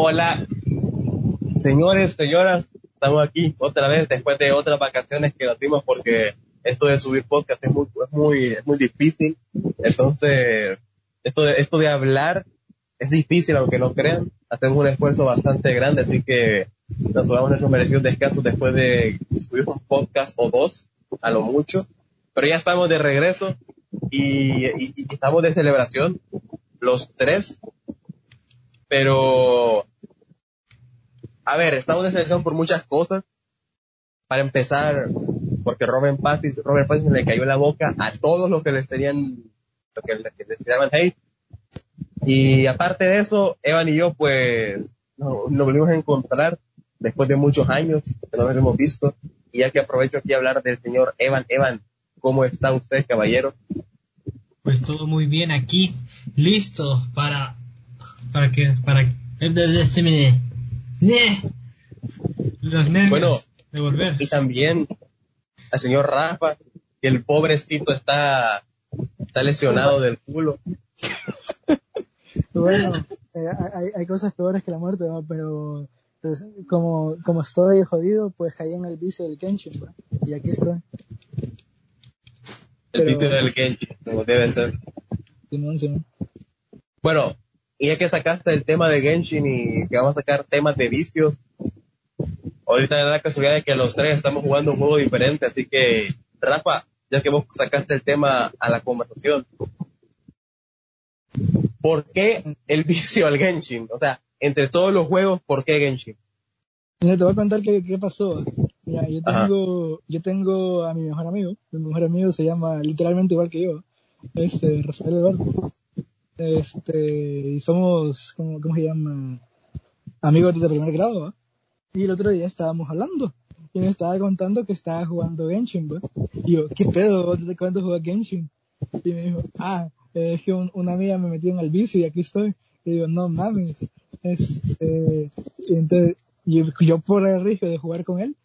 Hola, señores, señoras, estamos aquí otra vez después de otras vacaciones que nos dimos porque esto de subir podcast es muy, es muy, es muy difícil. Entonces, esto de, esto de hablar es difícil, aunque no crean. Hacemos un esfuerzo bastante grande, así que nos tomamos nuestros merecidos descansos después de subir un podcast o dos, a lo mucho. Pero ya estamos de regreso y, y estamos de celebración, los tres. Pero, a ver, estamos de celebración por muchas cosas. Para empezar, porque Robert Pattinson, Robert Pattinson le cayó la boca a todos los que les tenían, lo que les, les tiraban hate. Y aparte de eso, Evan y yo, pues, nos, nos volvimos a encontrar después de muchos años que no nos hemos visto. Y ya que aprovecho aquí a hablar del señor Evan. Evan, ¿cómo está usted, caballero? Pues todo muy bien aquí, listo para, para que, para, este, los nervios Bueno, de volver. Y también al señor Rafa, que el pobrecito está, está lesionado del culo. Bueno, eh, hay, hay cosas peores que la muerte, ¿no? pero pues, como, como estoy jodido, pues caí en el vicio del Kenshin, ¿no? y aquí estoy. El Pero- bicho del Genji, como debe ser. Simón, Simón. Bueno, y ya que sacaste el tema de Genshin y que vamos a sacar temas de vicios, ahorita da la casualidad de que los tres estamos jugando un juego diferente, así que, Rafa, ya que vos sacaste el tema a la conversación, ¿por qué el vicio al Genshin? O sea, entre todos los juegos, ¿por qué Genshin? Mira, te voy a contar qué, qué pasó. Mira, yo Ajá. tengo, yo tengo a mi mejor amigo. Mi mejor amigo se llama literalmente igual que yo. Este, Rafael Eduardo. Este, y somos, ¿cómo, cómo se llama? Amigos desde primer grado, ¿va? Y el otro día estábamos hablando. Y me estaba contando que estaba jugando Genshin, ¿va? Y yo, ¿qué pedo? ¿Desde cuándo juegas Genshin? Y me dijo, ah, es que un- una amiga me metió en el vicio y aquí estoy. Y digo, no mames. Este, y entonces, yo, yo por el riesgo de jugar con él,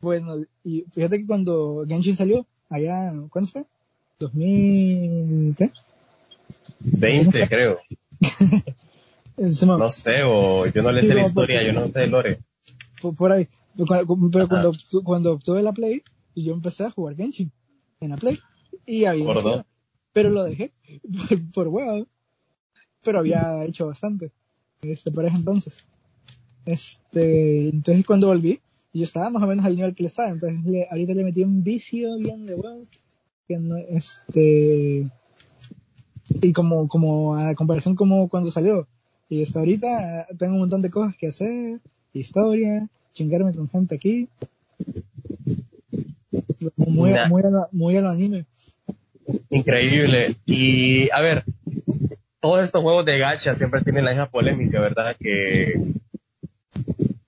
bueno, y fíjate que cuando Genshin salió, allá, ¿cuándo fue? ¿2000? ¿Qué? 20, creo. No sé, o yo no le sé la historia, yo no sé el lore. por, por ahí. Pero cuando, cuando, obtu- cuando obtuve la Play, y yo empecé a jugar Genshin en la Play. Y había Por dos. pero lo dejé por, por huevo. Pero había hecho bastante. Este, por ese entonces. Este, entonces cuando volví, yo estaba más o menos al nivel que le estaba. Entonces le, ahorita le metí un vicio bien de huevos. Que no, este, y como, como a comparación como cuando salió. Y hasta ahorita tengo un montón de cosas que hacer, historia, chingarme con gente aquí. Muy, Nah. muy, a lo- muy a lo anime. Increíble. Y a ver, todos estos juegos de gacha siempre tienen la misma polémica, ¿verdad? Que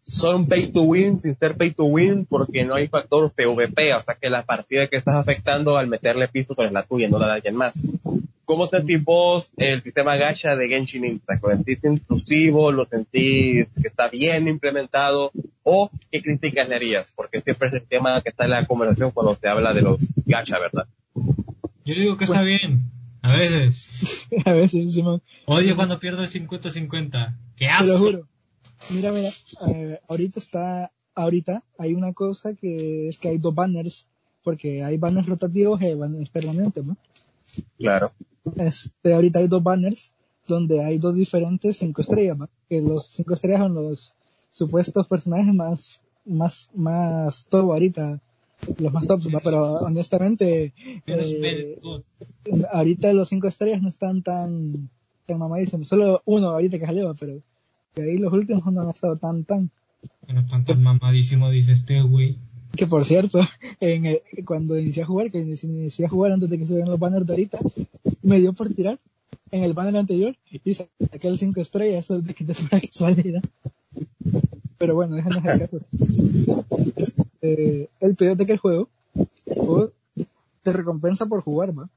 son pay to win sin ser pay to win porque no hay factor PvP, o sea que la partida que estás afectando al meterle pisto es la tuya, no la de alguien más. ¿Cómo sentís vos el sistema gacha de Genshin Impact? ¿Lo sentís intrusivo? ¿Lo sentís que está bien implementado? ¿O qué críticas le harías? Porque siempre es el tema que está en la conversación cuando se habla de los gacha, ¿verdad? Yo digo que está bien, a veces. a veces, Simón. Odio cuando pierdo el 50-50. ¡Qué Te asco! lo juro. Mira, mira, eh, ahorita está, ahorita hay una cosa que es que hay dos banners, porque hay banners rotativos y banners permanentes, ¿no? Claro. Este, ahorita hay dos banners donde hay dos diferentes cinco estrellas, ¿va? Que los cinco estrellas son los supuestos personajes más, más, más top ahorita, los más tops, ¿va? Pero honestamente, eh, ahorita los cinco estrellas no están tan, tan mamadísimos. Solo uno ahorita que salió, pero de ahí los últimos no han estado tan, tan. Que no están tan mamadísimo, dice este güey. Que por cierto, en el- cuando inicié a jugar, que inicié, a jugar antes de que subieran los banners de ahorita, me dio por tirar en el banner anterior y saqué el 5 estrellas, eso de que te fuera casualidad. Pero bueno, ese no es el peor de que el juego, el juego te recompensa por jugar, ¿va?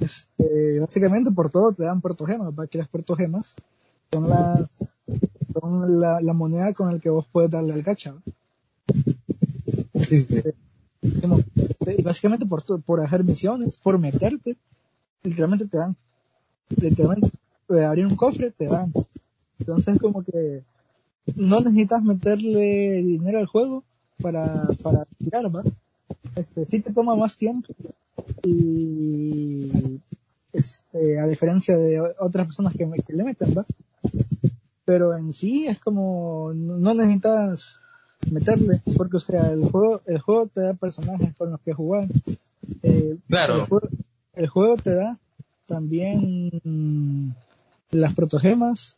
Este, básicamente por todo te dan protogemas, ¿va? Que las protogemas son las, son la, la moneda con la que vos puedes darle al gacha, ¿va? Sí, sí. Como, eh, básicamente por, por hacer misiones, por meterte, literalmente te dan. Literalmente, eh, abrir un cofre, te dan. Entonces como que no necesitas meterle dinero al juego para, para tirar, ¿va? Este, sí te toma más tiempo y este, a diferencia de otras personas que, le meten, ¿va? Pero en sí es como, no necesitas meterle, porque o sea, el juego, el juego te da personajes con los que jugar. Eh, claro. El juego, te da también las protogemas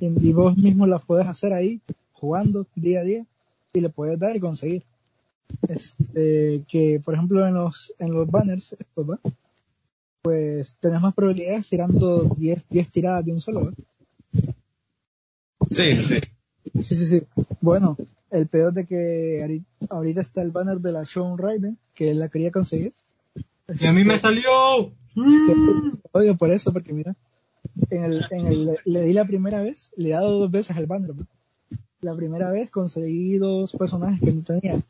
y, vos mismo las puedes hacer ahí, jugando día a día, y le puedes dar y conseguir. Este, que por ejemplo en los, en los banners, pues tenés más probabilidades tirando 10, 10 tiradas de un solo, Sí, sí. Sí, sí, sí. Bueno, el peor de que ahorita está el banner de la Show Rider, que la quería conseguir. Y a mí me salió. Odio por eso, porque mira, en el, en el, le, di la primera vez, le he dado dos veces al banner. La primera vez conseguí dos personajes que no tenía.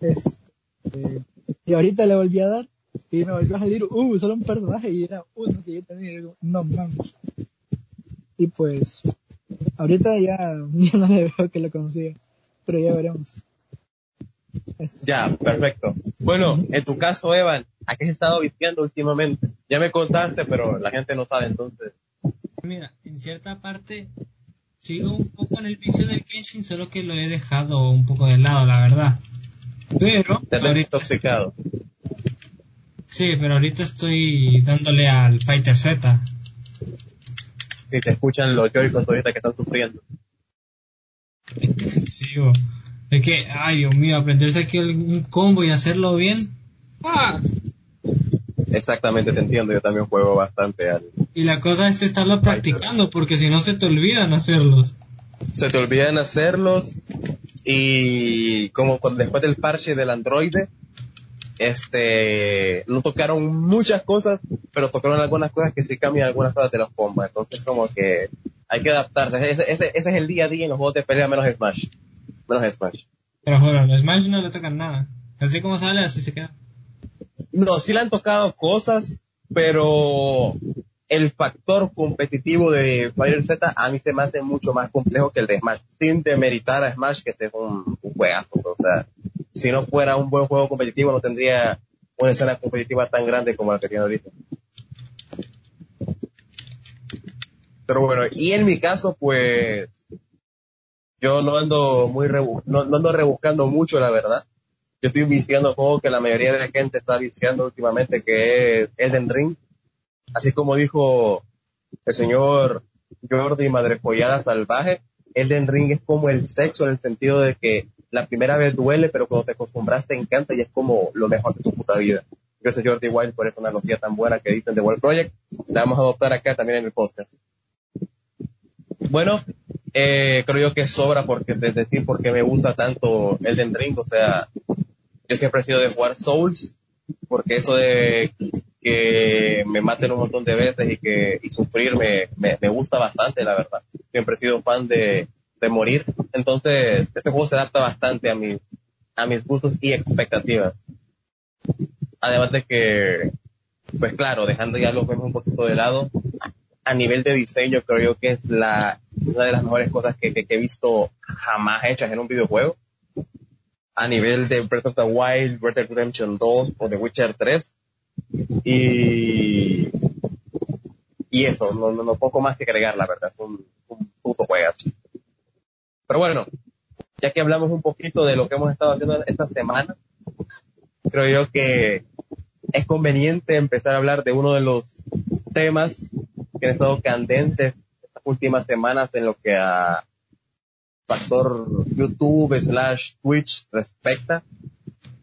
Este, y ahorita le volví a dar y me volvió a salir, uh, solo un personaje y era uno que yo tenía. no mames. Y pues, ahorita ya, ya no le veo que lo consiga, pero ya veremos. Ya, perfecto. Bueno, en tu caso, Evan, ¿a qué has estado vistiendo últimamente? Ya me contaste, pero la gente no sabe entonces. Mira, en cierta parte sigo un poco en el vicio del Genshin, solo que lo he dejado un poco de lado, la verdad. Pero... Te has intoxicado. Sí, pero ahorita estoy dándole al Fighter Z. Y te escuchan los Joy-Cons ahorita que están sufriendo. Sí, es que, ay Dios mío, aprenderse aquí un combo y hacerlo bien. ¡Ah! Exactamente, te entiendo, yo también juego bastante al... Y la cosa es estarlo practicando, porque si no se te olvidan hacerlos. Se te olvidan hacerlos y como después del parche del androide, este, no tocaron muchas cosas, pero tocaron algunas cosas que sí cambian algunas cosas de los combos. Entonces como que hay que adaptarse. Ese, ese, ese es el día a día en los juegos de pelea menos Smash menos Smash. Pero joder, a Smash no le tocan nada. Así como sale, así se queda. No, sí le han tocado cosas, pero el factor competitivo de Fire Z a mí se me hace mucho más complejo que el de Smash, sin demeritar a Smash que este es un, un juegazo. O sea, si no fuera un buen juego competitivo no tendría una escena competitiva tan grande como la que tiene ahorita. Pero bueno, y en mi caso, pues, yo no ando muy no, ando rebuscando mucho, la verdad. Yo estoy viciando juego que la mayoría de la gente está viciando últimamente, que es Elden Ring. Así como dijo el señor Jordi Madrepollada Salvaje, Elden Ring es como el sexo en el sentido de que la primera vez duele, pero cuando te acostumbras te encanta y es como lo mejor de tu puta vida. Gracias Jordi Wild por esa analogía tan buena que dicen de World Project. La vamos a adoptar acá también en el podcast. Bueno, eh, creo yo que sobra porque es decir porque me gusta tanto Elden Ring, o sea, yo siempre he sido de jugar Souls, porque eso de que me maten un montón de veces y que y sufrir me, me, gusta bastante, la verdad. Siempre he sido fan de, de morir, entonces este juego se adapta bastante a mi, a mis gustos y expectativas. Además de que, pues claro, dejando ya los vemos un poquito de lado, a nivel de diseño creo que es la, una de las mejores cosas que, que, he visto jamás hechas en un videojuego. A nivel de Breath of the Wild, Red Dead Redemption 2 o The Witcher 3. Y, y eso, no, no, poco más que agregar, la verdad, un puto juegazo. Pero bueno, ya que hablamos un poquito de lo que hemos estado haciendo esta semana, creo yo que es conveniente empezar a hablar de uno de los temas que han estado candentes estas últimas semanas en lo que a factor YouTube slash Twitch respecta,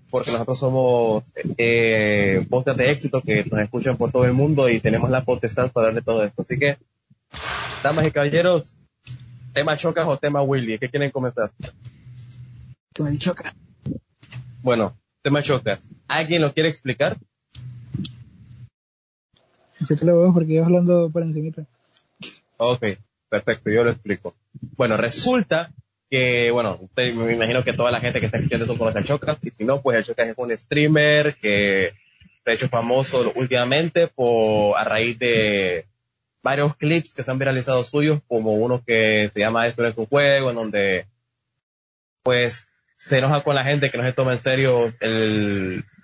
porque nosotros somos eh, de éxito que nos escuchan por todo el mundo y tenemos la potestad para hablar de todo esto. Así que, damas y caballeros, tema chocas o tema Willy, ¿qué quieren comenzar? Tema choca. Bueno, tema chocas. ¿Alguien lo quiere explicar? Yo lo porque yo hablando por encimita. Ok, perfecto, yo lo explico. Bueno, resulta que, bueno, me imagino que toda la gente que está escuchando esto conoce a Chocas, y si no, pues el Chocas es un streamer que se ha hecho famoso últimamente por, a raíz de, varios clips que se han viralizado suyos, como uno que se llama Esto es un juego, en donde pues se enoja con la gente que no se toma en serio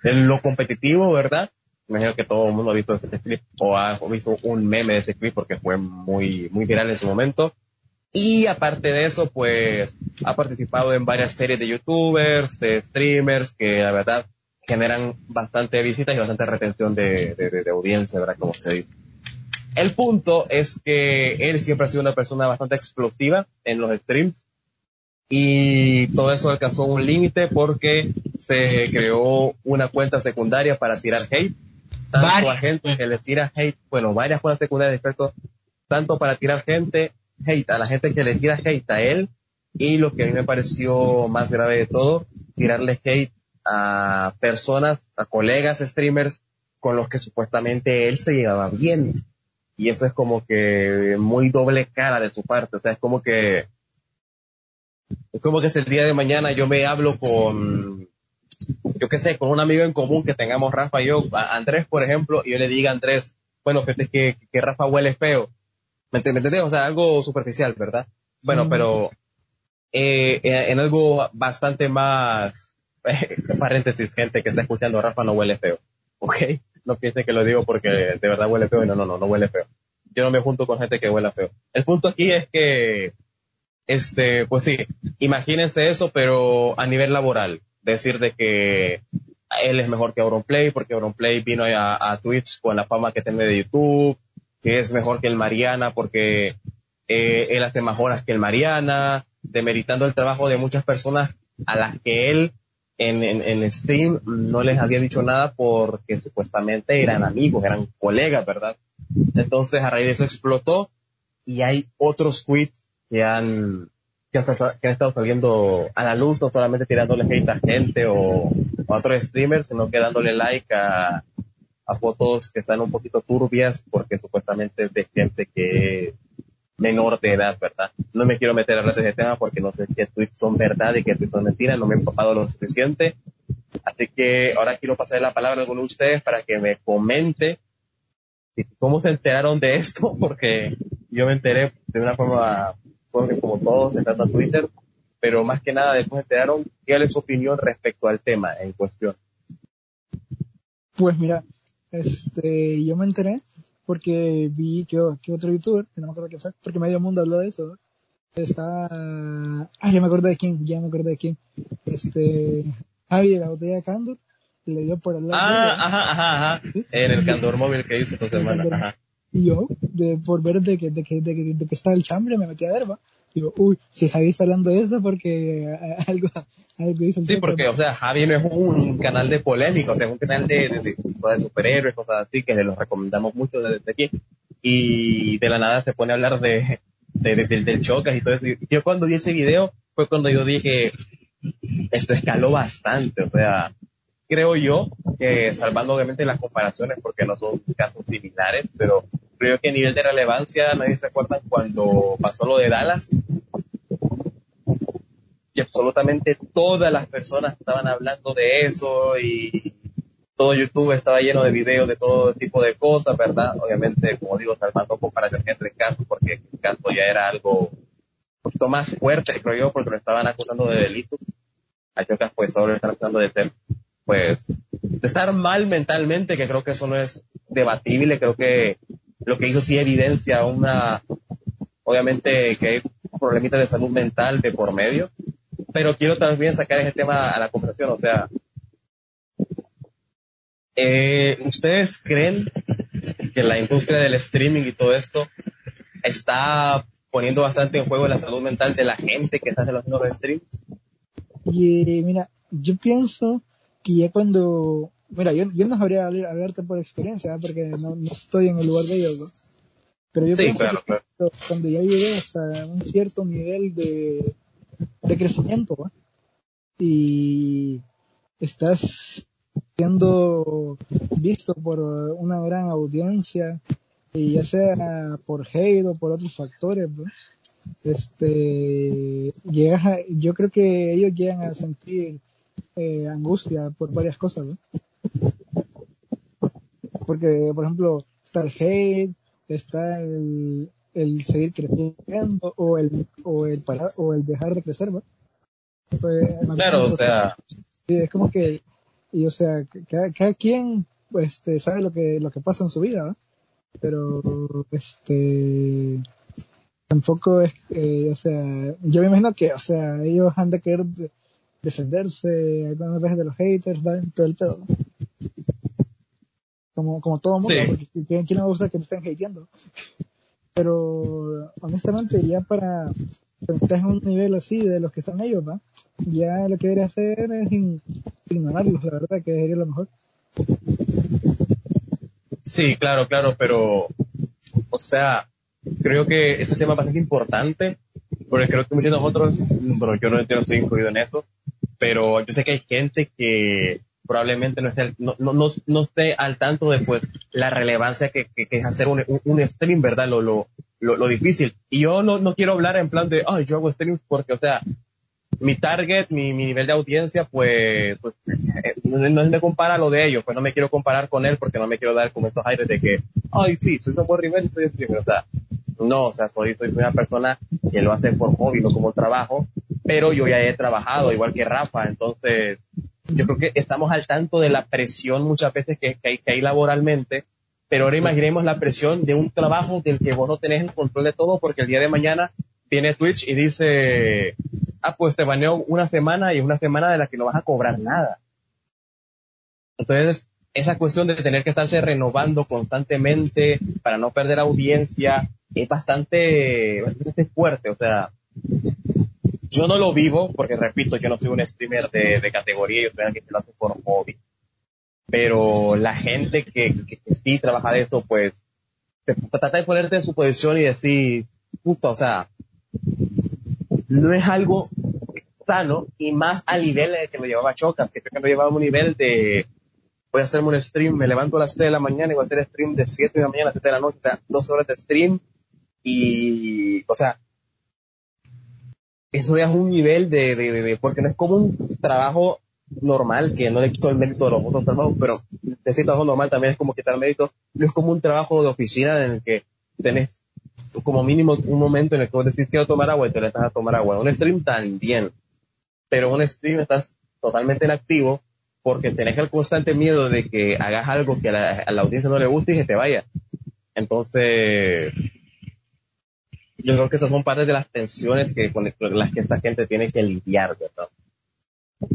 lo competitivo, ¿verdad? Imagino que todo el mundo ha visto ese clip o ha visto un meme de ese clip porque fue muy, muy viral en su momento. Y aparte de eso, pues ha participado en varias series de youtubers, de streamers, que la verdad generan bastante visitas y bastante retención de, de, de audiencia, ¿verdad? Como se dice. El punto es que él siempre ha sido una persona bastante explosiva en los streams y todo eso alcanzó un límite porque se creó una cuenta secundaria para tirar hate. Tanto a gente que le tira hate, bueno, varias cuentas secundarias respecto, tanto para tirar gente, hate, a la gente que le tira hate a él, y lo que a mí me pareció más grave de todo, tirarle hate a personas, a colegas streamers con los que supuestamente él se llevaba bien. Y eso es como que muy doble cara de su parte. O sea, es como que, es como que si el día de mañana yo me hablo con, yo qué sé, con un amigo en común que tengamos Rafa y yo, Andrés, por ejemplo, y yo le diga a Andrés, bueno, fíjate que, que Rafa huele feo. ¿Me entiendes? O sea, algo superficial, ¿verdad? Bueno, pero eh, en algo bastante más, paréntesis, gente que está escuchando, Rafa no huele feo, ¿ok? no piensen que lo digo porque de verdad huele feo. No, no, no, no huele feo. Yo no me junto con gente que huela feo. El punto aquí es que, este, pues sí, imagínense eso, pero a nivel laboral. Decir de que él es mejor que Auronplay porque Auronplay vino a, Twitch con la fama que tiene de YouTube, que es mejor que el Mariana porque eh, él hace más horas que el Mariana, demeritando el trabajo de muchas personas a las que él en, en, Steam no les había dicho nada porque supuestamente eran amigos, eran colegas, ¿verdad? Entonces a raíz de eso explotó y hay otros tweets que han, que, han estado saliendo a la luz, no solamente tirándole hate a gente o, a otros streamers, sino que dándole like a, a fotos que están un poquito turbias porque supuestamente es de gente que menor de edad, ¿verdad? No me quiero meter a hablar de ese tema porque no sé qué tweets son verdad y qué tweets son mentiras, no me he empapado lo suficiente. Así que ahora quiero pasar la palabra a alguno de ustedes para que me comente cómo se enteraron de esto, porque yo me enteré de una forma, porque como todos se trata Twitter, pero más que nada después enteraron cuál es su opinión respecto al tema en cuestión. Pues mira, este, yo me enteré porque vi que, que otro youtuber, que no me acuerdo qué fue, porque medio mundo habló de eso, está, ah, ya me acuerdo de quién, ya me acuerdo de quién, este, Javi de la botella de Candor, le dio por hablar Ah, ajá, ajá, ajá, en el Candor móvil que hizo esta semana, ajá. Y yo, de, por ver de que, de que, de que, de que está el chambre, me metí a ver, va. Digo, uy, si Javi está hablando de esto porque eh, algo, Sí, porque, o sea, Javi no es un canal de polémica, o sea, es un canal de, de, de, superhéroes, cosas así, que se los recomendamos mucho desde aquí. Y de la nada se pone a hablar de, de, del Chocas y todo eso. Yo cuando vi ese video fue cuando yo dije, esto escaló bastante, o sea, creo yo que salvando obviamente las comparaciones porque no son casos similares, pero creo que a nivel de relevancia nadie se acuerda cuando pasó lo de Dallas, y absolutamente todas las personas estaban hablando de eso y todo YouTube estaba lleno de videos de todo tipo de cosas, ¿verdad? Obviamente, como digo, salvando comparación entre casos, porque el caso ya era algo un poquito más fuerte, creo yo, porque lo estaban acusando de delito. A Chocas, pues, solo lo están acusando de ser, pues, de estar mal mentalmente, que creo que eso no es debatible, creo que lo que hizo sí evidencia una, obviamente que hay problemitas de salud mental de por medio, pero quiero también sacar ese tema a la conversación, o sea, eh, ¿ustedes creen que la industria del streaming y todo esto está poniendo bastante en juego la salud mental de la gente que está haciendo los streams? Y mira, yo pienso que ya cuando, mira, yo, yo no sabría hablarte por experiencia, porque no, estoy en el lugar de ellos, Pero yo pienso que cuando ya llegué hasta un cierto nivel de, de crecimiento y estás siendo visto por una gran audiencia y ya sea por hate o por otros factores este llegas yo creo que ellos llegan a sentir eh, angustia por varias cosas porque por ejemplo está el hate está el, el seguir creciendo o el, o el parar, o el dejar de crecer. Pues, claro, o sea. Sí, es como que, y o sea, cada, cada quien, pues, este, sabe lo que, lo que pasa en su vida, ¿va? Pero, este, tampoco es, eh, o sea, yo me imagino que, o sea, ellos han de querer defenderse algunas veces de los haters, todo el pedo, Como, como todo mundo, porque ¿quién, no gusta que te estén hateando? Pero, honestamente, ya para, cuando estás en un nivel así de los que están ellos, ¿va? Ya lo que debería hacer es ignorarlos, la verdad, que sería lo mejor. Sí, claro, claro, pero, o sea, creo que este tema es bastante importante, porque creo que muchos de nosotros, bueno, yo no, estoy incluido en eso, pero yo sé que hay gente que probablemente no esté, no, no, no, esté al tanto de pues la relevancia que, que, es hacer un, un, stream, ¿verdad? Lo, lo, lo, lo, difícil. Y yo no, no quiero hablar en plan de, ay, yo hago streams porque, o sea, mi target, mi, mi nivel de audiencia, pues, pues eh, no, no se compara lo de ellos, pues no me quiero comparar con él porque no me quiero dar como estos aires de que, ay, sí, soy un buen nivel y soy streamer, o sea, no, o sea, soy, soy una persona que lo hace por hobby, no como trabajo, pero yo ya he trabajado igual que Rafa, entonces yo creo que estamos al tanto de la presión muchas veces que, hay, que hay laboralmente, pero ahora imaginemos la presión de un trabajo del que vos no tenés el control de todo porque el día de mañana viene Twitch y dice, ah, pues te baneo una semana y es una semana de la que no vas a cobrar nada. Entonces, esa cuestión de tener que estarse renovando constantemente para no perder audiencia es bastante, bastante fuerte. O sea, yo no lo vivo porque, repito, yo no soy un streamer de, de categoría, yo alguien que lo hace por hobby. Pero la gente que, que, sí trabaja de esto, pues, trata de ponerte en su posición y decir, puta, o sea, no es algo sano y más al nivel que lo llevaba Chocas, que que lo llevaba a un nivel de voy a hacerme un stream, me levanto a las 7 de la mañana y voy a hacer stream de 7 de la mañana a 7 de la noche, dos horas de stream y, o sea, eso ya es un nivel de, de, de, porque no es como un trabajo normal, que no le quito el mérito de los otros trabajos, pero ese trabajo normal también es como quitar el mérito, no es como un trabajo de oficina en el que tenés como mínimo un momento en el que vos decís quiero tomar agua y te le estás a tomar agua. Un stream también, pero un stream estás totalmente inactivo porque tenés el constante miedo de que hagas algo que a la, audiencia no le guste y que te vaya. Entonces, yo creo que esas son partes de las tensiones que con las que esta gente tiene que lidiar, ¿verdad?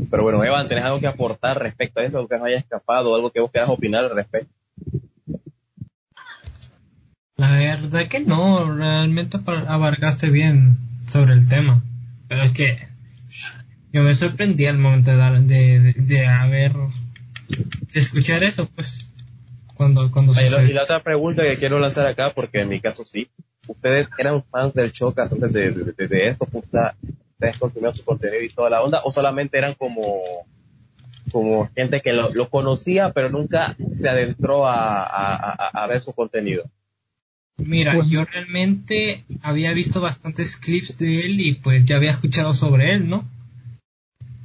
Pero bueno, Evan, ¿tenés algo que aportar respecto a eso? ¿Algo que nos haya escapado? ¿Algo que vos quieras opinar al respecto? La verdad que no, realmente abarcaste bien sobre el tema. Pero es que yo me sorprendí al momento de, de, de, haber, de escuchar eso, pues. Cuando, cuando y la otra pregunta que quiero lanzar acá, porque en mi caso sí, ¿ustedes eran fans del Chocas antes de, de, de esto? ¿Ustedes consumían su contenido y toda la onda? ¿O solamente eran como, como gente que lo, lo conocía, pero nunca se adentró a, a, a ver su contenido? Mira, pues- yo realmente había visto bastantes clips de él y pues ya había escuchado sobre él, ¿no?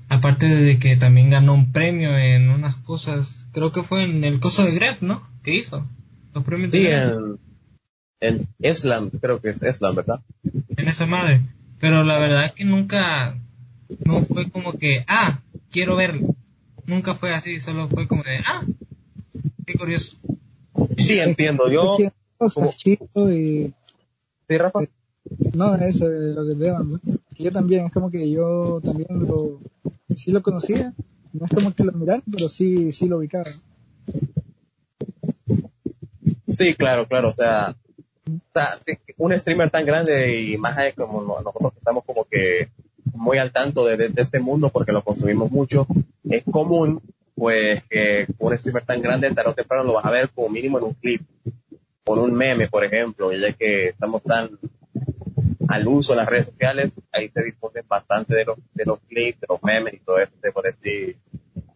Aparte de que también ganó un premio en unas cosas, creo que fue en el coso de Gref, ¿no? ¿Qué hizo? Los premios sí, en, en Islam, creo que es Islam, ¿verdad? En esa madre. Pero la verdad es que nunca, no fue como que, ah, quiero verlo. Nunca fue así, solo fue como de, ah, qué curioso. Sí, entiendo. Yo, y... ¿Sí, Rafa? No, eso es lo que te ¿no? Yo también, es como que yo también lo, sí lo conocía, no es como que lo mirara, pero sí, sí lo ubicaba. Sí, claro, claro, o sea, un streamer tan grande y más como nosotros estamos como que muy al tanto de, este mundo porque lo consumimos mucho, es común pues que un streamer tan grande tarde o temprano lo vas a ver como mínimo en un clip con un meme, por ejemplo, ya que estamos tan al uso de las redes sociales, ahí se difunden bastante de los, de los clips, de los memes y todo eso, te puede decir,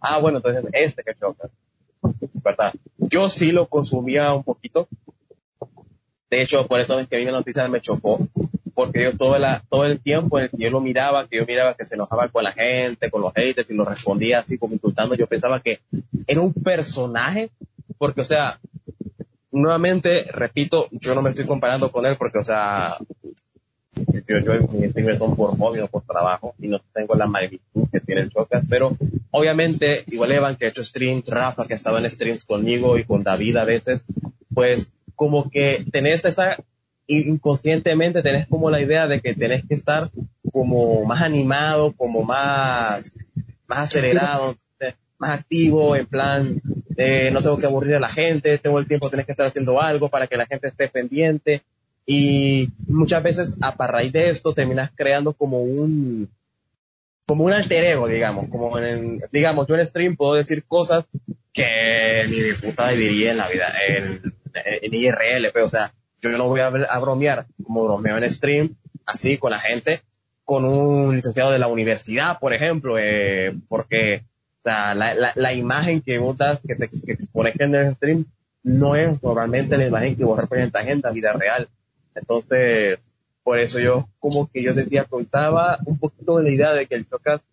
ah, bueno, entonces este que choca, ¿verdad? Yo sí lo consumía un poquito, de hecho, por eso es que a mí la noticia me chocó, porque yo todo, la, todo el tiempo en el que yo lo miraba, que yo miraba que se enojaba con la gente, con los haters y lo respondía así como insultando, yo pensaba que era un personaje, porque o sea, nuevamente, repito, yo no me estoy comparando con él porque, o sea, yo, yo mis streamers son por hobby, no por trabajo, y no tengo la magnitud que tiene el Chocas, pero obviamente, igual Evan que ha hecho streams, Rafa que estaba en streams conmigo y con David a veces, pues como que tenés esa, inconscientemente tenés como la idea de que tenés que estar como más animado, como más, más acelerado, más activo, en plan, eh, no tengo que aburrir a la gente, tengo el tiempo, tenés que estar haciendo algo para que la gente esté pendiente. Y muchas veces a raíz de esto terminas creando como un, como un alter ego, digamos, como en, digamos, yo en stream puedo decir cosas que ni de puta diría en la vida, en, en IRL, pero, o sea, yo no voy a, bromear como bromeo en stream, así con la gente, con un licenciado de la universidad, por ejemplo, eh, porque o sea, la, la, imagen que vos das, que te que expones en el stream, no es normalmente la imagen que vos representas en la vida real. Entonces, por eso yo, como que yo decía, contaba un poquito de la idea de que el Chocas,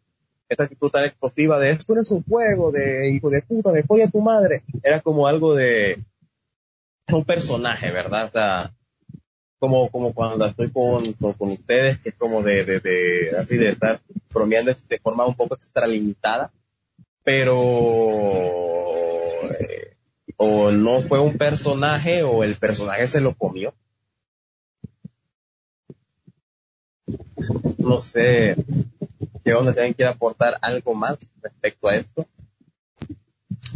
esta actitud tan explosiva de esto no es un juego, de hijo de puta, de a tu madre, era como algo de un personaje, ¿verdad? O sea, como, como cuando estoy con, con, ustedes, que es como de, de, de, así de estar bromeando de forma un poco extralimitada pero eh, o no fue un personaje o el personaje se lo comió. No sé qué onda, si alguien quiere aportar algo más respecto a esto.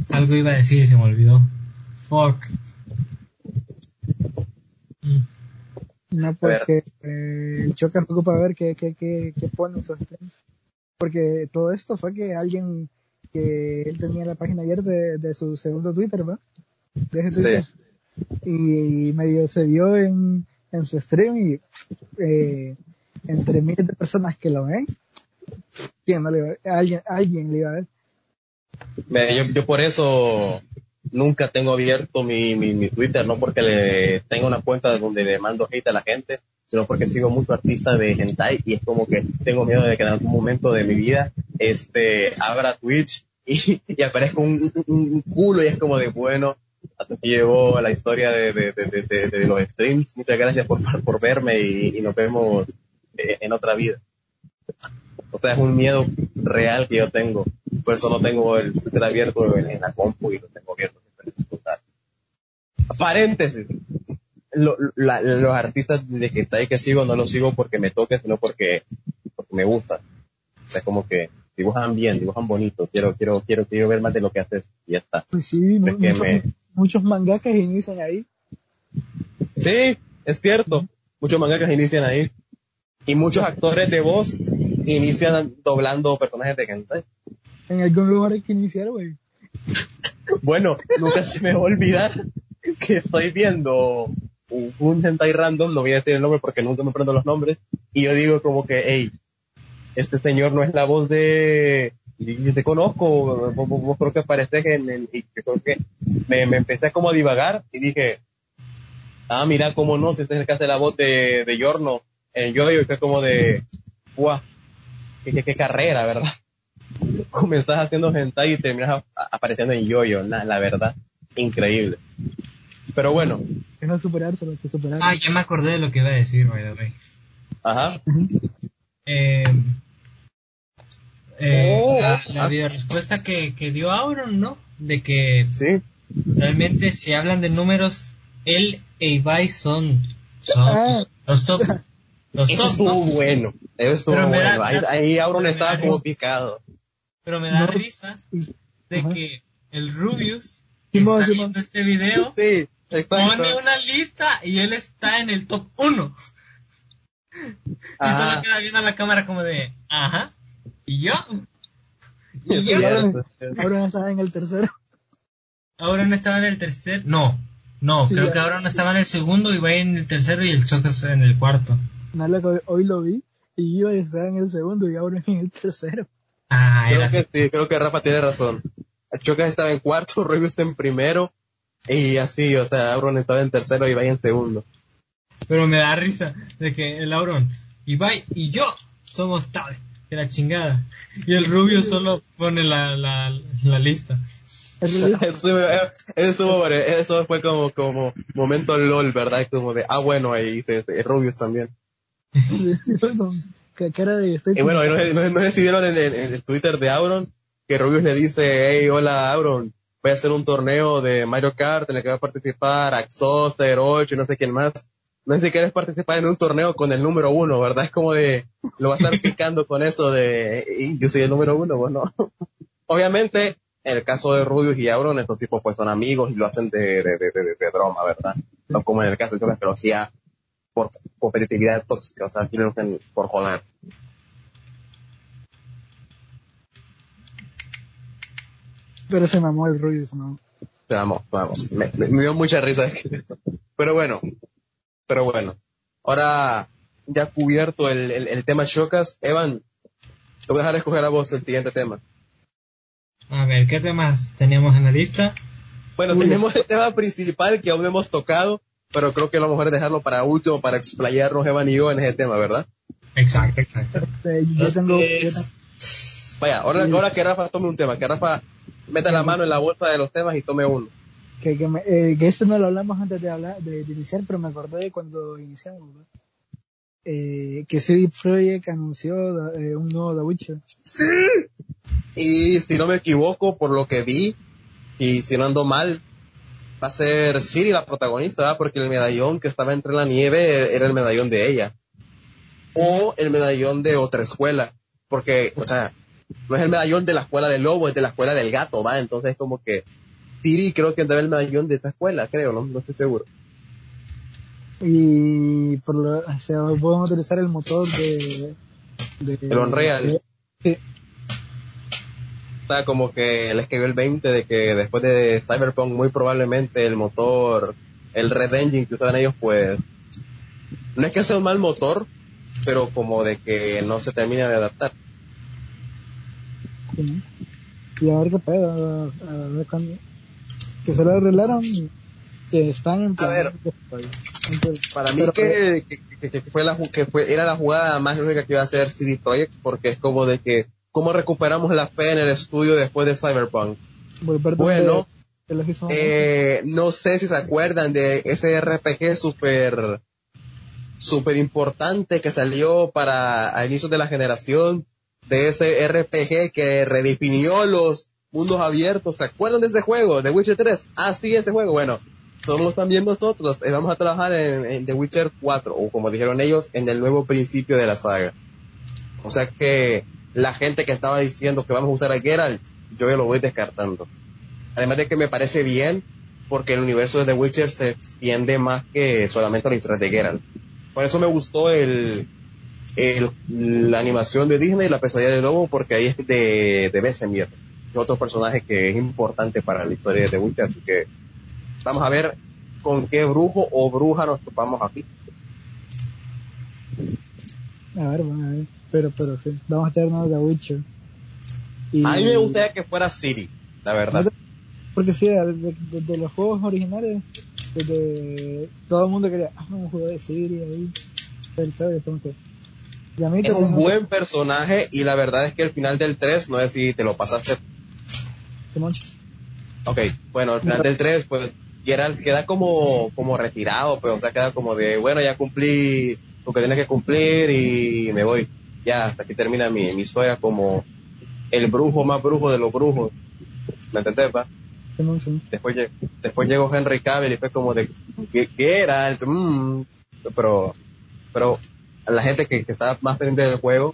Algo iba a decir y se me olvidó. Fuck. No, porque eh, el choque poco para ver qué, qué, qué, qué ponen sus Porque todo esto fue que alguien que él tenía la página abierta de, su segundo Twitter, ¿va? De ese sí. Y, medio se vio en, en su stream y eh, entre miles de personas que lo ven, ¿quién no le va a Alguien, alguien le iba a ver. Yo, yo por eso nunca tengo abierto mi, mi, mi, Twitter, no porque le tenga una cuenta donde le mando hate a la gente, sino porque sigo mucho artista de hentai y es como que tengo miedo de que en algún momento de mi vida este abra Twitch y, y aparezca un, un, culo y es como de bueno hasta que llegó la historia de, de, de, de, los streams. Muchas gracias por, por verme y, y nos vemos eh, en otra vida o sea es un miedo real que yo tengo por eso no tengo el Twitter abierto en, la compu y lo tengo abierto siempre en paréntesis los artistas de que está ahí que sigo no los sigo porque me toque, sino porque, porque me gusta. es como que dibujan bien, dibujan bonito, quiero, quiero, quiero, quiero ver más de lo que haces y ya está. Pues sí, muchos, muchos mangakas inician ahí. Sí, es cierto, muchos mangakas inician ahí. Y muchos actores de voz inician doblando personajes de hentai. En algún lugar hay que iniciar, güey. bueno, nunca se me va a olvidar que estoy viendo un, hentai random, no voy a decir el nombre porque nunca me prendo los nombres, y yo digo como que, hey, este señor no es la voz de, yo te conozco, vos, creo que apareces en el, y creo que me, me empecé como a divagar y dije, ah, mira, cómo no, si este es el que hace la voz de, de Yorno, en yo y fue como de, guau, qué, carrera, ¿verdad? Comenzás haciendo hentai y terminas apareciendo en yoyo, -yo, la verdad, increíble. Pero bueno. Es no superarse, que superar. Ah, ya me acordé de lo que iba a decir, by the way. Ajá. Eh, eh, oh. la, la respuesta que, que dio Auron, ¿no? De que sí. realmente si hablan de números, él e Ibai son, son ah. los top. Los Eso top, estuvo bueno. Eso estuvo bueno. ahí, Auron estaba como picado. Pero me da risa de que el Rubius que está viendo este video sí. Pone una lista y él está en el top 1. Y solo queda viendo a la cámara como de, ajá, y yo. ¿Y yo? Ahora, no estaba en el tercero. Ahora no estaba en el tercero. No, no, creo que ahora no estaba en el segundo y va en el tercero y el Chocas en el cuarto. hoy lo vi y iba a estar en el segundo y ahora en el tercero. Ah, creo que sí, creo que Rafa tiene razón. Chocas estaba en cuarto, Ruiz está en primero y así, o sea, Auron estaba en tercero y Ibai en segundo. Pero me da risa de que el Auron, Ibai y yo somos tal, que la chingada. Y el Rubio solo pone la, la, la lista. eso, eso, eso fue como, como momento LOL, ¿verdad? Como de, ah, bueno, ahí dice, Rubius también. ¿Qué, era de y bueno, no, no, decidieron en, el Twitter de Auron que Rubius le dice, hey, hola Auron, voy a hacer un torneo de Mario Kart en el que va a participar Axoser, 8 y no sé quién más. No sé si quieres participar en un torneo con el número uno, ¿verdad? Es como de, lo va a estar picando con eso de, yo soy el número uno, bueno. Obviamente, en el caso de Rubius y Auron, estos tipos pues son amigos y lo hacen de, de, de, de broma, ¿verdad? No como en el caso de Jonas, pero sí por competitividad tóxica, o sea, por joder. Pero se mamó el Rubius, ¿no? Se mamó, se mamó. Me, me, dio mucha risa. Pero bueno, pero bueno. Ahora, ya cubierto el, el, el tema Chocas, Evan, te voy a dejar escoger a vos el siguiente tema. A ver, ¿qué temas teníamos en la lista? Bueno, tenemos el tema principal que aún no hemos tocado, pero creo que lo mejor es dejarlo para último, para explayarnos Evan y yo en ese tema, ¿verdad? Exacto, exacto. yo tengo... Vaya, ahora, ahora que Rafa tome un tema, que Rafa meta la mano en la bolsa de los temas y tome uno. Que, que, me, eh, que esto no lo hablamos antes de hablar de, iniciar, pero me acordé de cuando iniciamos, eh, que CD Projekt anunció eh, un nuevo The Witcher. Sí. Y si no me equivoco, por lo que vi, y si no ando mal, va a ser Siri la protagonista, ¿verdad? porque el medallón que estaba entre la nieve era el medallón de ella. O el medallón de otra escuela. Porque, o sea, no es el medallón de la escuela del lobo, es de la escuela del gato, ¿va? Entonces es como que Siri creo que debe el medallón de esta escuela, creo, ¿no? No estoy seguro. Y por lo, o sea, podemos utilizar el motor de, de el Unreal. sí como que les cayó el 20 de que después de Cyberpunk muy probablemente el motor, el Red Engine que usaban ellos pues no es que sea un mal motor, pero como de que no se termina de adaptar. Y a ver qué pedo, a ver que se lo arreglaron, que están en A ver, para mí que, que, fue la, que fue, era la jugada más lógica que iba a hacer CD Projekt, porque es como de que cómo recuperamos la fe en el estudio después de Cyberpunk. Bueno, eh, no sé si se acuerdan de ese RPG super super importante que salió para a inicios de la generación, de ese RPG que redefinió los mundos abiertos. ¿Se acuerdan de ese juego, de Witcher 3? Ah, sí, ese juego. Bueno, somos también nosotros. Eh, vamos a trabajar en, en The Witcher 4, o como dijeron ellos, en el nuevo principio de la saga. O sea que la gente que estaba diciendo que vamos a usar a Geralt, yo ya lo voy descartando. Además de que me parece bien, porque el universo de The Witcher se extiende más que solamente a la historia de Geralt. Por eso me gustó el, el, la animación de Disney, La pesadilla de lobo, porque ahí es de, de Besemir, que otro personaje que es importante para la historia de The Witcher, así que vamos a ver con qué brujo o bruja nos topamos aquí. A ver, bueno, a ver. Pero, pero sí, vamos a tener The Witcher. Y... A mí me gustaría que fuera Siri, la verdad. Porque sí, de, los juegos originales, desde todo el mundo quería, ah, un juego de Siri ahí. Y a mí es un buen personaje y la verdad es que el final del 3, no sé si te lo pasaste. Ok, bueno, al final del 3, pues Geralt queda como, como retirado, pero pues, o sea, queda como de, bueno, ya cumplí lo que tienes que cumplir y me voy ya hasta aquí termina mi, mi historia como el brujo más brujo de los brujos. ¿Me entendés, va? Después, después llegó Henry Cavill y fue como de, ¿qué, era? Mm, pero, pero la gente que, que estaba más pendiente del juego,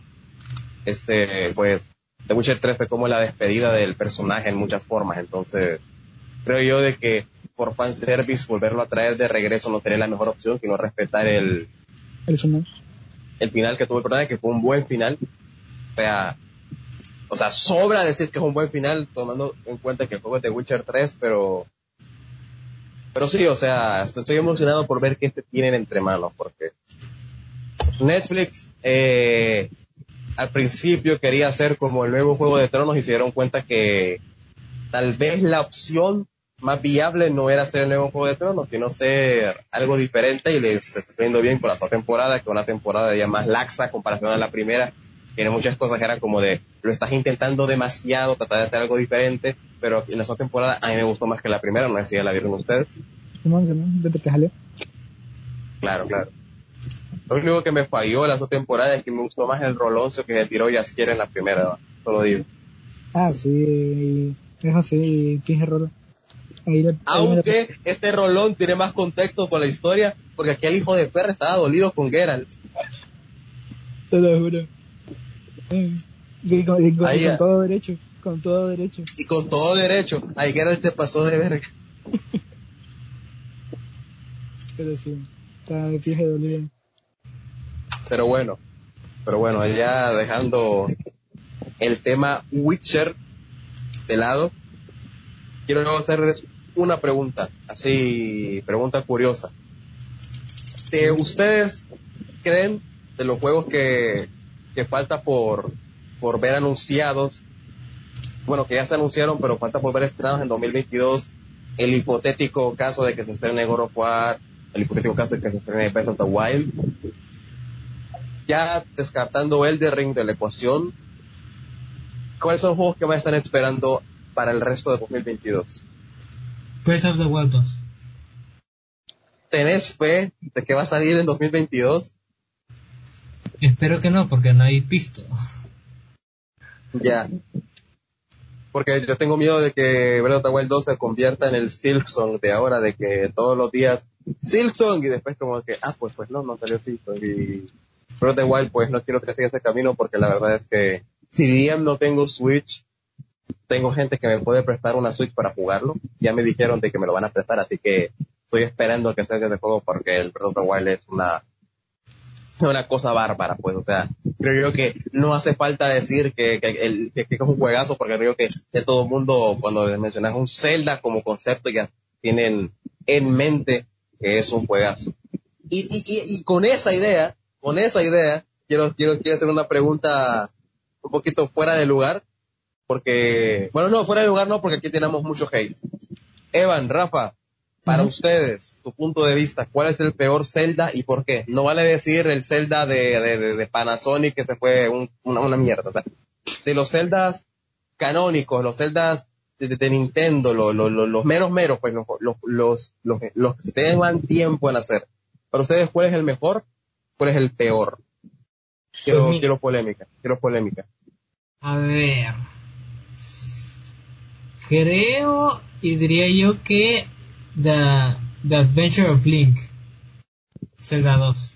este, pues, The Witcher 3 fue como la despedida del personaje en muchas formas, entonces, creo yo de que por fanservice volverlo a traer de regreso no sería la mejor opción, sino respetar el, el final. el final que tuvo. El personaje, que fue un buen final. O sea, o sea, sobra decir que es un buen final, tomando en cuenta que el juego es de Witcher 3, pero, pero sí, o sea, estoy emocionado por ver qué este tienen entre manos, porque Netflix, eh, al principio quería hacer como el nuevo Juego de Tronos y se dieron cuenta que tal vez la opción más viable no era hacer el nuevo Juego de Tronos, sino ser algo diferente y les está yendo bien con la temporada, que una temporada ya más laxa comparación a la primera, Tiene muchas cosas que eran como de, lo estás intentando demasiado, tratar de hacer algo diferente, pero en la segunda temporada a mí me gustó más que la primera, no sé si ya la vieron ustedes. Desde que. Claro, claro. Lo único que me falló la segunda temporada es que me gustó más el roloncio que se tiró Jaskier en la primera, ¿no? solo digo. Ah, sí, es así, le- me la- Aunque este rolón tiene más contexto con la historia, porque aquel hijo de perra estaba dolido con Geralt. Te lo juro. Eh, y con, y con- Ahí con ya. todo derecho, con todo derecho. Y con todo derecho, ahí Geralt se pasó de verga. Pero sí, pie de dolido. Pero bueno, pero bueno, ya dejando el tema Witcher de lado, quiero hacerles una pregunta, así, pregunta curiosa. Eh, ¿Ustedes creen de los juegos que, que falta por, por ver anunciados, bueno, que ya se anunciaron, pero falta por ver estrenados en 2022, el hipotético caso de que se estrene God of War, el hipotético caso de que se estrene Breath of the Wild, ya descartando el de Ring de la ecuación, ¿cuáles son los juegos que van a estar esperando para el resto de 2022? Breath of the Wild 2. ¿Tenés fe de que va a salir en 2022? Espero que no, porque no hay pisto. Ya. Porque yo tengo miedo de que Breath of the Wild 2 se convierta en el Silksong de ahora, de que todos los días Silksong y después como que, ah, pues pues no, no salió Silksong y Breath of Wild pues no quiero que siga ese camino porque la verdad es que si bien no tengo Switch, tengo gente que me puede prestar una Switch para jugarlo. Ya me dijeron de que me lo van a prestar, así que estoy esperando que salga ese juego porque el Breath Wild es una una cosa bárbara, pues, o sea, creo yo que no hace falta decir que, que, el, que, que es un juegazo, porque creo que de todo el mundo, cuando mencionas un Zelda como concepto, ya tienen en mente que es un juegazo. Y, y, y con esa idea, con esa idea, quiero, quiero, quiero hacer una pregunta un poquito fuera de lugar, porque, bueno, no, fuera de lugar no, porque aquí tenemos mucho hate. Evan, Rafa, para Ujú. ustedes, tu punto de vista, ¿cuál es el peor Zelda y por qué? No vale decir el Zelda de, de, de, de Panasonic que se fue un- una, una mierda. sea, de los Zeldas canónicos, los Zeldas de, de- de Nintendo, lo- lo- lo- los meros meros, pues los, los, los, los, los que se llevan tiempo en hacer. Para ustedes, ¿cuál es el mejor? ¿Cuál es el peor? Quiero, Pues quiero polémica, quiero polémica. A ver. Creo y diría yo que The, The Adventure of Link. Zelda 2.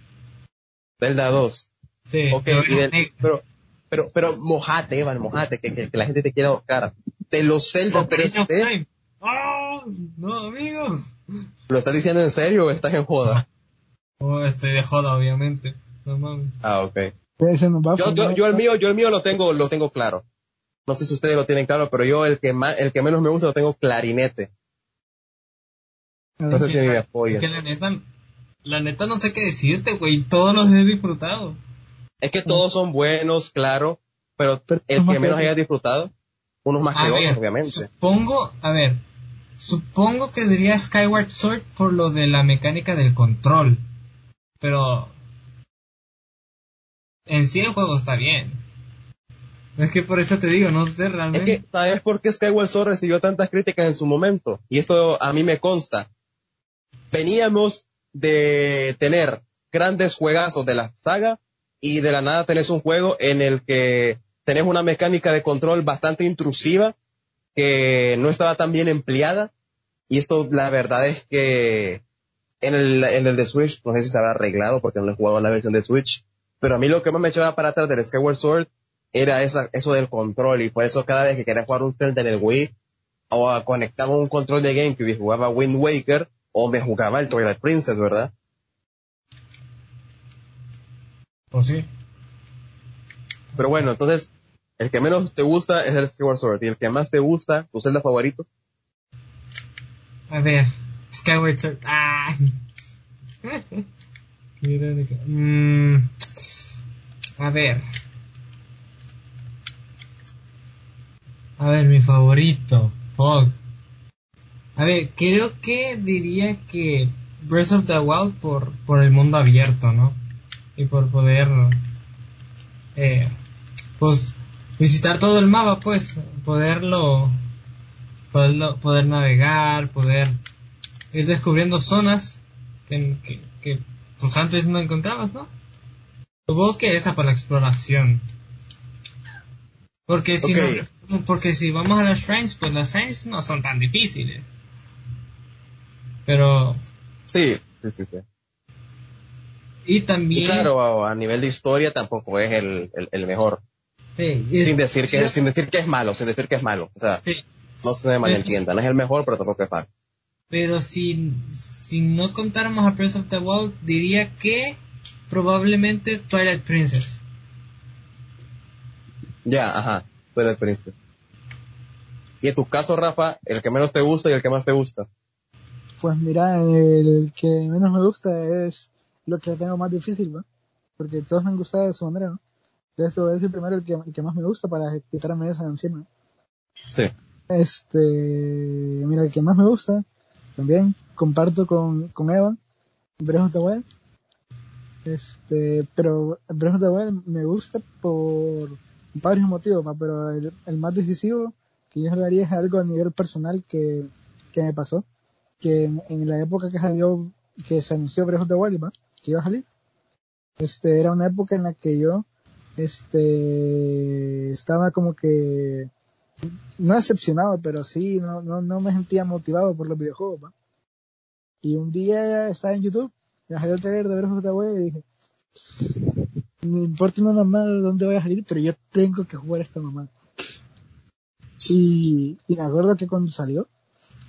Zelda 2. Sí. Ok, y del- pero, pero, pero mojate, Evan, mojate, que, que, que la gente te quiera ahorcar. De los Zelda of 3D, Time. ¡Oh! No, amigo. ¿lo estás diciendo en serio o estás en joda? Oh, estoy de joda, obviamente. No mames. Ah, ok. Nos va Yo, yo, el mío, yo el mío lo tengo, lo tengo claro. No sé si ustedes lo tienen claro, pero yo el que más, el que menos me gusta lo tengo clarinete. No sé si me Es apoyan. que la neta, la neta no sé qué decirte, güey. Todos los he disfrutado. Es que todos son buenos, claro, pero Pero el que menos que- hayas disfrutado, unos más A que ver, otros, obviamente. supongo, a ver, supongo que diría Skyward Sword por lo de la mecánica del control. Pero en sí el juego está bien. Es que por eso te digo, no sé Es realmente. que, ¿sabes por qué Skyward Sword recibió tantas críticas en su momento? Y esto a mí me consta. Veníamos de tener grandes juegazos de la saga y de la nada tenés un juego en el que tenés una mecánica de control bastante intrusiva que no estaba tan bien empleada. Y esto, la verdad es que en el, en el de Switch, no sé si se habrá arreglado porque no he jugado la versión de Switch, pero a mí lo que más me echaba para atrás del Skyward Sword era esa, eso del control y por eso cada vez que quería jugar un Zelda en el Wii o conectaba un control de GameCube y jugaba Wind Waker o me jugaba el Twilight Princess, ¿verdad? Pues sí. Pero bueno, entonces, el que menos te gusta es el Skyward Sword y el que más te gusta, tu Zelda favorito, A ver, Skyward Sword. Ah. Mm, a ver. A ver, mi favorito. Fuck. A ver, creo que diría que Breath of the Wild por, por el mundo abierto, ¿no? Y por poder eh, pues visitar todo el mapa, pues, poderlo, poderlo, poder navegar, poder ir descubriendo zonas que, que, que pues antes no encontrabas, ¿no? Supongo que esa para la exploración. Porque si, no, porque si vamos a las shrines, pues las shrines no son tan difíciles. Pero, Sí, sí, sí, sí. y Y también... claro, a, nivel de historia tampoco es el, el, el mejor. Sí, Sin decir que, sin decir que es malo, sin decir que es malo. O sea, sí. no se malentienda. No es el mejor, pero tampoco es malo. Pero si, si no contáramos a Prince of the Wild, diría que probablemente Twilight Princess. Ya, ajá. El príncipe. Y en tu caso, Rafa, el que menos te gusta y el que más te gusta. Pues mira, el que menos me gusta es lo que tengo más difícil, ¿no? Porque todos me han gustado de su manera, ¿no? Entonces te voy a decir primero el que, el que más me gusta para quitarme esa encima. Sí. Este, mira, el que más me gusta, también comparto con, con Eva, Breath of the. Este, pero Breath of the me gusta por varios motivos, pero el, el más decisivo que yo hablaría es algo a nivel personal que, que me pasó. Que en, la época que salió, que se anunció Breath of the que iba a salir, este, era una época en la que yo, este, estaba como que, no decepcionado, pero sí, no, no, no me sentía motivado por los videojuegos, ¿va? Y un día estaba en YouTube, me salió el trailer de Breath of the Wild y dije, no importa una mamá de dónde voy a salir, pero yo tengo que jugar a esta mamá. Y, y me acuerdo que cuando salió,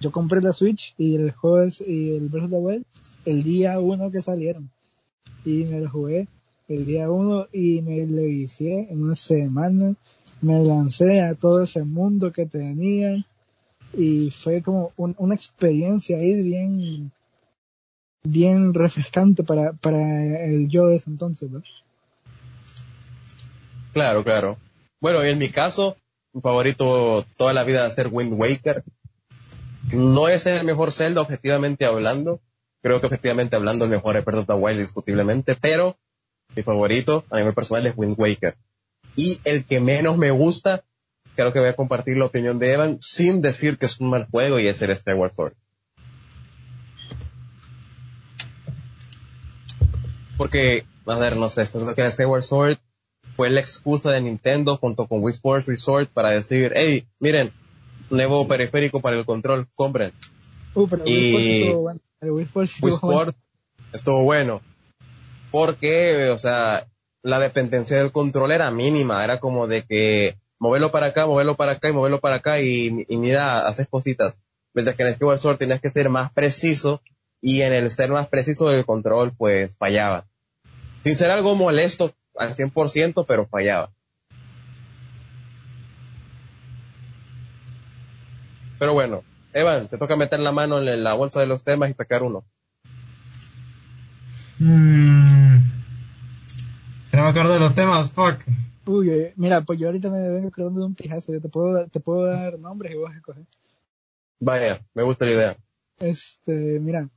yo compré la Switch y el juego y el Breath of the Wild el día uno que salieron. Y me lo jugué el día uno y me lo vicié en una semana. Me lancé a todo ese mundo que tenía y fue como un- una experiencia ahí bien, bien refrescante para, para el yo de ese entonces, ¿no? Claro, claro. Bueno, en mi caso, mi favorito toda la vida va a ser Wind Waker. No es el mejor Zelda, objetivamente hablando. Creo que objetivamente hablando el mejor es Breath of the Wild discutiblemente, pero mi favorito a nivel personal es Wind Waker. Y el que menos me gusta, creo que voy a compartir la opinión de Evan sin decir que es un mal juego y es el Skyward Sword. Porque, a ver, no sé, esto es lo que el Skyward Sword fue la excusa de Nintendo junto con Wii Sports Resort para decir, hey, miren, nuevo periférico para el control, compren. Uh, pero el Y- Wii Sports sí estuvo bueno. El Wii Sports sí Wii estuvo bueno. Sport estuvo bueno. Porque, o sea, la dependencia del control era mínima, era como de que moverlo para acá, moverlo para acá y moverlo para acá y, mira, haces cositas. Mientras que en el Skyward Sword tenías que ser más preciso y en el ser más preciso del control pues fallaba. Sin ser algo molesto al 100%, pero fallaba. Pero bueno, Evan, te toca meter la mano en la bolsa de los temas y sacar uno. Mm. Que no me acuerdo de los temas, fuck. Uy, eh, mira, pues yo ahorita me vengo acordando de un pijazo. Yo te puedo, dar- te puedo dar nombres y vos escoger. Vaya, me gusta la idea. Este, mira,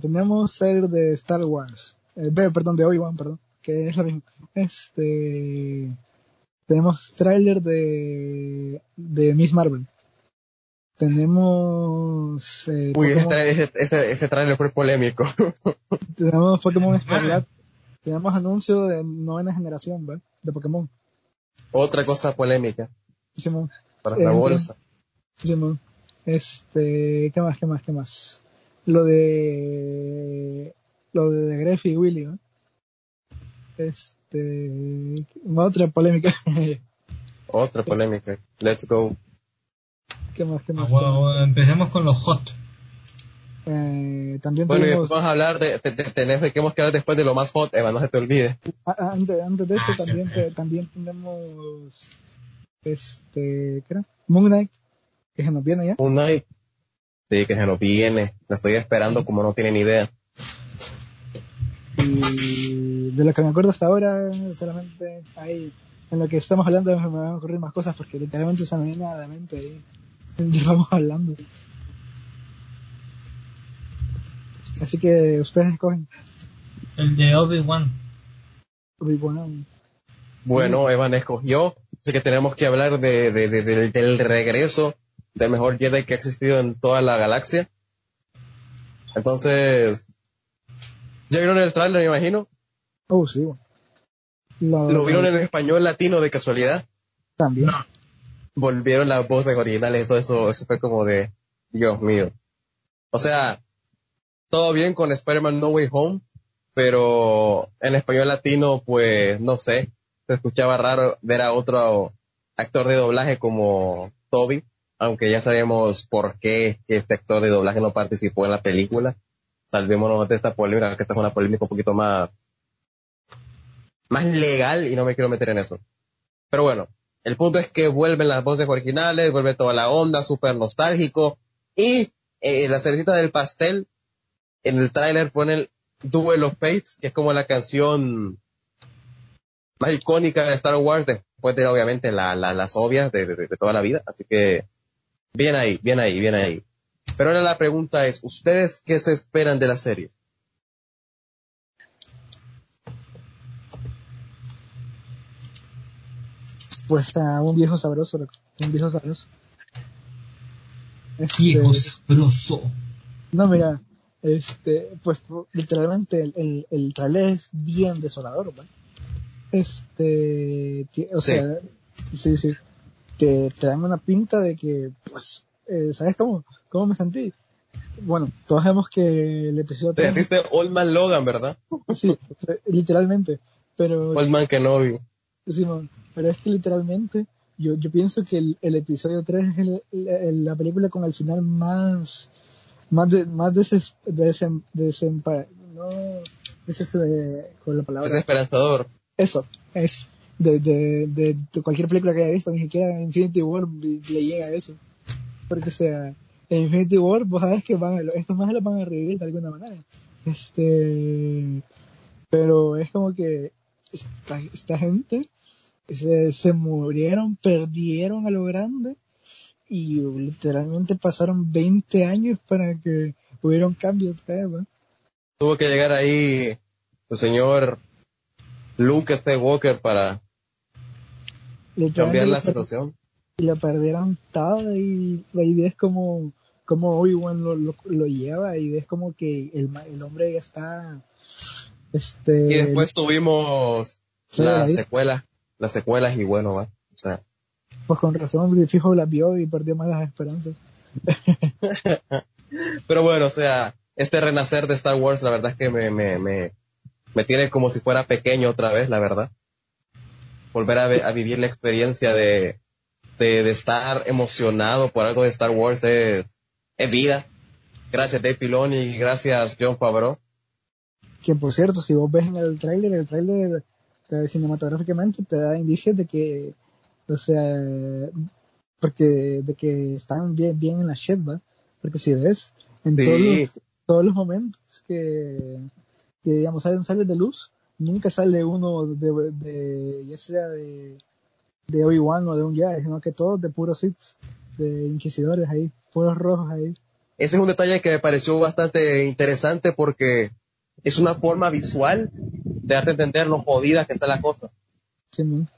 tenemos el de Star Wars. Eh, perdón, de Obi-Wan, perdón. Que es lo mismo. Este, tenemos tráiler de, de Miss Marvel. Tenemos, eh, Uy, ese, Pokémon- ese, ese, ese trailer fue polémico. tenemos Pokémon Escarlat. Tenemos anuncio de novena generación, ¿verdad? De Pokémon. Otra cosa polémica Simón. para la Eh, bolsa. Simón. Este, ¿qué más, qué más, qué más? Lo de, lo de Gref y Willy, ¿no? Este, otra polémica. Otra polémica. Let's go. ¿Qué más, qué Ah, más? bueno, empecemos con los hot. Eh, también Bueno, y tenemos, después vamos a hablar de, de, de- tenemos que hablar después de lo más hot, Eva, no se te olvide. a- a- antes, antes de eso Ah, sí, también, sí. te- también tenemos, este, ¿qué era? Moon Knight, que se nos viene ya. Un night. Sí, que se nos viene. La estoy esperando como no tienen idea. Y de lo que me acuerdo hasta ahora, solamente hay, en lo que estamos hablando me van a ocurrir más cosas porque literalmente se me viene a la mente ahí. Y vamos hablando. Así que ustedes escogen. El de Obi-Wan. Obi-Wan. Bueno, Evan escogió, así que tenemos que hablar de, de, de- del- del regreso del mejor Jedi que ha existido en toda la galaxia. Entonces, ¿ya vieron el trailer, me imagino? Oh, sí, bueno. Lo, ¿Lo vieron en español latino de casualidad? También. No. Volvieron las voces originales, todo eso, eso fue como de, Dios mío. O sea, todo bien con Spider-Man No Way Home, pero en español latino, pues, no sé, se escuchaba raro ver a otro actor de doblaje como Toby, aunque ya sabemos por qué este actor de doblaje no participó en la película. Salvémonos de esta polémica, que esta es una polémica un poquito más, más legal y no me quiero meter en eso. Pero bueno, el punto es que vuelven las voces originales, vuelve toda la onda, súper nostálgico. Y eh, la cerecita del pastel, en el tráiler ponen Duel of Fates, que es como la canción más icónica de Star Wars, después de obviamente la, la- las obvias de, de- de toda la vida. Así que, bien ahí, bien ahí, bien ahí. Pero ahora la pregunta es, ¿ustedes qué se esperan de la serie? Pues a un viejo sabroso, loco. Un viejo sabroso. Este, Viejo sabroso. No, mira, este, pues literalmente el, el, el trailer es bien desolador, ¿va? Este, o Sí. sea, sí, sí, te, te dan una pinta de que, pues, eh, ¿sabes cómo, cómo me sentí? Bueno, todos sabemos que el episodio Te 3, dijiste Old Man Logan, ¿verdad? sí, literalmente, pero Old Man Kenobi. Simón, pero es que literalmente yo, yo pienso que el, el episodio 3 es el- el- la película con el final más más de, más deses, desem, desempa- no deses, eh, con la palabra. Desesperanzador. eso es de, de, de, de cualquier película que haya visto ni siquiera Infinity War le llega a eso. Porque o sea en Infinity War vos sabes que van a- estos más los van a revivir de alguna manera. Este pero es como que esta, esta gente se, se murieron, perdieron a lo grande y literalmente pasaron 20 años para que hubiera un cambio otra vez, ¿va? Tuvo que llegar ahí el señor Luke Skywalker para Literalmente cambiar la situación. y la perdieron toda y ahí ves como, como Obi-Wan lo, lo, lo lleva y ves como que el, el hombre ya está este Y después tuvimos las ahí. secuelas, las secuelas y bueno, va. O sea, pues con razón de fijo la vio y perdió más las esperanzas pero bueno, o sea, este renacer de Star Wars, la verdad es que me, me, me, me tiene como si fuera pequeño otra vez, la verdad. Volver a, a vivir la experiencia de, de, de estar emocionado por algo de Star Wars es, es vida. Gracias Dave Filoni y gracias John Favreau. que por cierto, si vos ves en el tráiler, el tráiler eh, cinematográficamente te da indicios de que, o sea, porque de que están bien, bien en la shit, ¿va? Porque si ves, en Sí. todos, los, todos los momentos que, que digamos, salen de luz, nunca sale uno de, de ya sea de, de Obi-Wan o de un Jedi, sino que todos de puros Sith, de inquisidores ahí, puros rojos ahí. Ese es un detalle que me pareció bastante interesante porque es una forma visual de darte a entender lo jodida que está la cosa. Sí, man.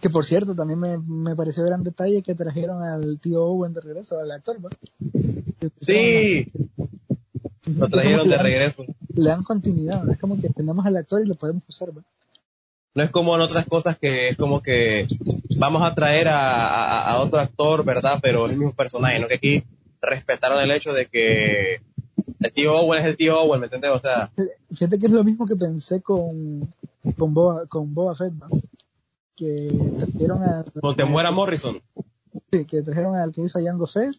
Que por cierto, también me, me pareció gran detalle que trajeron al tío Owen de regreso, al actor. Que Sí, lo es trajeron de regreso. Le dan continuidad, es como que tenemos al actor y lo podemos usar, ¿va? No es como en otras cosas que es como que vamos a traer a, a- a otro actor, ¿verdad? Pero el mismo personaje, ¿no? Que aquí respetaron el hecho de que el tío Owen es el tío Owen, ¿me entiendes? O sea, Fíjate que es lo mismo que pensé con, con Boba, con Boba Fett, ¿va? Que trajeron a, con Temuera Morrison. sí, que trajeron al que hizo a Jango Fett,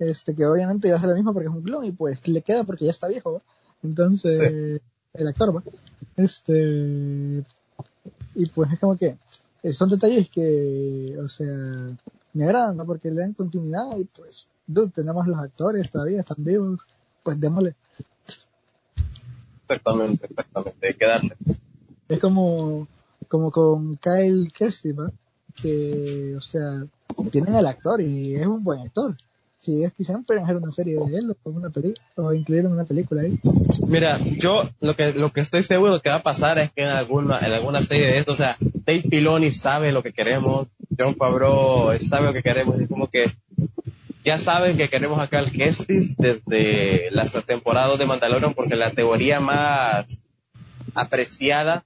este, que obviamente iba a ser lo mismo porque es un clon y pues le queda porque ya está viejo, ¿va? Entonces, el actor, ¿va? Este, y pues es como que eh, son detalles que, o sea, me agradan, ¿no? Porque le dan continuidad y pues, dude, tenemos los actores todavía, están vivos, pues démosle. Exactamente, exactamente, hay que darle. Es como, como con Kyle Kirsty, ¿va? Que, o sea, tienen al actor y es un buen actor. si ellos quisieran pueden hacer una serie de él o una película o incluir una película ahí. Mira, yo lo que lo que estoy seguro que va a pasar es que en alguna en alguna serie de esto, o sea, Dave Filoni sabe lo que queremos, John Favreau sabe lo que queremos, es como que ya saben que queremos acá al Kestis desde las temporadas de Mandalorian porque la teoría más apreciada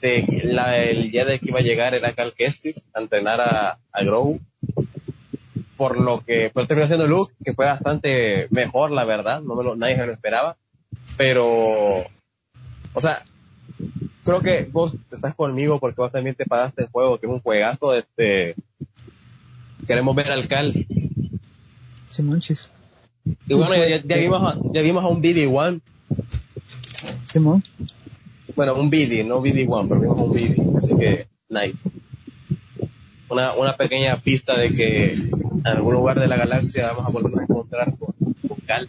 de la, el día de que iba a llegar era Cal Kestis a entrenar a, a Grogu por lo que pues terminó siendo Luke, que fue bastante mejor, la verdad, no me lo, nadie se lo esperaba, pero, o sea, creo que vos estás conmigo porque vos también te pagaste el juego, que es un juegazo, este, queremos ver al Cal. Simonchis. Y bueno, ya, ya, vimos, a, ya vimos a un BD-1. Bueno, un BD, no BD-1, pero vimos un BD, así que, nice. Una, una pequeña pista de que en algún lugar de la galaxia vamos a volver a encontrar con, con Cal.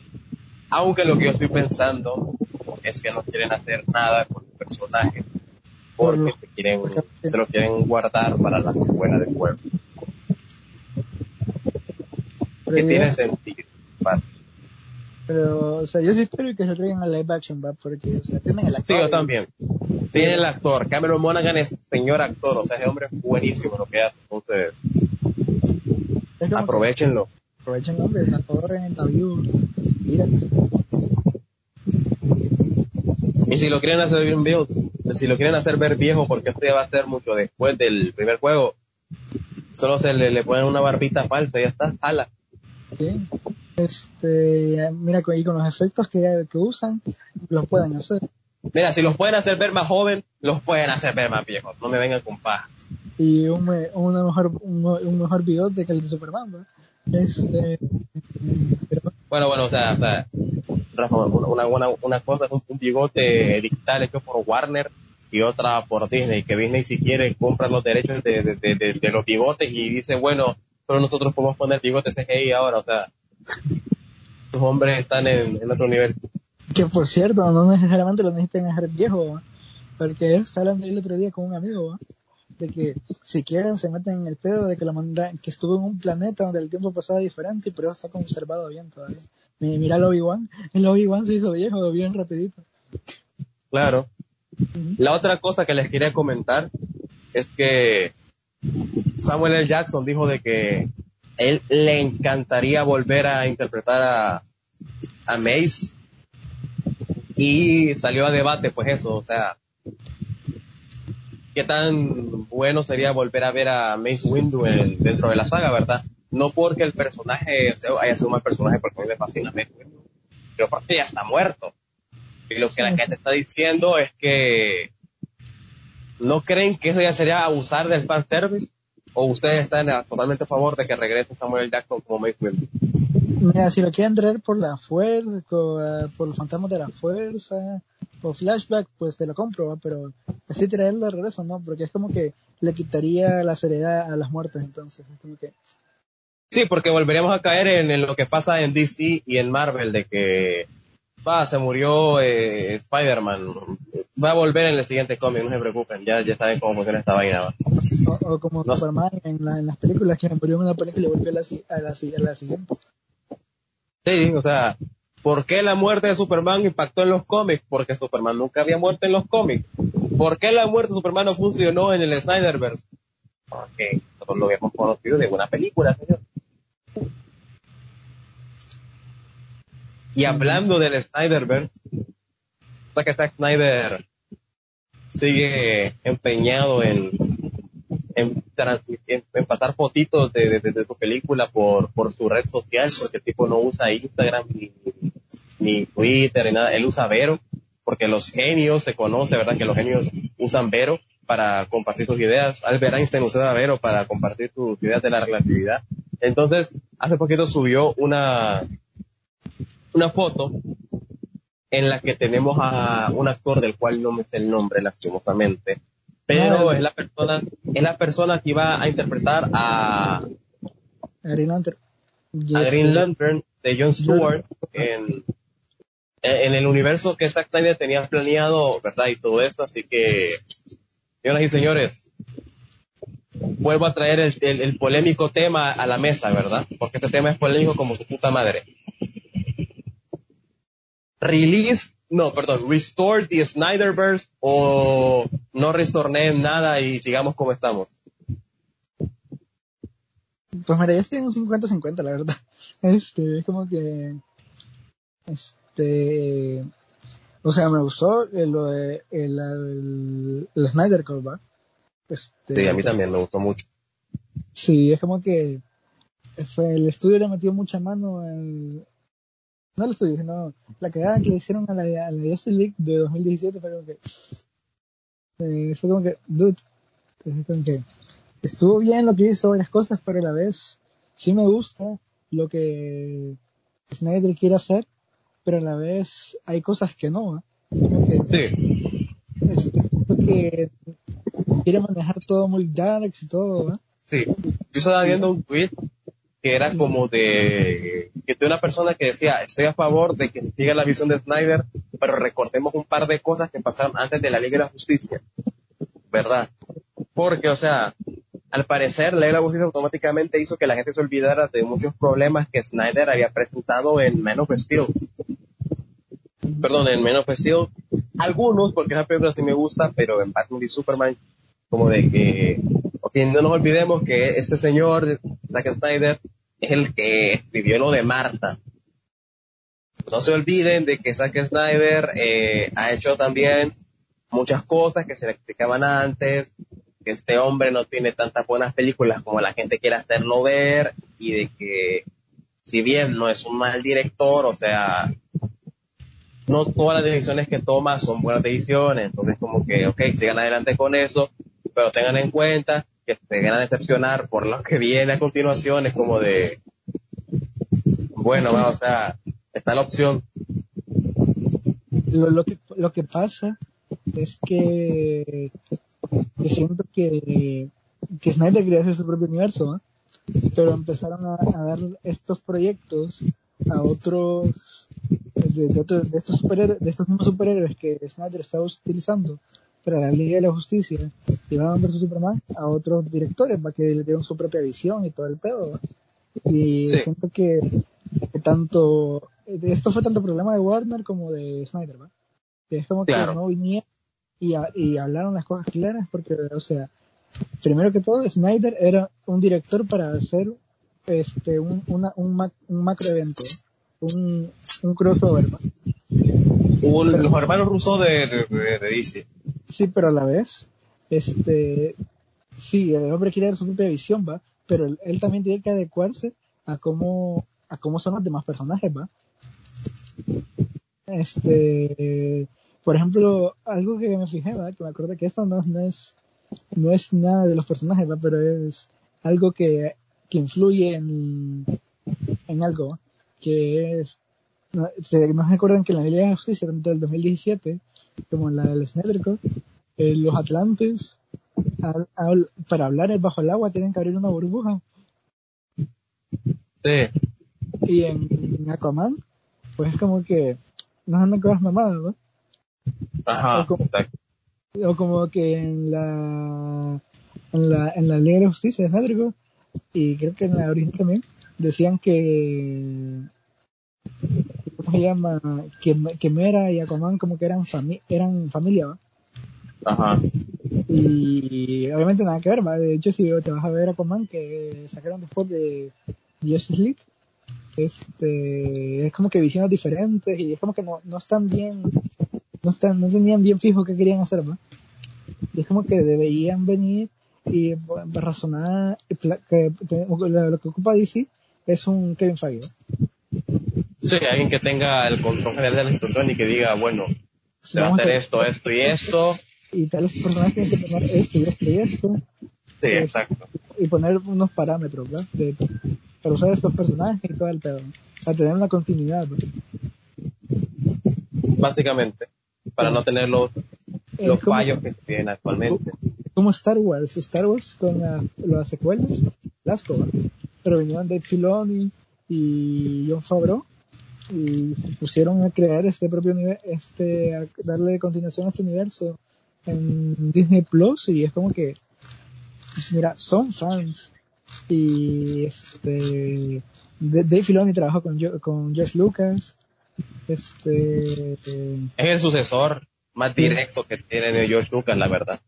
Aunque lo que yo estoy pensando es que no quieren hacer nada con el personaje porque se, quieren, se lo quieren guardar para la secuela del juego. Que tiene sentido. Pero, o sea, yo sí espero que se traigan a live action, ¿va? Porque, o sea, tienen el actor. Sí, yo también. Tiene el actor. Cameron Monaghan es señor actor. O sea, ese hombre es buenísimo lo que hace. Entonces, Es como que aprovechenlo. Aprovechen, hombre, el actor está vivo. Mira. Y si lo quieren hacer bien viejo, si lo quieren hacer ver viejo, porque esto ya va a ser mucho después del primer juego, solo se le, le ponen una barbita falsa y ya está, jala. Sí. Este, mira, y con los efectos que, que usan, los pueden hacer. Mira, si los pueden hacer ver más joven, los pueden hacer ver más viejos. No me vengan con paja. Y un, una mejor, un, un mejor bigote que el de Superman. Este, pero, Bueno, bueno, o sea, o sea Rafa, una, una, una cosa es un, un bigote digital hecho por Warner y otra por Disney, que Disney si quiere compra los derechos de, de, de, de- de los bigotes y dice, bueno, pero nosotros podemos poner bigotes CGI ahora, o sea, los hombres están en, en otro nivel. que por cierto, no necesariamente lo necesitan hacer viejo. Porque estaba hablando el otro día con un amigo, de que si quieren se meten en el pedo de que lo manda, que estuvo en un planeta donde el tiempo pasaba diferente y por eso está conservado bien todavía. Mi- Mira el Obi-Wan, el Obi-Wan se hizo viejo bien rapidito. Claro. La otra cosa que les quería comentar es que Samuel L. Jackson dijo de que él le encantaría volver a interpretar a, a Mace y salió a debate pues eso, o sea, qué tan bueno sería volver a ver a Mace Windu en- dentro de la saga, ¿verdad? No porque el personaje sea- haya sido un mal personaje, porque a mí me fascina Mace Windu, pero porque ya está muerto. Y lo que la gente está diciendo es que no creen que eso ya sería abusar del fanservice o ustedes están a- totalmente a favor de que regrese Samuel. Jackson como Windu. Mira, si lo quieren traer por la fuerza, por los fantasmas de la fuerza, por flashback, pues te lo compro, pero así traerlo de regreso, no, porque es como que le quitaría la seriedad a las muertes, entonces, es como que, Sí, porque volveríamos a caer en, en lo que pasa en DC y en Marvel de que va, se murió eh, Spider-Man, va a volver en el siguiente cómic, no se preocupen, ya, ya saben cómo funciona esta vaina. ¿va? o, o como No. Superman en, la- en las películas, que murió en una película y volvió a la, a la siguiente. Sí, o sea, ¿por qué la muerte de Superman impactó en los cómics? Porque Superman nunca había muerto en los cómics. ¿Por qué la muerte de Superman no funcionó en el Snyderverse? Porque nosotros lo habíamos conocido de una película, señor. Y hablando del Snyderverse, sea que Zack Snyder sigue empeñado en en, en, en pasar fotitos de, de, de su película por, por su red social, porque el tipo no usa Instagram ni, ni Twitter ni nada, él usa Vero, porque los genios se conoce, ¿verdad? Que los genios usan Vero para compartir sus ideas. Albert Einstein usaba Vero para compartir sus ideas de la relatividad. Entonces, hace poquito subió una, una foto en la que tenemos a un actor del cual no me sé el nombre lastimosamente, pero es la persona, es la persona que iba a interpretar a, Green Lantern. Y a Green Lantern de Jon Stewart en, en el universo que Zack Snyder tenía planeado, ¿verdad? Y todo esto, así que, señoras y señores, vuelvo a traer el, el, el polémico tema a la mesa, ¿verdad? Porque este tema es polémico como su puta madre. Release, no, perdón, restore the Snyderverse o no restorné nada y sigamos como estamos. Pues mira, estoy en un 50-50, la verdad. Este, es como que, este, o sea, me gustó lo de el, el, el Snyder Cut. Este, Sí, a mí también me gustó mucho. Sí, es como que fue, el estudio le metió mucha mano en, no el estudio, sino la cagada que hicieron a la, a la Justice League de 2017 fue como que, eh, fue como que, dude, fue como que estuvo bien lo que hizo, varias cosas, pero a la vez sí me gusta lo que Snyder quiere hacer, pero a la vez hay cosas que no, ¿eh? Como que, Sí, este, que quiere manejar todo muy darks y todo, ¿eh? sí. Yo estaba viendo un tweet que era como de, de una persona que decía, estoy a favor de que se siga la visión de Snyder, pero recordemos un par de cosas que pasaron antes de la Liga de la Justicia. ¿Verdad? Porque, o sea, al parecer, la Ley de la Justicia automáticamente hizo que la gente se olvidara de muchos problemas que Snyder había presentado en Man of Steel. Perdón, en Man of Steel. Algunos, porque esa película sí me gusta, pero en Batman y Superman, como de que, ok, no nos olvidemos que este señor, Zack Snyder, es el que escribió lo de Marta. No se olviden de que Zack Snyder eh, ha hecho también muchas cosas que se le explicaban antes, que este hombre no tiene tantas buenas películas como la gente quiere hacerlo ver y de que si bien no es un mal director, o sea, no todas las decisiones que toma son buenas decisiones, entonces como que, ok, sigan adelante con eso, pero tengan en cuenta que se van a decepcionar por lo que viene a continuación, es como de, bueno, va, o sea, está la opción, lo, lo que lo que pasa es que, que siento que, que Snyder quería hacer su propio universo, ¿eh? pero empezaron a, dar estos proyectos a otros de, de, de estos superhéroes, de estos mismos superhéroes que Snyder estaba utilizando para la Liga de la Justicia y Batman vs Superman a otros directores para que le dieran su propia visión y todo el pedo ¿va? y Sí. siento que, que tanto esto fue tanto problema de Warner como de Snyder ¿va? que es como Claro. que no vinieron y, a- y hablaron las cosas claras porque o sea primero que todo Snyder era un director para hacer este un, una, un, mac- un macro evento un, un crossover ¿va? Hubo los hermanos rusos de, de, de- de DC. Sí, pero a la vez, este, sí, el hombre quiere su propia visión, va, pero él, él también tiene que adecuarse a cómo, a cómo son los demás personajes, va. Este, por ejemplo, algo que me fijé, va, que me acuerdo que esto no, no es, no es nada de los personajes, va, pero es algo que, que influye en, en algo, que es, no, se, acuerdan que en la Liga de la Justicia, tanto del 2017, como en la del Snyder eh, los Atlantes, para hablar bajo el agua, tienen que abrir una burbuja. Sí, Y en Aquaman, pues es como que nos andan cosas mamadas, ¿no? ajá, O como- exacto. O como que en la, en la, en la Liga de la Justicia de Snyder y creo que en la original también, decían que, ¿cómo se llama? Que, que Mera y Aquaman como que eran, fami eran familia, ¿va? Ajá. Y obviamente nada que ver, ¿va? De hecho, si te vas a ver Aquaman que sacaron después de Justice League, este, es como que visiones diferentes y es como que no, no están bien, no están, no tenían bien fijo qué querían hacer, ¿va? Y es como que deberían venir y razonar, que, lo lo que ocupa DC es un Kevin Feige, ¿va? Sí, alguien que tenga el control general de la situación y que diga, bueno, se va a hacer esto, esto y esto. Y tales personajes tienen que tener esto y esto y esto. Sí, exacto. y poner unos parámetros, ¿verdad? De, para usar estos personajes y todo el pedo. Para tener una continuidad, ¿verdad? Básicamente, para no tener los, Es los como- fallos que se tienen actualmente. Como Star Wars. Star Wars con la- las secuelas, las cosas. Pero vinieron Dave Filoni y John Favreau y se pusieron a crear este propio universo, este, a darle continuación a este universo en Disney Plus y es como que pues mira, son fans. Y este, Dave Filoni trabajó con, Jo- con George Lucas. Este, Es el sucesor más directo que tiene George Lucas, la verdad.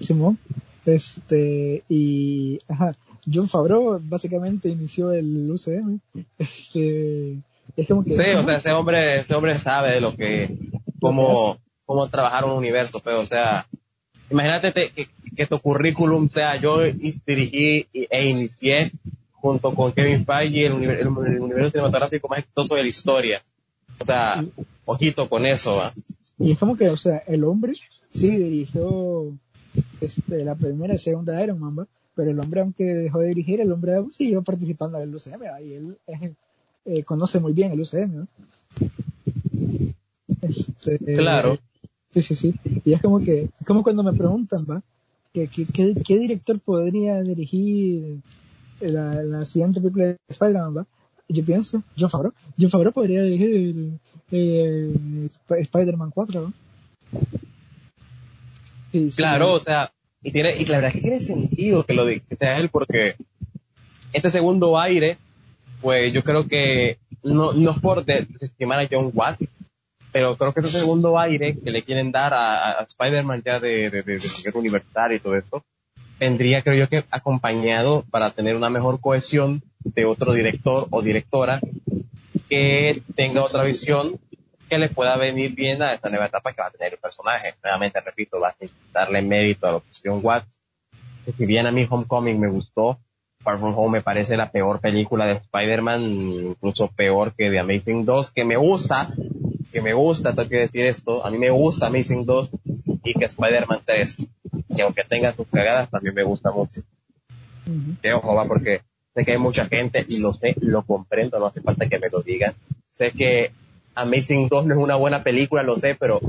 Simón. Este, y, ajá, John Favreau básicamente inició el UCM. Este, es como que. Sí, o sea, ese hombre, ese hombre sabe de lo que, cómo, cómo trabajar un universo, pero, o sea, imagínate te- que, que tu currículum sea, yo dirigí e inicié junto con Kevin Feige el, univer- el, el universo cinematográfico más exitoso de la historia. O sea, ojito con eso, ¿va? Y es como que, o sea, el hombre sí dirigió este, la primera y segunda Iron Man, ¿va? Pero el hombre, aunque dejó de dirigir, el hombre siguió participando en el UCM, ¿va? y él eh, eh, conoce muy bien el UCM. ¿va? Este, Claro. Sí, sí, sí. Y es como que, es como cuando me preguntan, ¿va? ¿Qué director podría dirigir la, la siguiente película de Spider-Man? ¿va? Yo pienso, John Favreau. John Favreau podría dirigir eh, Sp- Spider-Man 4, ¿no? Sí, sí. Claro, o sea, y tiene, y la verdad que tiene sentido que lo que sea él porque este segundo aire, pues yo creo que no, no es por de- desestimar a John Watt, pero creo que ese segundo aire que le quieren dar a, a Spider-Man ya de, de, de, y todo esto, vendría creo yo que acompañado para tener una mejor cohesión de otro director o directora que tenga otra visión que le pueda venir bien a esta nueva etapa que va a tener el personaje. Nuevamente, repito, va a darle mérito a la opción Watts. Que si bien a mí Homecoming me gustó, Far From Home me parece la peor película de Spider-Man, incluso peor que The Amazing 2, que me gusta, que me gusta, tengo que decir esto, a mí me gusta Amazing 2 y que Spider-Man 3, que aunque tenga sus cagadas, también me gusta mucho. Que ojo, va, porque sé que hay mucha gente, y lo sé, lo comprendo, no hace falta que me lo digan. Sé que Amazing 2 no es una buena película, lo sé, pero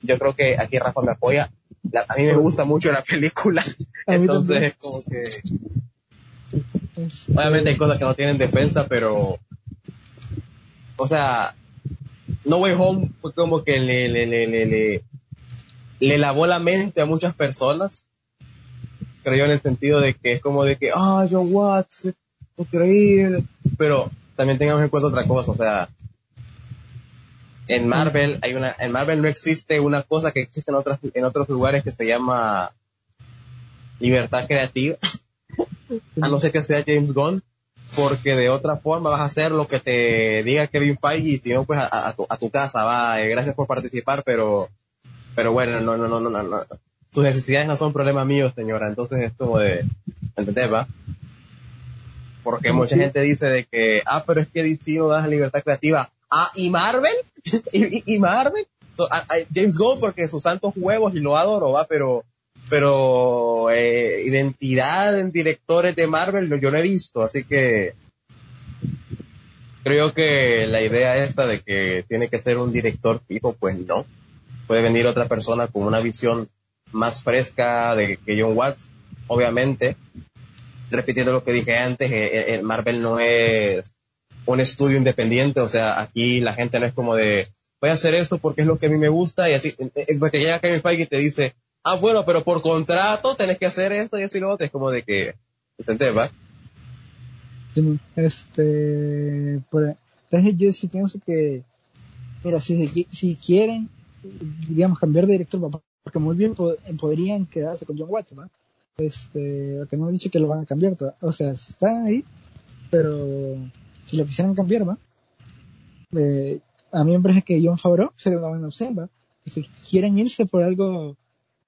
yo creo que aquí Rafa me apoya. La- a mí me gusta mucho la película, entonces es como que, obviamente hay cosas que no tienen defensa, pero, o sea, No Way Home fue como que le, le, le, le, le, le lavó la mente a muchas personas, creo yo en el sentido de que es como de que, ah, John Watts, increíble, pero también tengamos en cuenta otra cosa, o sea, en Marvel hay una, en Marvel no existe una cosa que existe en otras, en otros lugares que se llama libertad creativa, a no ser que sea James Gunn, porque de otra forma vas a hacer lo que te diga Kevin Feige y si no pues a, a tu, a tu casa. Va, eh, gracias por participar, pero, pero bueno, no, no, no, no, no, sus necesidades no son problema mío, señora, entonces es como de, ¿entendés, va? Porque mucha gente dice de que, ah, pero es que DC no da libertad creativa. Ah, ¿y Marvel? ¿Y, Marvel? So, a- a- James porque sus santos huevos y lo adoro, va, pero, pero, eh, identidad en directores de Marvel yo no he visto, así que, creo que la idea esta de que tiene que ser un director fijo, pues no. Puede venir otra persona con una visión más fresca de que John Watts, obviamente, repitiendo lo que dije antes, eh, eh, eh, Marvel no es un estudio independiente, o sea, aquí la gente no es como de, voy a hacer esto porque es lo que a mí me gusta, y así, eh, eh, porque llega Kevin Feige y te dice, ah, bueno, pero por contrato tenés que hacer esto y eso y lo otro, es como de que, ¿entendés, va? Este, por, entonces yo sí pienso que, mira, si, si quieren, digamos, cambiar de director, porque muy bien po- podrían quedarse con John Watts, ¿va? Este, porque no han dicho que lo van a cambiar, o sea, si están ahí, pero si lo quisieran cambiar, ¿va? Eh, a mí me parece que John Favreau sería una buena opción, ¿va? Y si quieren irse por algo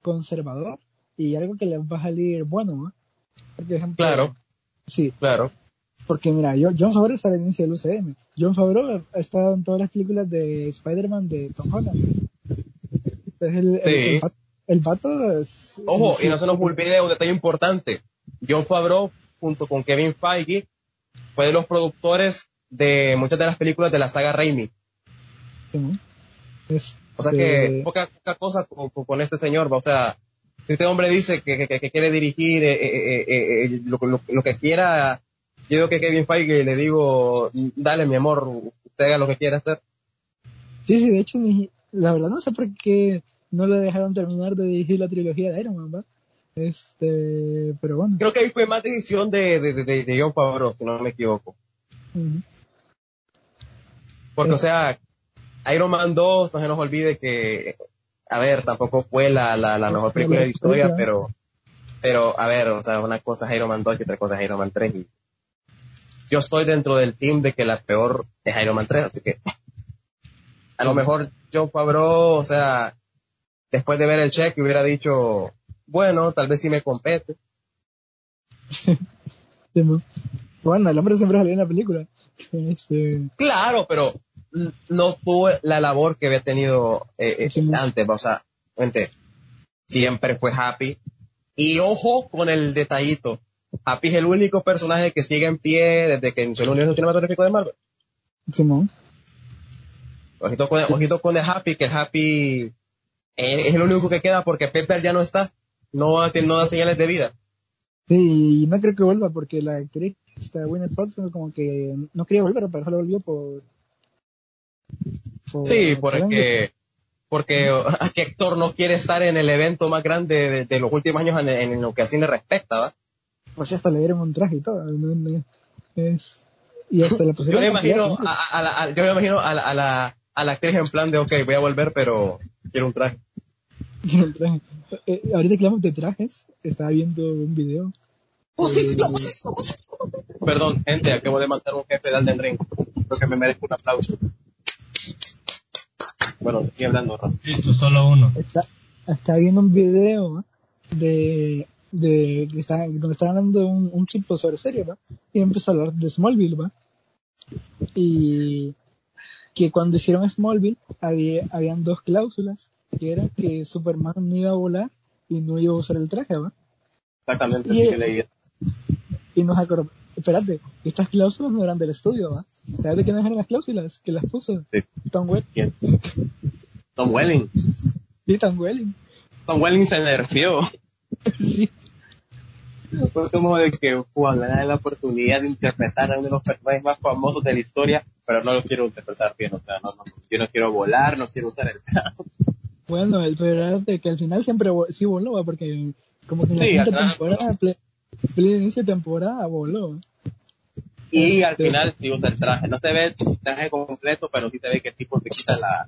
conservador y algo que les va a salir bueno, ¿va? Por ejemplo, Claro. Sí, Claro. porque mira, yo, John Favreau está al inicio del UCM. John Favreau ha estado en todas las películas de Spider-Man de Tom Holland. Es el, Sí. el, vato- el vato es... Ojo, y no se nos olvide un detalle importante. John Favreau, junto con Kevin Feige, fue de los productores de muchas de las películas de la saga Raimi. sí, O sea que poca, poca cosa con, este señor, ¿va? o sea, si este hombre dice que, que- que quiere dirigir eh, eh, eh, lo, lo- lo que quiera, yo digo que Kevin Feige le digo, dale mi amor, usted haga lo que quiera hacer. Sí, sí, de hecho, la verdad no sé por qué no le dejaron terminar de dirigir la trilogía de Iron Man, ¿va? Este, pero bueno. Creo que ahí fue más decisión de, de, de, de John Favreau, si no me equivoco. Porque, Eh. o sea, Iron Man 2, no se nos olvide que, a ver, tampoco fue la, la, la mejor película de la historia, pero, pero, a ver, o sea, una cosa es Iron Man 2 y otra cosa es Iron Man 3. Y yo estoy dentro del team de que la peor es Iron Man 3, así que, a lo mejor John Favreau, o sea, después de ver el check hubiera dicho, bueno, tal vez sí me compete. Bueno, el hombre siempre salió en la película. Este, Claro, pero no tuvo la labor que había tenido eh, eh, Sí, antes, o sea, gente, siempre fue Happy. Y ojo con el detallito, Happy es el único personaje que sigue en pie desde que inició el universo cinematográfico de Marvel. Simón. Ojito con, ojito con el Happy, que el Happy eh, es el único que queda porque Pepper ya no está, no, da- no da señales de vida. Sí, y no creo que vuelva porque la actriz, esta Gwyneth Paltrow, como que no quería volver, pero solo volvió por... por- Sí, por porque, porque ¿a qué actor no quiere estar en el evento más grande de, de los últimos años en, en lo que a cine respecta, ¿va? Pues hasta le dieron un traje y todo. Es, y hasta la Yo me imagino a la, a- yo me imagino a la, a la, a la actriz en plan de, ok, voy a volver, pero quiero un traje. Y el traje. Eh, ahorita que hablamos de trajes, estaba viendo un video. eh, Perdón, gente, acabo de matar a un jefe de Alden Ring. Creo que me merezco un aplauso. Bueno, sigue hablando, Rafa. Listo, solo uno. está, estaba viendo un video de, de que está, donde está hablando un, un tipo sobre serie, ¿va? Y empezó a hablar de Smallville, ¿va? Y que cuando hicieron Smallville había, habían dos cláusulas, que era que Superman no iba a volar y no iba a usar el traje, ¿va? Exactamente, Y- sí que leí. Y nos acordamos, espérate, estas cláusulas no eran del estudio, ¿va? ¿Sabes de quiénes eran las cláusulas? Que las puso Sí. Tom Welling. ¿Quién? Tom Welling. Sí, Tom Welling. Tom Welling se nerfeó. Sí. Fue como de que Juan me da la oportunidad de interpretar a uno de los personajes más famosos de la historia, pero no lo quiero interpretar bien, o sea, no, no, yo no quiero volar, no quiero usar el traje. Bueno, el pero de que al final siempre sí voló, porque como que en la Sí, quinta temporada, inicio de temporada voló. Y al Este- final sí usa el traje. No se ve el traje completo, pero sí se ve que el tipo se quita la,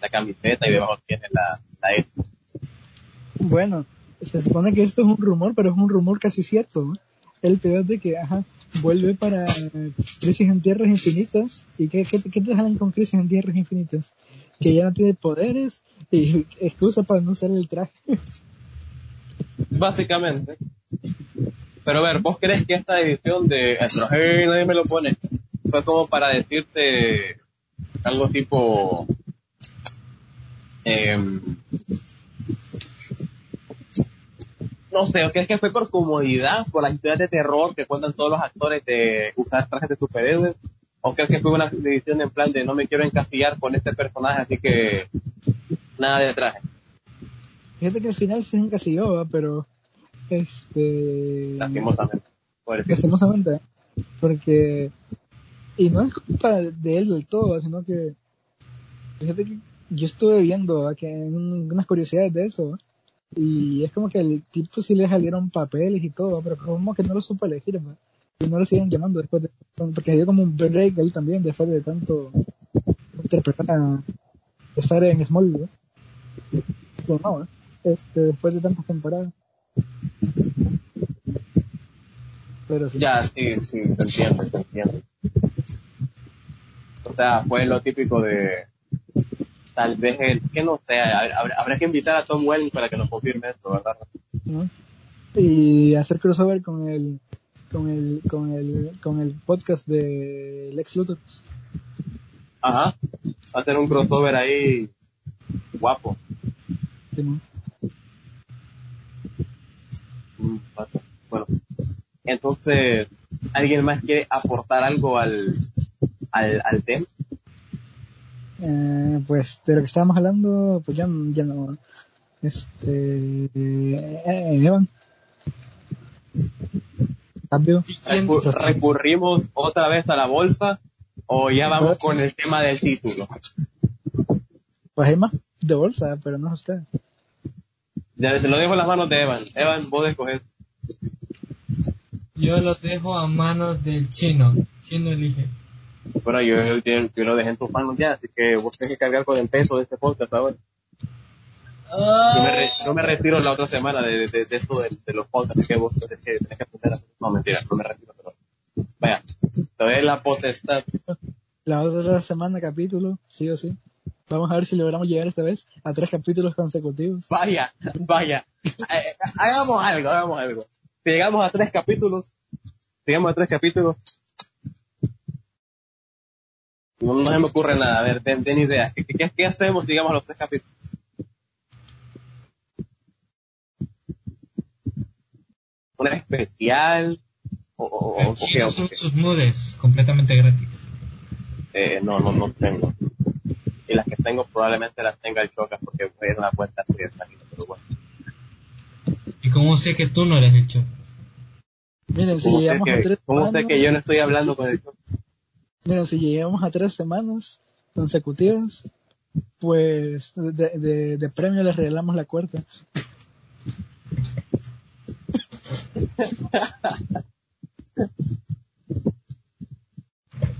la camiseta y debajo tiene la, la S. Bueno, se supone que esto es un rumor, pero es un rumor casi cierto. ¿no? El peor de que, ajá, vuelve para Crisis en Tierras Infinitas. ¿Y qué, qué, qué te salen con Crisis en Tierras Infinitas? Que ya no tiene poderes y excusa para no usar el traje. Básicamente. Pero a ver, ¿vos crees que esta edición de el traje nadie me lo pone? Fue como para decirte algo tipo... em, no sé, ¿o crees que fue por comodidad, por las historias de terror que cuentan todos los actores de usar trajes de superhéroes? ¿O crees que fue una edición en plan de no me quiero encasillar con este personaje, así que nada de traje? Fíjate que al final se encasilló, ¿va? pero este Lastimosamente. Lastimosamente porque y no es culpa de él del todo sino que fíjate que yo estuve viendo ¿va? que un- unas curiosidades de eso y es como que al tipo sí le salieron papeles y todo pero como que no lo supo elegir ¿va? Y no lo siguen llamando después de porque dio como un break él también después de tanto interpretar a estar en Smallville. Pues no, ¿va? este después de tantas temporadas pero sí Ya, sí, sí, se entiende, se entiende. O sea, fue lo típico de, tal vez el, que no sé, habrá, habrá que invitar a Tom Welling para que nos confirme esto, ¿verdad? ¿no? Y hacer crossover con el con el con el con el podcast de Lex Luthor. Ajá. Va a hacer un crossover ahí guapo. Simón. Mm, Bueno, entonces, ¿alguien más quiere aportar algo al, al, al tema? Eh, pues de lo que estábamos hablando, pues ya, ya no. Este. Eh, Evan. Cambio. Recu- ¿Recurrimos otra vez a la bolsa o ya vamos con el tema del título? Pues hay más de bolsa, pero no es usted. Ya se lo dejo en las manos de Evan. Evan, vos escoges. Yo lo dejo a manos del chino. Chino elige. Bueno, yo, yo, yo lo dejé en tus manos ya, así que vos tenés que cargar con el peso de este podcast ahora. Yo me, re- me retiro la otra semana de, de, de esto de, de los podcasts que vos tenés que, tenés que aprender a. No, mentira, no me retiro, pero... Vaya, doy la potestad. La otra semana capítulo, sí o sí. Vamos a ver si logramos llegar esta vez a tres capítulos consecutivos. Vaya, vaya. Eh, hagamos algo, hagamos algo. Si llegamos a tres capítulos, si llegamos a tres capítulos, no, no se me ocurre nada. A ver, ten, ten idea. ¿Qué, qué, qué hacemos si llegamos a los tres capítulos? ¿Un especial? ¿O, o, o son qué? sus nudes, completamente gratis. Eh, no, no, no tengo. Y las que tengo probablemente las tenga el Chocas porque voy a ir a una cuenta salida, pero bueno. ¿Y cómo sé que tú no eres el choco? Miren, si ¿Cómo sé, llegamos a que, tres cómo sé semanas, que yo no estoy hablando con el Chocas? miren, si llegamos a tres semanas consecutivas, pues de, de, de premio les regalamos la cuarta.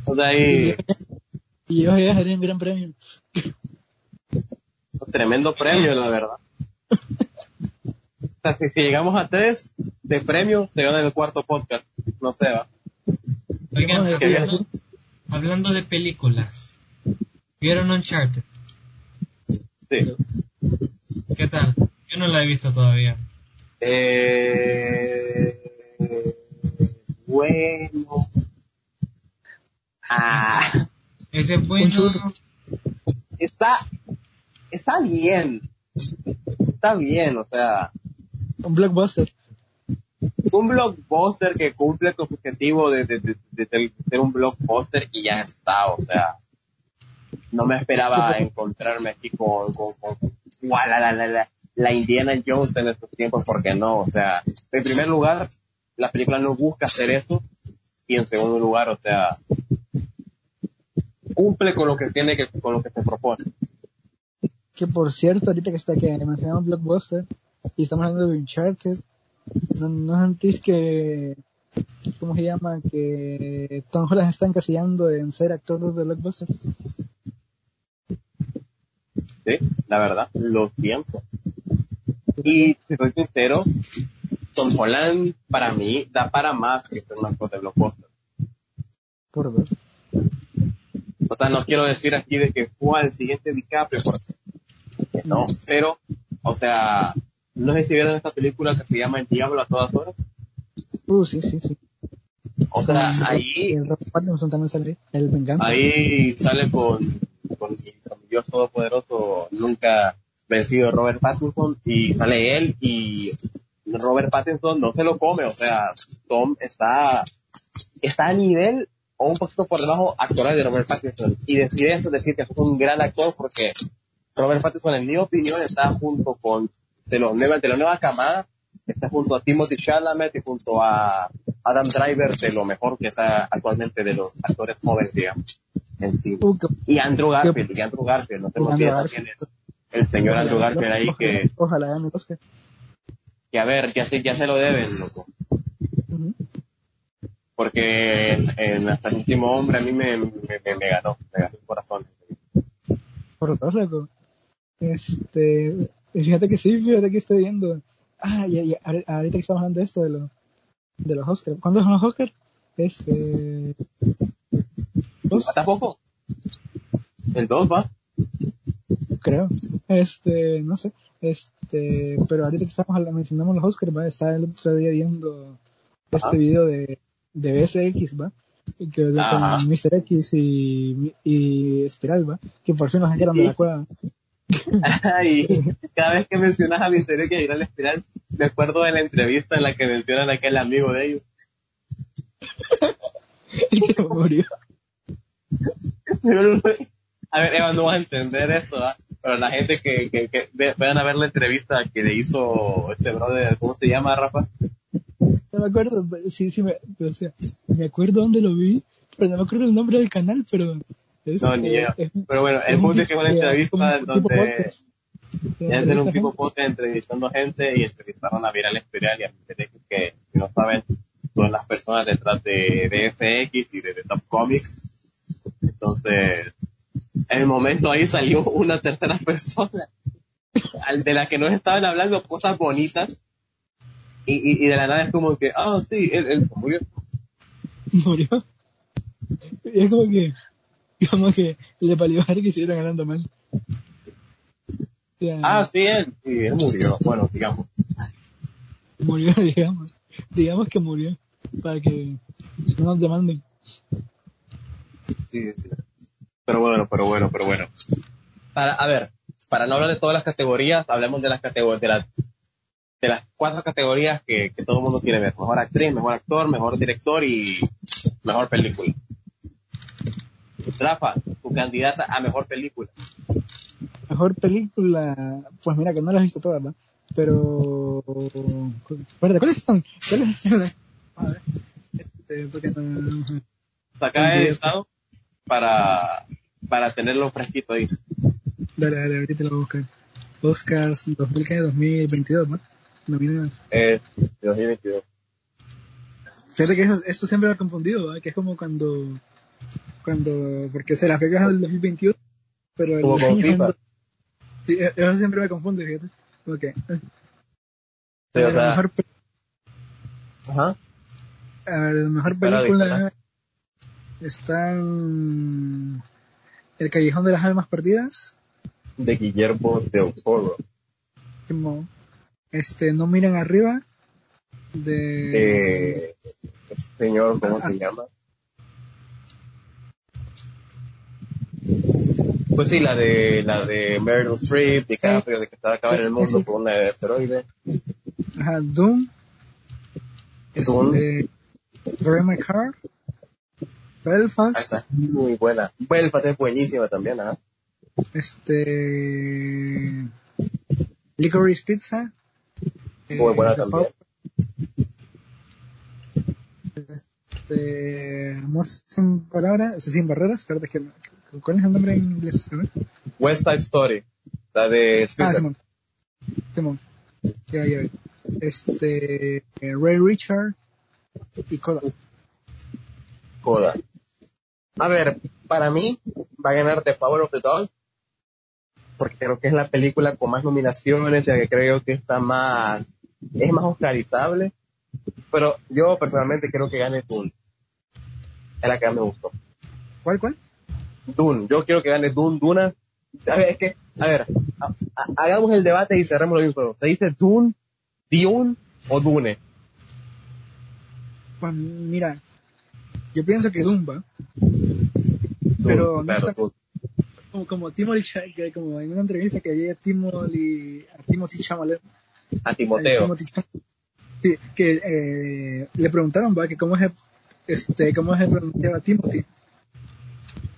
O sea, ahí, Y yo ya sería un gran premio. tremendo premio, la verdad. O sea, si, si llegamos a tres de premio, se gana el cuarto podcast. No sé, va. Oigan, No, ¿qué hablando, hablando de películas, ¿vieron Uncharted? Sí. ¿Qué tal? Yo no la he visto todavía. Eh, bueno. Ah, Ese es bueno. churro. está, está bien. Está bien, o sea, Un blockbuster. un blockbuster que cumple con su objetivo de, de, de, de- de ser un blockbuster y ya está, o sea, no me esperaba encontrarme aquí con, con, con guau, la, la, la, la, la Indiana Jones en estos tiempos, porque no, o sea, en primer lugar, la película no busca hacer eso, y en segundo lugar, o sea, cumple con lo que tiene que, con lo que se propone. Que por cierto, ahorita que está que mencionamos blockbuster y estamos hablando de Uncharted, ¿no, no sentís que, ¿cómo se llama? Que Tom Holland está encasillando en ser actor de blockbuster? Sí, la verdad, lo siento. Y si soy sincero, Tom Holland para mí da para más que ser un actor de blockbuster. Por ver. O sea, no quiero decir aquí de que fue el siguiente DiCaprio, porque no, pero, o sea, no sé si vieron esta película que se llama El Diablo a todas horas. Uh, sí, sí, sí. O sea, ahí, El Robert Pattinson también sale El Venganza. ahí sale con, con, mi- Dios Todopoderoso, nunca vencido Robert Pattinson, y sale él y Robert Pattinson no se lo come, o sea, Tom está, está a nivel o un poquito por debajo actoral de Robert Pattinson. Y decir eso es decir que es un gran actor porque Robert Pattinson, en mi opinión, está junto con, de los nuevas, de la nueva camada, está junto a Timothy Chalamet y junto a Adam Driver de lo mejor que está actualmente de los actores jóvenes, digamos, en sí. Uh, Y Andrew Garfield, y Andrew Garfield, no Andrew olvida también el, el señor Andrew Garfield ahí que, Ojalá gane el Oscar. que a ver, ya se, ya se lo deben, loco. Porque en, en hasta el último hombre a mí me, me, me, me ganó, me ganó el corazón. Por dos, loco. Este, fíjate que sí, fíjate que estoy viendo. Ah, ya, ya, ahori- ahorita que estamos hablando de esto, de, lo, de los Oscars. ¿Cuándo son los Oscars? Este, dos, ¿Falta poco? El 2 va. creo. Este, no sé. Este, pero ahorita que estamos hablando, mencionamos los Oscars, va, estaba el otro día viendo este Ajá. video de, de BSX, va. y Que de- con Mr. X y, y Espiral, va. Que por fin nos sacaron de Sí. la cueva. y cada vez que mencionas a Misterio que ir al espiral, me acuerdo de la entrevista en la que mencionan a aquel amigo de ellos. El que murió. Pero, a ver, Eva, no vas a entender eso, ¿ah? Pero la gente que, que, que vayan a ver la entrevista que le hizo este brother, ¿cómo se llama, Rafa? No me acuerdo, sí, sí, me, o sea, me acuerdo dónde lo vi, pero no me acuerdo el nombre del canal, pero... Es, No, ni yo. es- Pero bueno, el punto es que es una entrevista tipo donde. Debe ser un tipo pote entrevistando gente y entrevistaron a Viral Imperial y a Viral que, si no saben, son las personas detrás de, de FX y de, de Top Comics. Entonces, en el momento ahí salió una tercera persona al de la que nos estaban hablando cosas bonitas y, y, y de la nada es como que, ah, sí, él, él murió. Murió. Y es como que, como que le palió a que siguieran ganando mal. O sea, Ah, sí, él, sí, él murió. Bueno, digamos. Murió, digamos. Digamos que murió. Para que no nos demanden. Sí, sí. Pero bueno, pero bueno, pero bueno. Para, a ver, para no hablar de todas las categorías, hablemos de las categorías, de las, de las cuatro categorías que, que todo el mundo quiere ver. Mejor actriz, mejor actor, mejor director y mejor película. Rafa, tu candidata a mejor película. Mejor película, pues mira que no las he visto todas, ¿no? Pero, ¿cuáles son? ¿Cuáles son? A ver, este, porque no, Saca el estado para, para tenerlo fresquito ahí. dale, dale, ahorita lo voy a buscar. Oscars 2022, ¿no? Nominados. Es 2022. Fíjate que eso- esto siempre me ha confundido, ¿verdad? Que es como cuando, cuando, porque se las pegas al 2021, pero el año Sí, e- eso siempre me confunde, fíjate. Ok. Sí, o sea, mejor, ajá. a ver, la mejor película disparar. está en El Callejón de las Almas Perdidas, De Guillermo del Toro. este, No Miran Arriba, de... Eh, este señor, ¿cómo se llama? Pues sí, la de, la de Meryl Streep, DiCaprio, de que estaba acabando el mundo por un asteroide. Ajá, Doom, Doom. este, Drive My Car, Belfast, está, muy buena. Belfast es buenísima también, ¿ah? este Licorice Pizza Muy buena The también. Este Amor sin palabras o sea, sin barreras que que- ¿cuál es el nombre en inglés? West Side Story, la de ah Spielberg. Simón Simón ya ya este Ray Richard y Coda Coda. A ver, para mí va a ganar The Power of the Dog, porque creo que es la película con más nominaciones, ya que creo que está más, es más oscarizable, pero yo personalmente creo que gane Dune. Es la que más me gustó. ¿cuál cuál? Dune, yo quiero que gane Dune, Duna. A ver, es que, a ver, a- a- hagamos el debate y cerremos lo mismo. ¿Se dice Dune, Dune o Dune? pues mira yo pienso que Dune, Pero no está- como, como Timothy como en una entrevista que había Timothy a Timothy Chalamet A Timoteo. Timothy que eh, le preguntaron va que cómo se este cómo se pronunciaba Timothy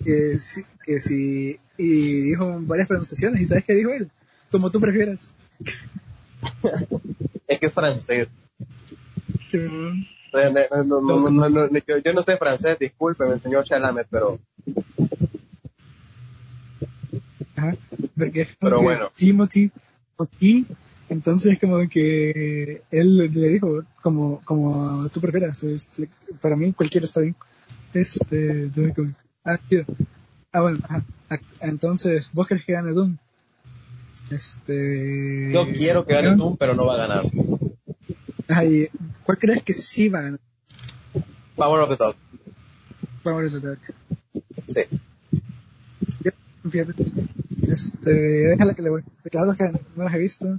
que si, que si y dijo varias pronunciaciones y sabes qué dijo él como tú prefieras. Es que es francés. Sí, No, no, no, no, yo, yo no sé francés, discúlpeme, señor Chalamet, pero ajá, porque Pero que bueno. Timothy y entonces como que él le dijo como como tú prefieras este, para mí cualquiera está bien. Este ah, ah bueno ajá, ah, entonces vos crees que gane Doom este yo quiero que gane Doom, pero no va a ganar. Ajá, y ¿cuál crees que sí va a ganar Power of the Dog. Power of the Dark Sí. fíjate. Este déjala que le voy. Porque las que no las he visto.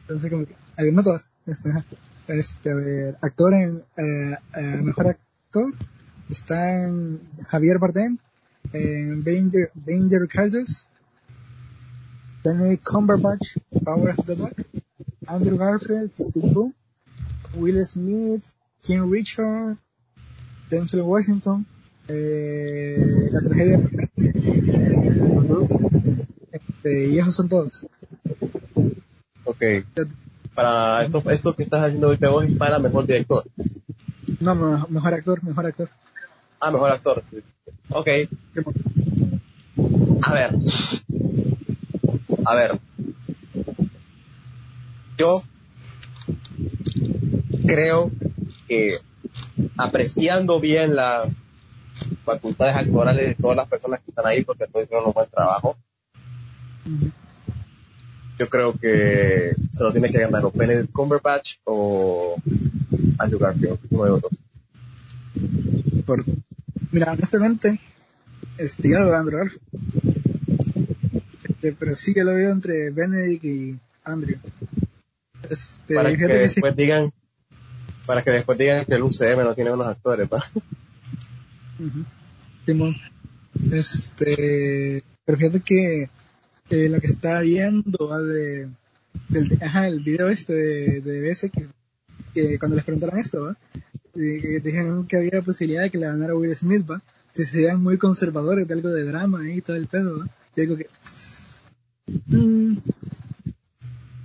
Entonces como que no todas. Este, este a ver actor en eh, eh, mejor actor están Javier Bardem en Danger Danger Caldas Benedict Cumberbatch Power of the Dog Andrew Garfield Tic Boom Will Smith King Richard Denzel Washington eh, la tragedia este, y esos son todos Ok. Para esto, esto que estás haciendo ahorita vos es para mejor director. no me- mejor actor mejor actor Ah, mejor actor. Ok. A ver. A ver. yo creo que apreciando bien las facultades actorales de todas las personas que están ahí porque todos hicieron un buen trabajo, yo creo que se lo tiene que ganar o Benedict Cumberbatch o Andrew Garfield, uno de los mira, honestamente, este, yo lo veo Andrew Garfield. Este, pero sí que lo veo entre Benedict y Andrew. Este, para que fíjate que sí. después digan para que después digan que el UCM no tiene buenos actores, ¿va? Ujú. Simón. Este, pero fíjate que eh, lo que estaba viendo ¿va? de, del, ajá, el video este de, de ese que, que cuando les preguntaron esto, ¿va? Dijeron que había posibilidad de que le ganara Will Smith, ¿va? Si se vean muy conservadores de algo de drama y todo el pedo, ¿va? Y digo que, mm,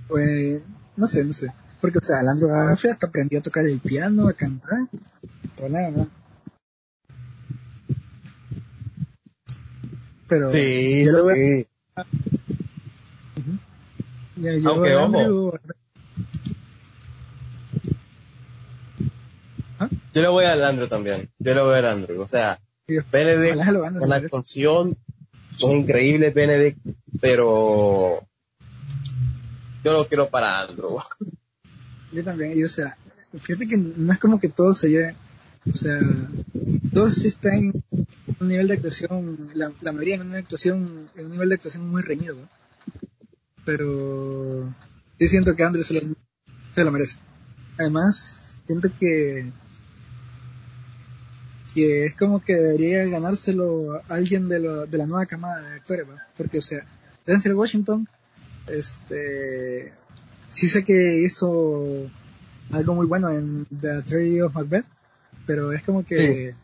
pues, no sé, no sé. Porque, o sea, Andrew Garfield hasta aprendió a tocar el piano, a cantar, todo nada, ¿no? Pero, Sí, yo lo veo, sí. ya, yo Aunque, ojo. Yo le voy al Andrew también. Yo le voy al Andrew. O sea, Benedict con la actuación son increíbles Benedict, pero yo lo quiero para Andrew. Yo también, y o sea, fíjate que no es como que todo se lleve, o sea, todos sí están en un nivel de actuación, la, la mayoría en una actuación, en un nivel de actuación muy reñido, ¿no? pero sí siento que Andrew se lo, se lo merece. Además, siento que que es como que debería ganárselo alguien de, lo, de la nueva camada de actores, ¿va? porque o sea, Denzel Washington, este, sí sé que hizo algo muy bueno en The Tragedy of Macbeth, pero es como que,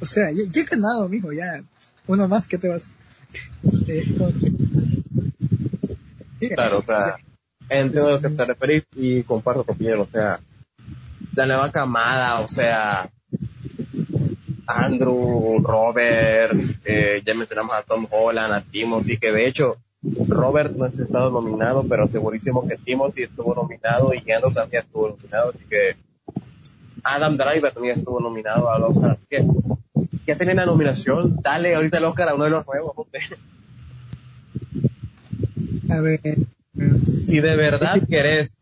o sea, ya, ya he ganado, mijo, ya, uno más, ¿qué te vas? Es como que, sí, Claro, o sea, entiendo a lo que te referís y comparto tu opinión. O sea, la nueva camada, o sea, Andrew, Robert, eh, ya mencionamos a Tom Holland, a Timothy, que de hecho Robert no ha estado nominado, pero segurísimo que Timothy estuvo nominado y Andrew también estuvo nominado, así que Adam Driver también estuvo nominado al Oscar, así que ya tienen la nominación, dale ahorita el Oscar a uno de los nuevos, hombre. a ver, si de verdad querés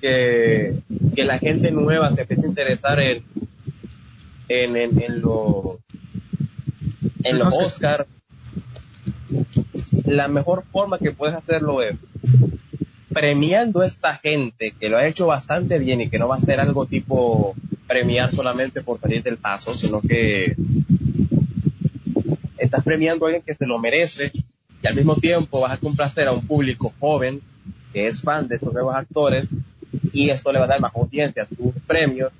que, que la gente nueva se empiece a interesar en en, en, en los en los Oscar. Oscar la mejor forma que puedes hacerlo es premiando a esta gente que lo ha hecho bastante bien y que no va a ser algo tipo premiar solamente por salir del paso, sino que estás premiando a alguien que se lo merece y al mismo tiempo vas a complacer a un público joven que es fan de estos nuevos actores y esto le va a dar más audiencia a tus premios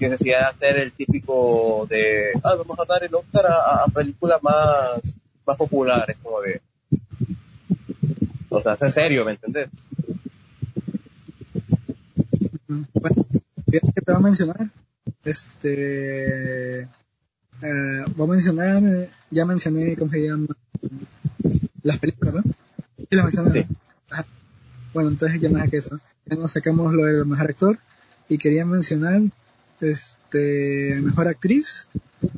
sin necesidad de hacer el típico de ah, vamos a dar el Oscar a, a películas más más populares como de o sea, es serio, ¿me entendés? Bueno, que te voy a mencionar. Este. eh, voy a mencionar. eh, Ya mencioné, ¿cómo se llama? Las películas, ¿no? Sí, las mencioné. Sí. Ajá. Bueno, entonces ya más que eso. Ya nos sacamos lo del mejor actor. Y quería mencionar. Este. Mejor actriz.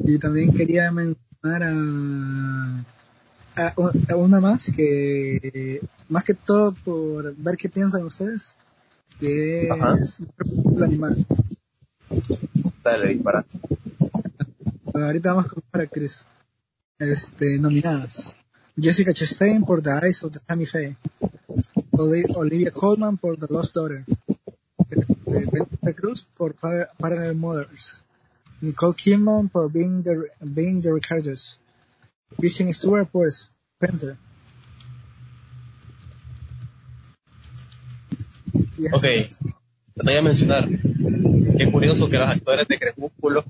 Y también quería mencionar a. A, un- a una más que. Más que todo por ver qué piensan ustedes que Ajá. es el animal. Dale, dispara. Ahorita vamos con para actriz. Este, nominadas. Jessica Chastain por The Eyes of the Tammy Faye. Oli- Olivia Colman por The Lost Daughter. Este, Penelope Cruz por Par- Parallel Mothers. Nicole Kidman por Being the, Being the Ricardos. Kristen Stewart por Spencer. Ok, te voy a mencionar. Qué curioso que los actores de Crepúsculo,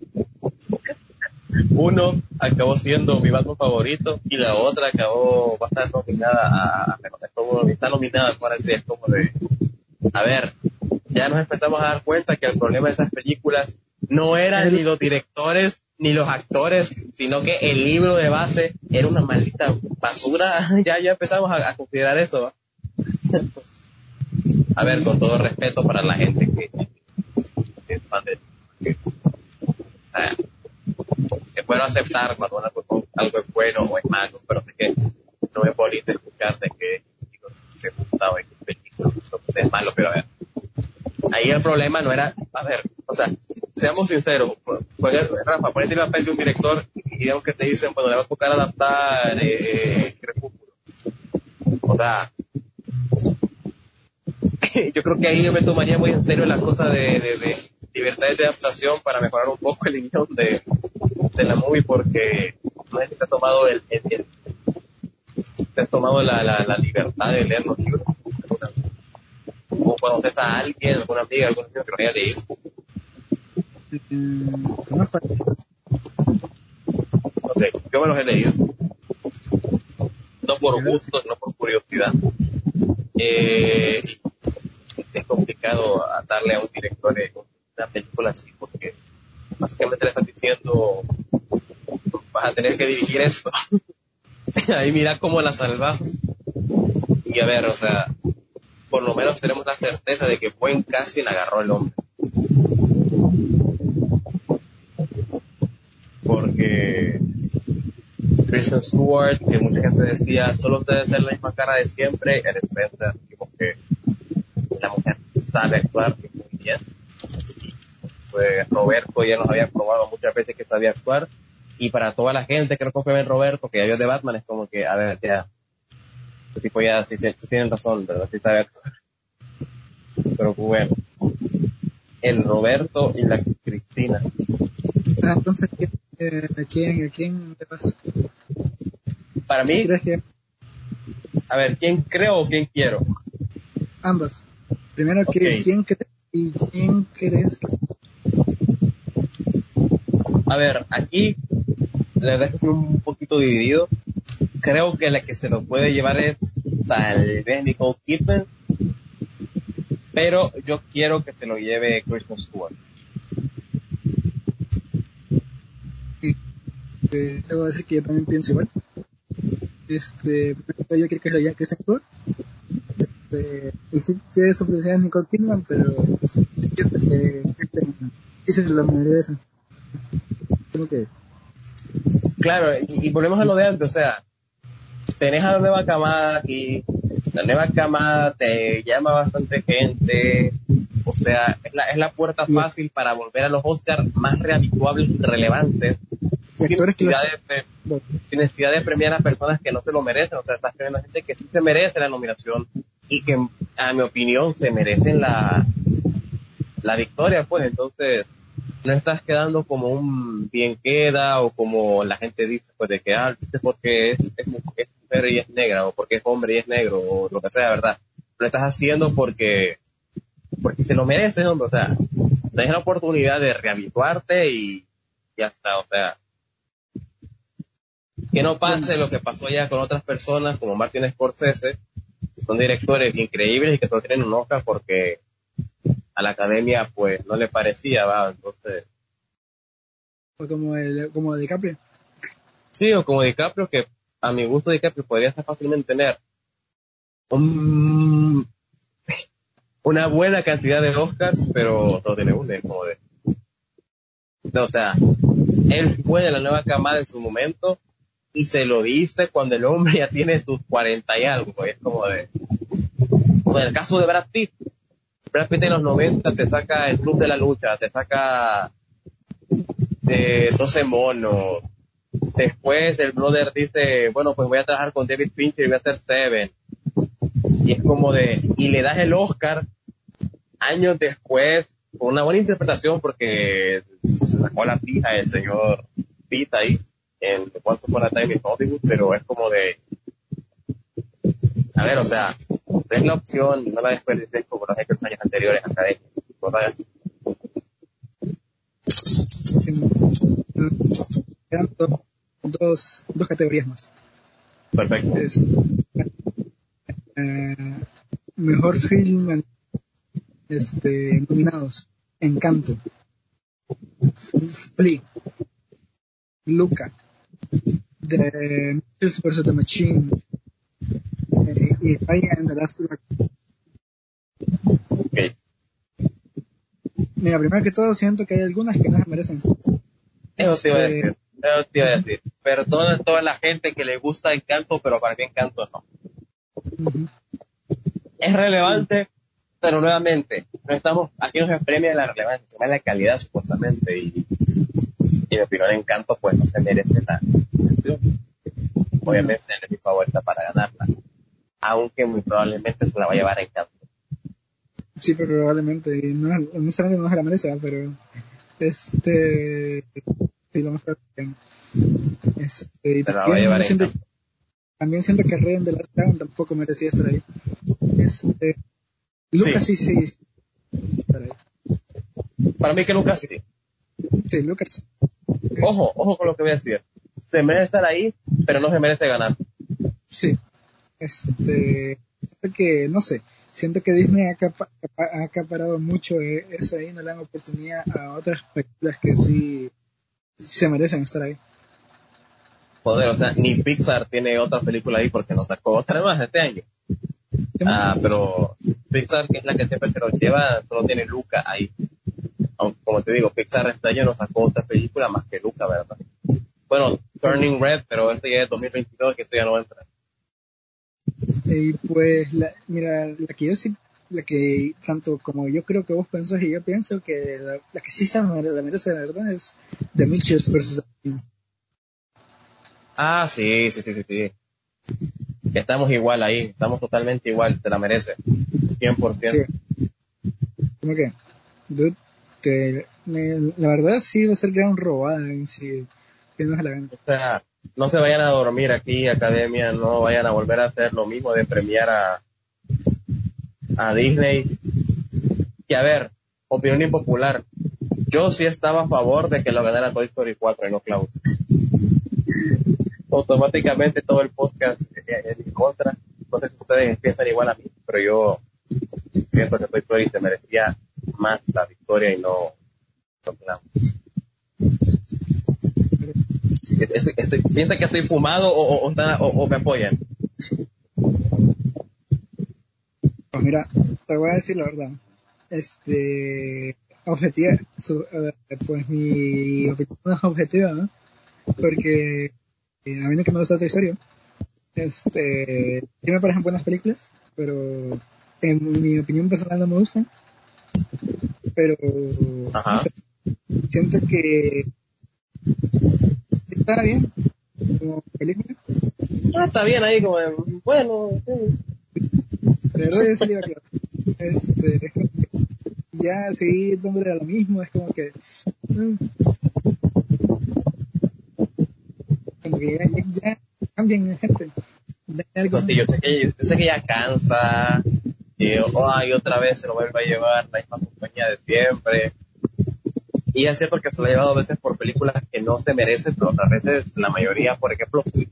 uno acabó siendo mi Batman favorito y la otra acabó va a estar nominada a, está nominada a mejor actriz, como de, a ver, ya nos empezamos a dar cuenta que el problema de esas películas no eran ni los directores ni los actores, sino que el libro de base era una maldita basura. ya, ya empezamos a, a considerar eso. a ver, con todo respeto para la gente que, que es fan de que, es bueno aceptar cuando algo, algo es bueno o es malo, pero sé que no es bonito escuchar de que te gusta o que es malo, pero a ver, ahí el problema no era, a ver, o sea, seamos sinceros, Rafa, ponete el papel de un director y digamos que te dicen, bueno, le va a tocar adaptar eh, Crepúsculo. O sea, yo creo que ahí yo me tomaría muy en serio la cosa de, de, de libertades de adaptación para mejorar un poco el guion de, de la movie porque no es que te ha tomado el, el, te has tomado la, la, la libertad de leer los libros o conoces a alguien, alguna amiga, algún amigo que lo haya leído. Mm, no fue- Ok, yo me los he leído. No por gusto, no por curiosidad. Eh, es complicado darle a un director una película así porque básicamente le estás diciendo vas a tener que dirigir esto. Ahí mira cómo la salvas. Y a ver, o sea, por lo menos tenemos la certeza de que buen casting agarró el hombre. Porque Kristen Stewart, que mucha gente decía, solo ustedes ser la misma cara de siempre, el Spencer, como que la mujer sabe actuar muy bien. Pues Roberto ya nos había probado muchas veces que sabía actuar. Y para toda la gente que no confía en Roberto, que ya vio de Batman, es como que, a ver, ya, este tipo ya sí, sí, sí tienen razón, ¿verdad? Sí sabe actuar. Pero bueno, el Roberto y la Cristina. Ah, entonces, ¿quién, eh, ¿a quién, a quién te vas? Para mí, ¿Crees que a ver, ¿quién creo o quién quiero? ambas? Primero, Ok. ¿quién, ¿quién crees y quién crees que A ver, aquí la verdad es que estoy un poquito dividido. Creo que la que se lo puede llevar es tal vez Nicole Kidman, pero yo quiero que se lo lleve Kristen Stewart. eh, te voy a decir que yo también pienso igual. Este, yo creo que es la Kristen Stewart. Este, y sí, de su publicidad Nicole Kidman, pero es cierto que lo merecen. Creo que Claro, y, y volvemos a lo de antes, o sea, tenés a la nueva camada aquí, la nueva camada te llama bastante gente, o sea, es la, es la puerta fácil para volver a los Oscars más rehabituables y relevantes, sin necesidad, de, sin necesidad de premiar a personas que no se lo merecen, o sea, estás premiando a gente que sí se merece la nominación y que, a mi opinión, se merecen la, la victoria, pues, entonces, no estás quedando como un bien queda o como la gente dice, pues, de que, ah, porque es, es mu- es mujer y es negra, o porque es hombre y es negro, o lo que sea, ¿verdad? Lo estás haciendo porque, porque se lo mereces, hombre, o sea, tienes la oportunidad de rehabituarte y ya está, o sea, que no pase lo que pasó ya con otras personas como Martin Scorsese, que son directores increíbles y que solo tienen un Oscar porque a la academia pues no le parecía, va, entonces, como el, como DiCaprio. sí, o como DiCaprio, que a mi gusto DiCaprio podría hasta fácilmente tener un- una buena cantidad de Oscars, pero solo tiene uno, es como de, no, o sea, él fue de la nueva camada en su momento y se lo diste cuando el hombre ya tiene sus 40 y algo, es como de, como en el caso de Brad Pitt, Brad Pitt en los 90 te saca el Club de la Lucha, te saca de 12 monos, después el brother dice, bueno, pues voy a trabajar con David Fincher y voy a hacer Seven, y es como de, y le das el Oscar años después, con una buena interpretación porque se sacó la pija el señor Pitt ahí, en The Once Upon a Time in Hollywood, pero es como de, a ver, o sea, es la opción, no la desperdices como los hechos años anteriores académicos. La hagas. Quedan do- dos, dos categorías más. Perfecto. Es eh, mejor film este, nominados. Encanto. Flea. Luca. The Mitchells vs. The Machine. eh, y Raya and the Last. Ok. Mira, primero que todo siento que hay algunas que no se merecen. Eso te iba a Este, decir. Eso te iba a decir. Perdona a toda la gente que le gusta Encanto, pero para mí Encanto no. Es relevante, pero nuevamente, no estamos, aquí no se premia la relevancia, se la calidad supuestamente y, y mi opinión Encanto pues no se merece la mención. Obviamente es mi favorita para ganarla. Aunque muy probablemente se la va a llevar Encanto. Sí, pero probablemente, no, no necesariamente no se la merece, pero este, sí, lo más. Este, y también, siento, también siento que Rey de Last Dragon tampoco merecía estar ahí. Este, Lucas sí, sí, sí, estar ahí. Para mí que Lucas sí. Sí, Lucas. Ojo, ojo con lo que voy a decir. Se merece estar ahí, pero no se merece ganar. Sí. Este, que, no sé, siento que Disney ha, acapa- ha acaparado mucho eh, eso ahí, no le dan oportunidad a otras películas que sí se merecen estar ahí. Joder, o sea, ni Pixar tiene otra película ahí porque no sacó otra más este año. Ah, pero Pixar, que es la que siempre se lo lleva, solo tiene Luca ahí. Aunque, como te digo, Pixar este año no sacó otra película más que Luca, ¿verdad? Bueno, Turning Red, pero este ya es 2022, que esto ya no entra. Y pues, la, mira, la que yo sí, la que tanto como yo creo que vos pensás y yo pienso que la, la que sí se la merece, la verdad, es The Mitchells Machines. Ah, sí, sí, sí, sí, sí. Estamos igual ahí, estamos totalmente igual, te la merece. 100%. Sí. ¿Cómo que? Dude, me- la verdad sí va a ser gran robada la gana. O sea, no se vayan a dormir aquí, academia, no vayan a volver a hacer lo mismo de premiar a, a Disney. Que a ver, opinión impopular. Yo sí estaba a favor de que lo ganara Toy Story 4 y no Cloud. Automáticamente todo el podcast en mi contra. Si ustedes piensan igual a mí, pero yo siento que Toy Story se merecía más la victoria y no, no Cloud. Estoy- estoy- ¿Piensan que estoy fumado o, o- o- o me apoyan? Pues mira, te voy a decir la verdad. Este, objetiva, su- eh, pues mi opinión es objetiva, ¿no? Porque eh, a mí no que me gusta Toy Story. Este, sí me parecen buenas películas, pero en mi opinión personal no me gustan. Pero Ajá. siento que está bien como película. Ah, está bien ahí, como, bueno, sí. De verdad yo sí le iba clavar. Este, es como que ya seguir dándole a lo mismo es como que mm, como que ya, ya, ya gente. Algo No sé, yo sé que, yo sé que ya cansa, y oh, ay, otra vez se lo vuelve a llevar la misma compañía de siempre. Y es cierto que se lo ha llevado a veces por películas que no se merecen, pero otras veces la mayoría, por ejemplo, sí.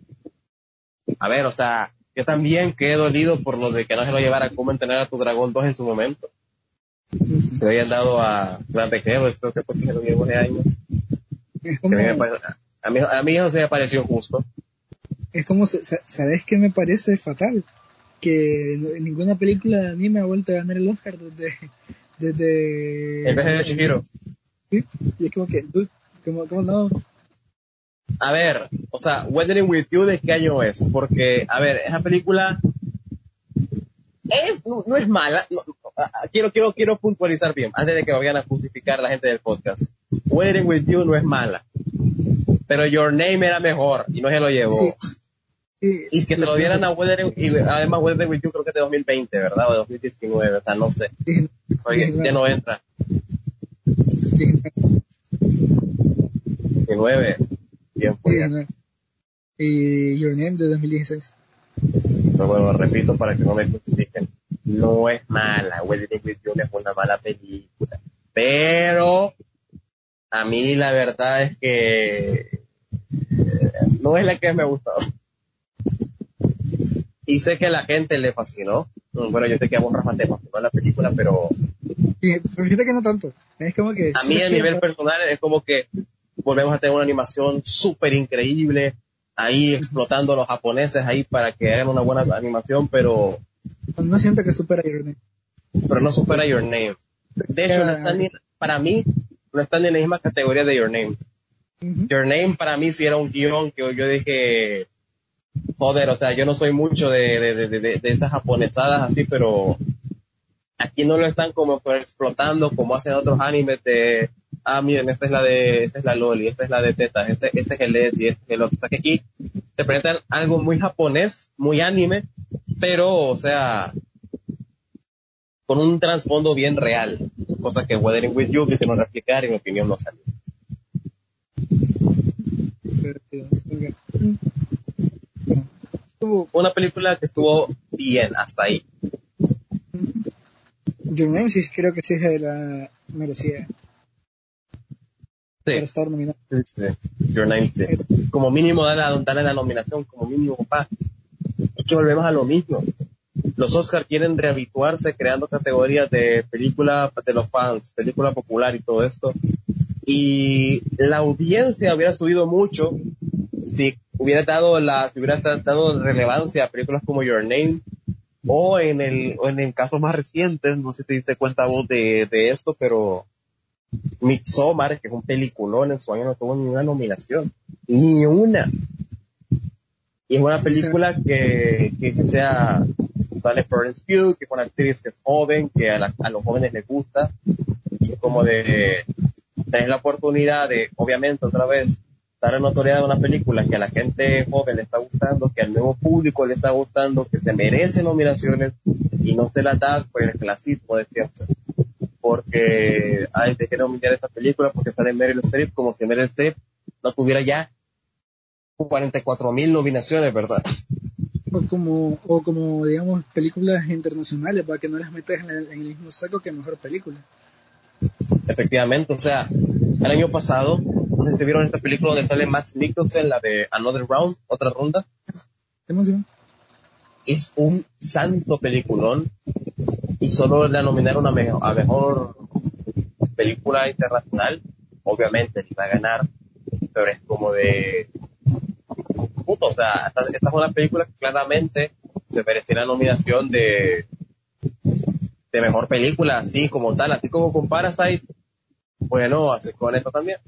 A ver, o sea, yo también quedé dolido por lo de que no se lo llevara como entrenar a tu dragón 2 en su momento. Se lo habían dado a Grande Heroes, creo que fue que se lo llevó ese año. es a, mí como, a, mí, a mí eso se me pareció justo. es como sa- sa- sabes que me parece fatal que ninguna película de anime ha vuelto a ganar el Oscar desde desde vez de Chihiro. ¿sí? y es como que dude, como, como no A ver, o sea, Weathering with You, ¿de qué año es? Porque, a ver, esa película es, no, no es mala. no, quiero, quiero, quiero puntualizar bien, antes de que vayan a justificar la gente del podcast. Weathering with You no es mala. Pero Your Name era mejor y no se lo llevó. Sí. Y que se lo dieran a Weathering, y además Weathering with You creo que es de 2020, ¿verdad? O de 2019, o sea, no sé. ya no entra. dije- 19. Tiempo ya. dije- y Your Name de 2016 Pero bueno, repito para que no me crucifiquen. No es mala, Wedding with You no es una mala película. Pero a mí la verdad es que eh, no es la que me ha gustado. Y sé que a la gente le fascinó. Bueno, yo sé que a vos, Rafa, te fascinó la película, pero Y, pero fíjate que no tanto. Es como que. a mí a sí, nivel sí, personal es como que volvemos a tener una animación súper increíble, ahí explotando a los japoneses ahí para que hagan una buena animación, pero No siento que supera Your Name. pero no supera Your Name. De hecho, no está ni, para mí, no están en la misma categoría de Your Name. Your Name para mí sí era un guion que yo dije, joder, o sea, yo no soy mucho de, de, de, de, de esas japonesadas así, pero aquí no lo están como explotando como hacen otros animes de, ah, miren, esta es la de, esta es la Loli, esta es la de Teta, este, este es el Ed y este es el otro. O sea, que aquí te presentan algo muy japonés, muy anime, pero, o sea, con un trasfondo bien real, cosa que Weathering with You quisieron replicar y en mi opinión no salió. Una película que estuvo bien hasta ahí. Your Name sí creo que sí es de la merecía para Sí, estar nominado. sí. Your Name, sí. Como mínimo dale, dale la nominación, como mínimo, papá. Es que volvemos a lo mismo. Los Oscar quieren rehabituarse creando categorías de película de los fans, película popular y todo esto. Y la audiencia hubiera subido mucho si hubiera dado la, si hubiera dado relevancia a películas como Your Name o en el, o en el caso más recientes, no sé si te diste cuenta vos de, de esto, pero Midsommar, que es un peliculón en su año no tuvo ni una nominación, ni una. Y es una película que, sea, sale Florence Pugh, que es una actriz que es joven, que a, la- a los jóvenes les gusta, y es como de tener la oportunidad de, obviamente, otra vez, dar la notoriedad de una película que a la gente joven le está gustando, que al nuevo público le está gustando, que se merece nominaciones, y no se las das por el clasismo de siempre. Porque, ay, te quiero nominar esta película porque sale Meryl Streep, como si Meryl Streep no tuviera ya 44 mil nominaciones, ¿verdad? O como, o como, digamos, películas internacionales, para que no las metas en el, en el mismo saco que mejor película. Efectivamente, o sea, el año pasado, si vieron esta película donde sale Max Mikkelsen, la de Another Round, otra ronda, es un santo peliculón y solo la nominaron a, me- a mejor película internacional, obviamente va a ganar, pero es como de puto, o sea, esta, esta es una película que claramente se merecía la nominación de de mejor película, así como tal, así como con Parasite, bueno, así con esto también.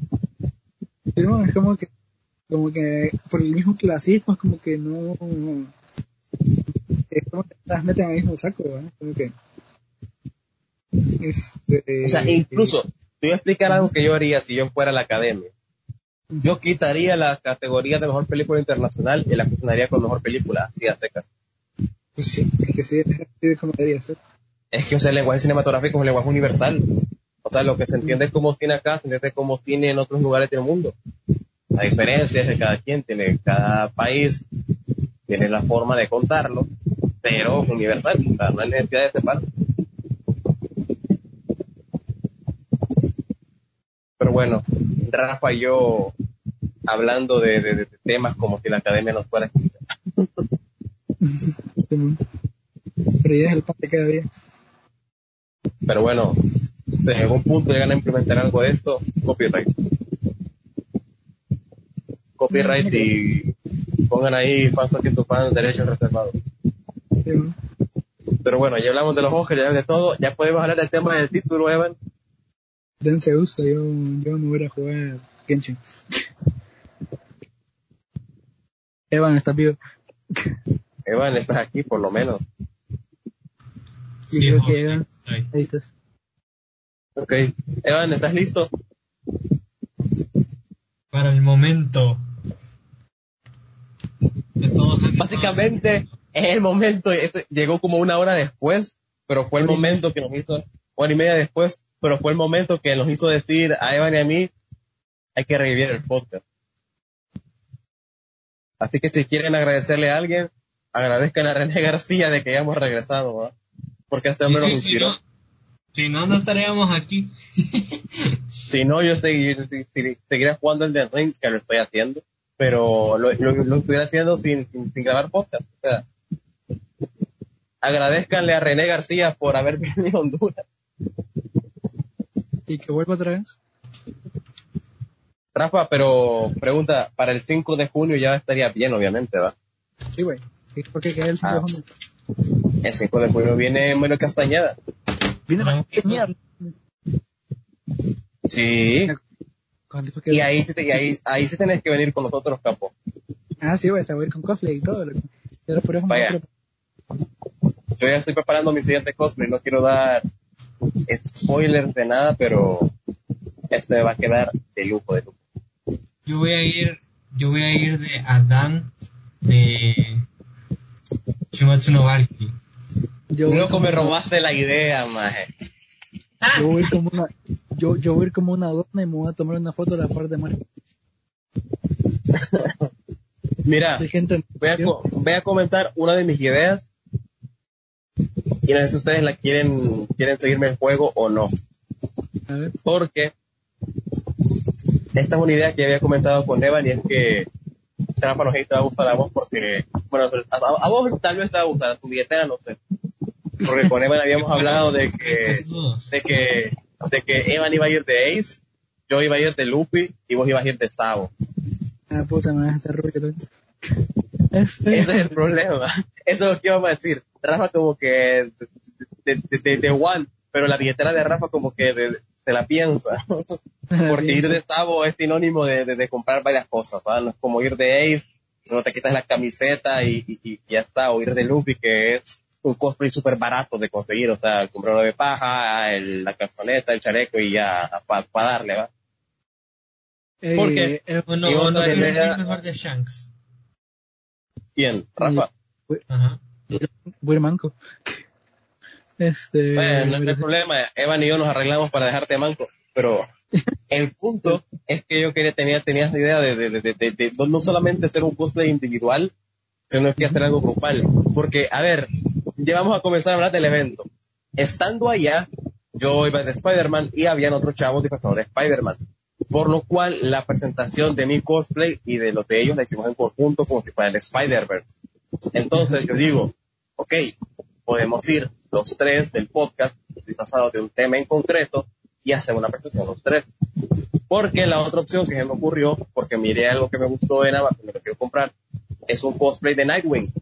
No, es como que, como que por el mismo clasismo es como que no, es como que las meten en el mismo saco, ¿verdad? Como que, este, O sea, incluso, te voy a explicar algo que yo haría si yo fuera a la academia. Yo quitaría la categoría de mejor película internacional y la fusionaría con mejor película, así a secas. pues sí, es que sí, es así como debería ser. Es que o sea, el lenguaje cinematográfico es un lenguaje universal. O sea, lo que se entiende como cine acá se entiende como cine en otros lugares del mundo. La diferencia es de cada quien, tiene cada país, tiene la forma de contarlo, pero universal, o sea, no hay necesidad de separar. Pero bueno, Rafa y yo hablando de, de- de temas como si la academia nos fuera a escuchar. Simón. Pero ya es el pan de cada día. Pero bueno, si en algún punto llegan a implementar algo de esto, copyright. Copyright y pongan ahí fans que tu fans derechos reservados. Pero bueno, ya hablamos de los ojos, ya hablamos de todo. Ya podemos hablar del tema del título, Evan. Dense gusto, yo, yo me voy a jugar Genshin. Evan, ¿estás vivo? Evan, estás aquí por lo menos. Sí, Sí, creo que Evan, estoy. ahí estás. Ok. Evan, ¿estás listo? Para el momento. De todos los- Básicamente, es el momento, este, llegó como una hora después, pero fue el momento que nos hizo, hora y media después, pero fue el momento que nos hizo decir a Evan y a mí, hay que revivir el podcast. Así que si quieren agradecerle a alguien, agradezcan a René García de que hayamos regresado, ¿va? Porque este hombre nos sí, si, inspiró. no, si no, no estaríamos aquí. Si no, yo seguir, seguiría jugando el de Ring, que lo estoy haciendo, pero lo, lo, lo estuviera haciendo sin, sin, sin grabar podcast. O sea, agradezcanle a René García por haber venido a Honduras. ¿Y que vuelva otra vez? Rafa, pero pregunta, para el 5 de junio ya estaría bien, obviamente, ¿va? Sí, güey. ¿Y ¿Por qué queda el 5 Ah. de junio? El 5 de junio viene Manuel Castañeda. Vino Una a mojito. enseñar. Sí. ¿Cuánto fue que- Y ahí, sí te- y ahí, ahí sí tenés que venir con nosotros, capo. Ah, sí, güey, estaba a ir con cosplay y todo. loco. Pero por eso Vaya. Yo ya estoy preparando mi siguiente cosplay, no quiero dar spoilers de nada, pero este va a quedar de lujo, de lujo. Yo voy a ir, yo voy a ir de Adán de Shimatsu no Valkyrie. yo, voy Loco, como me una- robaste la idea, maje. Yo voy a ir como una, yo, yo voy a ir como una dona y me voy a tomar una foto de la parte de Mario. Mira, a, voy a comentar una de mis ideas y no sé si ustedes la quieren, quieren seguirme el juego o no. a ver, Porque esta es una idea que había comentado con Evan y es que Rafa no sé si te va a gustar a vos porque, bueno, a, vos tal vez te va a gustar, a tu billetera no sé. Porque con Evan habíamos hablado de que, de que, de que Evan iba a ir de Ace, yo iba a ir de Luffy y vos ibas a ir de Sabo. ah, puta, me vas a hacer. Este, Ese es el problema. Eso es lo que íbamos a decir. Rafa como que de, de, de, de One, pero la billetera de Rafa como que de- se la piensa. Porque ir de Sabo es sinónimo de, de, de comprar varias cosas, ¿va? No es como ir de Ace, no te quitas la camiseta y, y, y ya está, o ir de Luffy, que es un cosplay súper barato de conseguir, o sea, el sombrero de paja, el, la calzoneta, el chaleco y ya, para darle, ¿va? eh, ¿por qué? eh, otra no el mejor de Shanks. ¿Quién? Rafa. Ajá. Ir manco. Este, Bueno, no hay problema, Evan y yo nos arreglamos para dejarte manco, pero el punto es que yo quería, tenía, tenía esa idea de, de, de, de- no solamente hacer un cosplay individual, sino que hacer algo grupal. Porque, a ver, ya vamos a comenzar a hablar del evento. Estando allá, yo iba de Spider-Man y habían otros chavos disfrazados de Spider-Man. Por lo cual, la presentación de mi cosplay y de los de ellos la hicimos en conjunto como si fuera el Spider-Verse. Entonces yo digo, ok, podemos ir los tres del podcast disfrazados de un tema en concreto y hacer una presentación los tres. Porque la otra opción que se me ocurrió, porque miré algo que me gustó en Amazon, me lo quiero comprar, es un cosplay de Nightwing.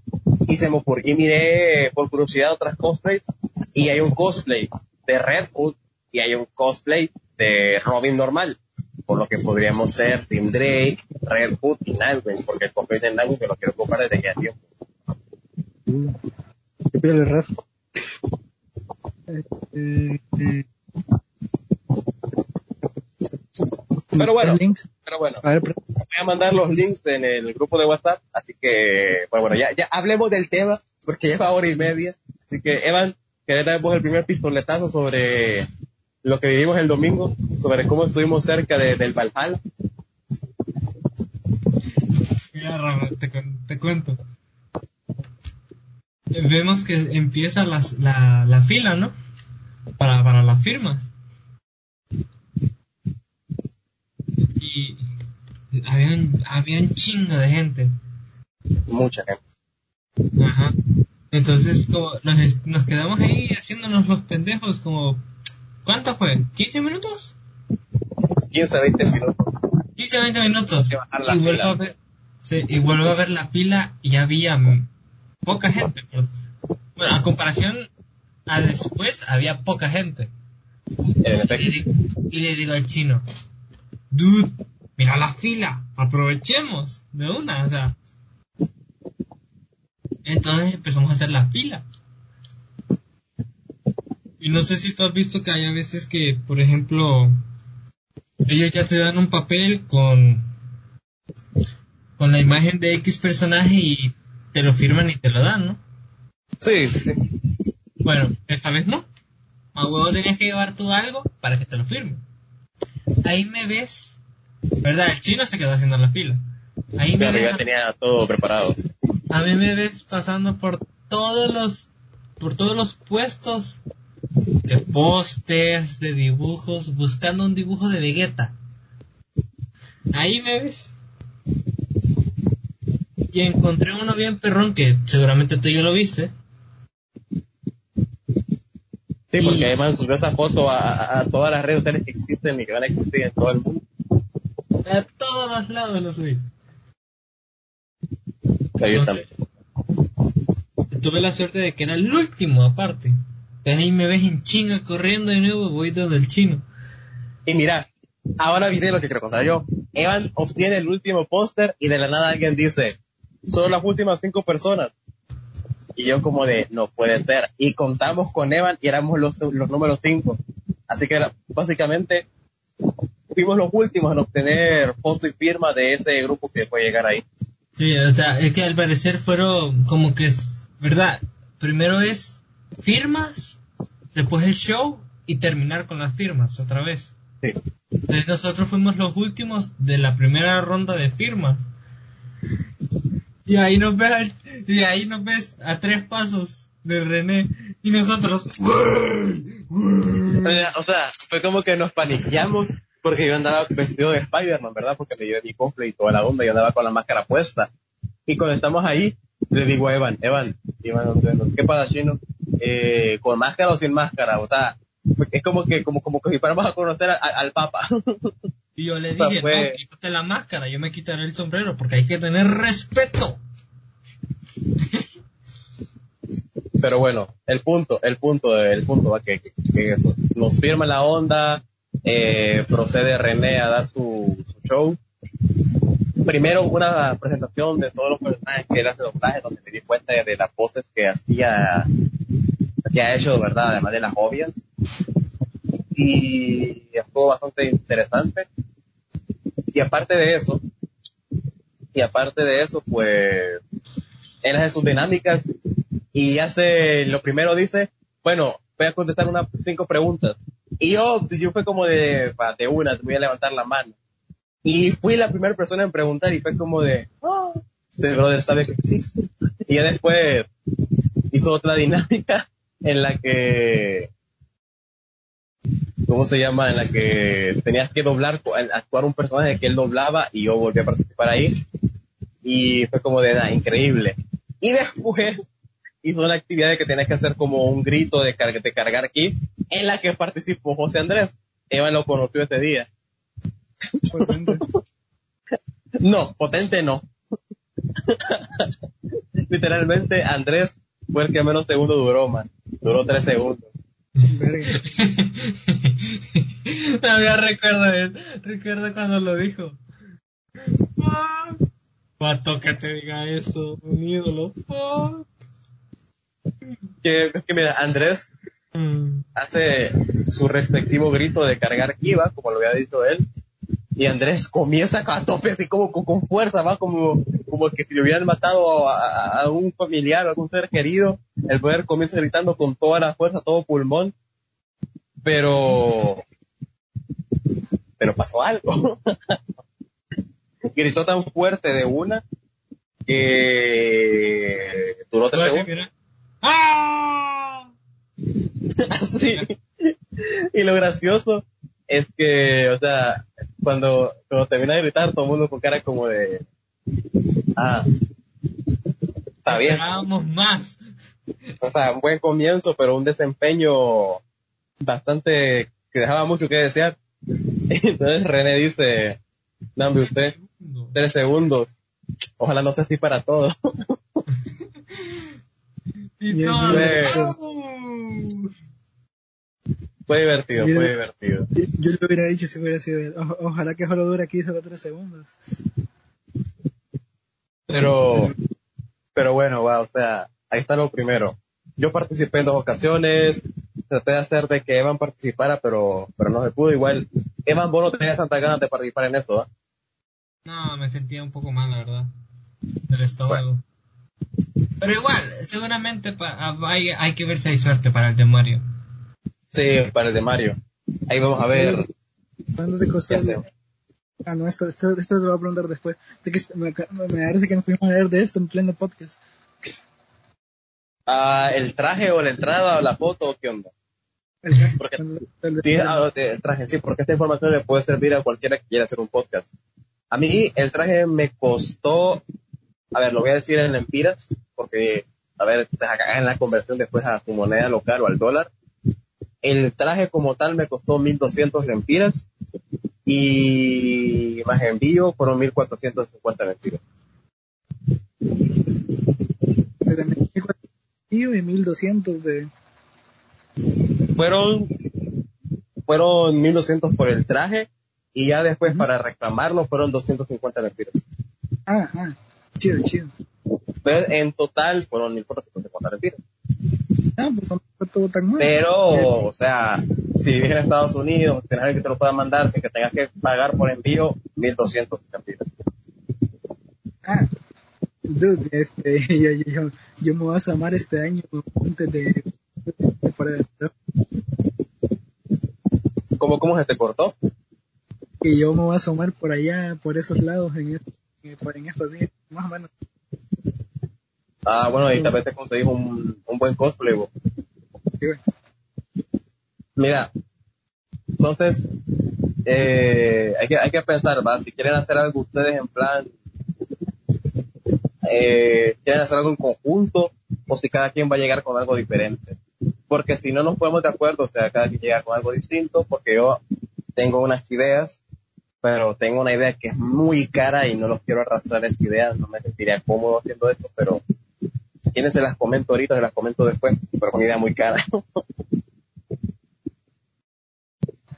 Y se me y miré por curiosidad otras cosplays, y hay un cosplay de Red Hood, y hay un cosplay de Robin normal. Por lo que podríamos ser Tim Drake, Red Hood y Nightwing, porque el cosplay de Nightwing me lo quiero comprar desde ya tiempo. El rasgo. Este, eh, Pero bueno. Pero bueno, A ver, pre- voy a mandar los links en el grupo de WhatsApp, así que, bueno, bueno, ya, ya hablemos del tema, porque lleva hora y media. Así que, Evan, ¿querés dar vos el primer pistoletazo sobre lo que vivimos el domingo, sobre cómo estuvimos cerca de- del Valhalla? Mira, Rafa, te cuento. Vemos que empieza las- la, la fila, ¿no? Para, para las firmas. Y habían, habían chingo de gente. Mucha gente. Ajá. Entonces, como nos, nos quedamos ahí haciéndonos los pendejos, como, ¿cuánto fue? ¿15 minutos? 15, 20 minutos. 15 20 minutos. Y vuelvo, fila. a ver, sí, y vuelvo a ver la pila y había poca gente. pero- bueno, a comparación a después, había poca gente. En Y le, efecto. digo, y le digo al chino, dude, mira la fila, aprovechemos de una, o sea. Entonces empezamos a hacer la fila. Y no sé si tú has visto que hay a veces que, por ejemplo, ellos ya te dan un papel con, con la imagen de X personaje y te lo firman y te lo dan, ¿no? Sí, sí, sí. Bueno, esta vez no. A huevo tenías que llevar tú algo para que te lo firme. Ahí me ves, ¿verdad? El chino se quedó haciendo la fila. Ahí me ves, ya tenía todo preparado. a mí me ves pasando por todos los, por todos los puestos de pósters, de dibujos, buscando un dibujo de Vegeta. Ahí me ves. Y encontré uno bien perrón que seguramente tú ya lo viste. Sí, porque Y- además subió esta foto a, a- a todas las redes sociales que existen y que van a existir en todo el mundo. A todos los lados lo subí. Ahí Entonces, tuve la suerte de que era el último aparte. Entonces ahí me ves en chinga corriendo de nuevo, voy donde el chino. Y mira, ahora viene lo que quiero contar yo. Evan obtiene el último póster y de la nada alguien dice, son las últimas cinco personas. Y yo como de, no puede ser. Y contamos con Evan y éramos los, los números cinco. Así que era- básicamente fuimos los últimos en obtener foto y firma de ese grupo que fue llegar ahí. Sí, o sea, es que al parecer fueron como que es, ¿verdad? Primero es firmas, después el show y terminar con las firmas otra vez. Sí. Entonces nosotros fuimos los últimos de la primera ronda de firmas. Y ahí nos ves, al- y ahí nos ves a tres pasos de René y nosotros. O sea, o sea, fue como que nos paniqueamos porque yo andaba vestido de Spider-Man, ¿verdad? Porque me llevé mi cosplay y toda la onda, yo andaba con la máscara puesta. Y cuando estamos ahí, le digo a Evan, Evan, Evan, ¿qué pasa, chino? Eh, ¿Con máscara o sin máscara? O sea, es como que, como, como que si fuéramos a conocer al, al Papa. Y yo le dije, fue- no, quítate la máscara, yo me quitaré el sombrero porque hay que tener respeto. Pero bueno, el punto, el punto, el punto va que, eso. Nos firma la onda, eh, procede René a dar su, su show. Primero una presentación de todos los personajes que él hace doblaje, donde me di cuenta de las voces que hacía, que ha hecho, verdad, además de las obvias. Y estuvo bastante interesante. Y aparte de eso, y aparte de eso, pues, él hace sus dinámicas y hace, lo primero dice, bueno, voy a contestar unas cinco preguntas. Y yo, yo fue como de, "Va, de una, voy a levantar la mano. Y fui la primera persona en preguntar y fue como de, oh, este brother sabe que existe. Y ya después hizo otra dinámica en la que, ¿cómo se llama? En la que tenías que doblar, actuar un personaje que él doblaba y yo volví a participar ahí. Y fue como de, nada, increíble. Y después hizo una actividad de que tenías que hacer como un grito de, car- de cargar aquí, en la que participó José Andrés. Evan lo conoció ese día. Potente. No, potente no. Literalmente Andrés fue el que menos segundo duró, man. Duró tres segundos. Verga. Todavía recuerdo, recuerdo cuando lo dijo. Ah, Pato que te diga eso, un ídolo. Ah. Que mira, Andrés Mm. hace su respectivo grito de cargar Kiva, como lo había dicho él, y Andrés comienza a tope así como con, con fuerza, va como, como que si le hubieran matado a, a- a un familiar o algún ser querido, el poder comienza gritando con toda la fuerza, todo pulmón, pero, pero pasó algo. Gritó tan fuerte de una que duró tres segundos. ¡Ah! Así. Y lo gracioso es que, o sea, cuando, cuando termina de gritar, todo el mundo con cara como de, ah, está bien. Esperábamos más. O sea, un buen comienzo, pero un desempeño bastante, que dejaba mucho que desear. Entonces René dice, dame usted, tres segundos. Ojalá no sea así para todos. Y Bien, todo. Fue divertido, fue divertido. Yo, yo lo hubiera dicho si hubiera sido él. O- ojalá que solo dure aquí solo tres segundos. Pero, pero bueno, va, o sea, ahí está lo primero. Yo participé en dos ocasiones, traté de hacer de que Evan participara, pero, pero no se pudo. Igual, Evan, vos no tenías tantas ganas de participar en eso, ¿ah? No, me sentía un poco mal, la verdad. Del estómago. Pero igual, seguramente pa- ah, hay, hay que ver si hay suerte para el de Mario. Sí, para el de Mario. Ahí vamos a ver ¿Cuánto te costó? qué hacemos. Ah, no, esto, esto, esto te lo voy a preguntar después. De que me, me parece que nos fuimos a leer de esto en pleno podcast. Ah, ¿El traje o la entrada o la foto o qué onda? El, Porque- el- el- Sí, ah, el traje, sí, porque esta información le puede servir a cualquiera que quiera hacer un podcast. A mí el traje me costó, a ver, lo voy a decir en lempiras, porque, a ver, te en la conversión después a tu moneda local o al dólar. El traje como tal me costó 1200 lempiras y más envío fueron 1450 lempiras. de 1400 y 1200 de, Fueron, fueron 1200 por el traje y ya después para reclamarlo fueron 250 lempiras. Ah, ah, chido, chido. Pero en total fueron 1450 lempiras. Ah, pues no fue todo tan mal. Pero, o sea, si vives en Estados Unidos, tienes alguien que te lo pueda mandar sin que tengas que pagar por envío, 1200 lempiras. Ah, dude, este, yo, yo, yo, me voy a asomar este año antes de, de fuera de ¿Cómo, cómo se te cortó? que yo me voy a asomar por allá, por esos lados en, est- eh, en estos días, más o menos. Ah, bueno, y tal vez te conseguís un, un buen cosplay, güey. Mira, entonces, eh, hay que, hay que pensar, ¿va? Si quieren hacer algo ustedes en plan, eh, quieren hacer algo en conjunto, o si cada quien va a llegar con algo diferente. Porque si no nos ponemos de acuerdo, o sea, cada quien llega con algo distinto, porque yo tengo unas ideas, pero tengo una idea que es muy cara y no los quiero arrastrar esa idea, no me sentiría cómodo haciendo esto, pero si quieren se las comento ahorita, se las comento después, pero con idea muy cara.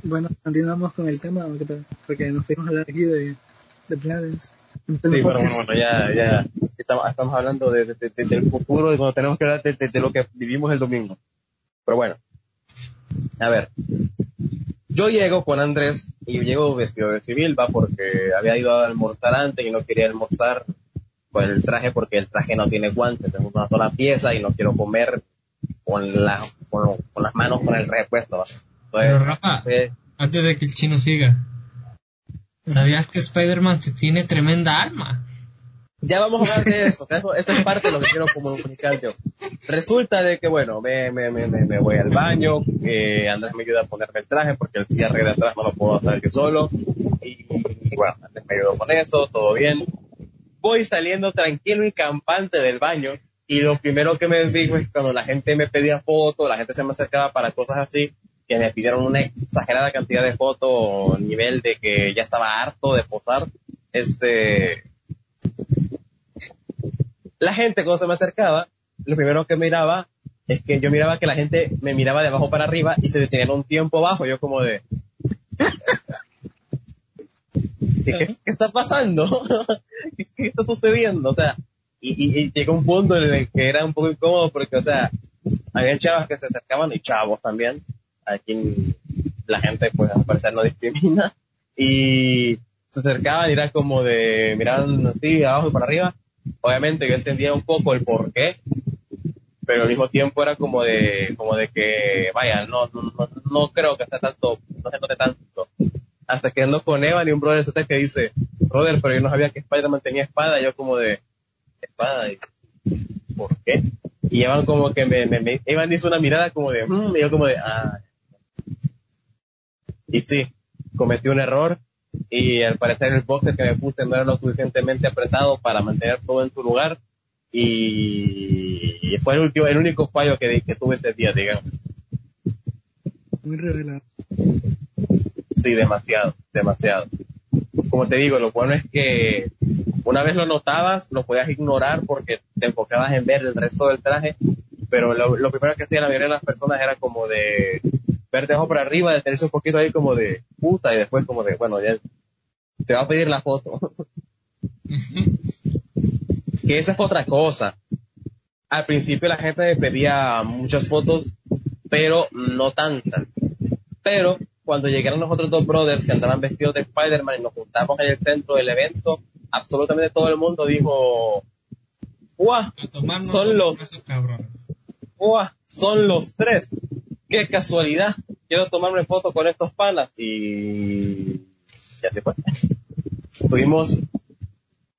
Bueno, continuamos con el tema, porque, nos fuimos a hablar aquí de, de planes. Sí, bueno, bueno, bueno, ya, ya, estamos, estamos hablando de, de- de- del futuro, de cuando tenemos que hablar de lo que vivimos el domingo. Pero bueno, a ver, yo llego con Andrés y yo llego vestido de civil, va, porque había ido a almorzar antes y no quería almorzar con el traje porque el traje no tiene guantes, es una sola pieza y no quiero comer con, la, con, con las manos con el traje puesto, va. Pero Entonces, Rafa, eh, antes de que el chino siga, ¿sabías que Spider-Man tiene tremenda arma? Ya vamos a hablar de eso, eso, eso es parte de lo que quiero comunicar yo. Resulta de que, bueno, me, me, me, me, me voy al baño, eh, Andrés me ayuda a ponerme el traje porque el cierre de atrás no lo puedo hacer yo solo. Y, y bueno, Andrés me ayudó con eso, todo bien. Voy saliendo tranquilo y campante del baño y lo primero que me digo es cuando la gente me pedía fotos, la gente se me acercaba para cosas así, que me pidieron una exagerada cantidad de fotos, nivel de que ya estaba harto de posar, este, la gente cuando se me acercaba, lo primero que miraba es que yo miraba que la gente me miraba de abajo para arriba y se detenían un tiempo bajo, yo como de... ¿Qué, qué- está pasando? ¿Qué, está sucediendo? O sea, y, y, y llegó un punto en el que era un poco incómodo porque, o sea, había chavas que se acercaban y chavos también. Aquí la gente, pues, al parecer no discrimina. Y se acercaban y era como de, miraban así, abajo y para arriba. Obviamente yo entendía un poco el por qué, pero al mismo tiempo era como de, como de que, vaya, no, no, no, no creo que sea tanto, no se note tanto. Hasta que ando con Evan y un brother se que dice, brother, pero yo no sabía que Spider-Man tenía espada, yo como de, espada, y, ¿por qué? Y Evan como que me, me, me- Evan hizo una mirada como de, "Mm", y yo como de, ah. Y sí, cometí un error, y al parecer el boxer que me puse no era lo suficientemente apretado para mantener todo en su lugar, y fue el último, el único fallo que, que tuve ese día, digamos. Muy revelado. Sí, demasiado, demasiado. Como te digo, lo bueno es que una vez lo notabas, lo podías ignorar porque te enfocabas en ver el resto del traje, pero lo, lo primero que hacía la mayoría de las personas era como de verte abajo para arriba, detenerse un poquito ahí como de puta y después como de, bueno, ya te va a pedir la foto. que esa es otra cosa. Al principio la gente me pedía muchas fotos, pero no tantas. Pero cuando llegaron los otros dos brothers que andaban vestidos de Spider-Man y nos juntamos en el centro del evento, absolutamente todo el mundo dijo, tomarnos Son los- esos. ¡guau! Son los tres. ¡Qué casualidad! Quiero tomarme foto con estos panas y ya se fue. Tuvimos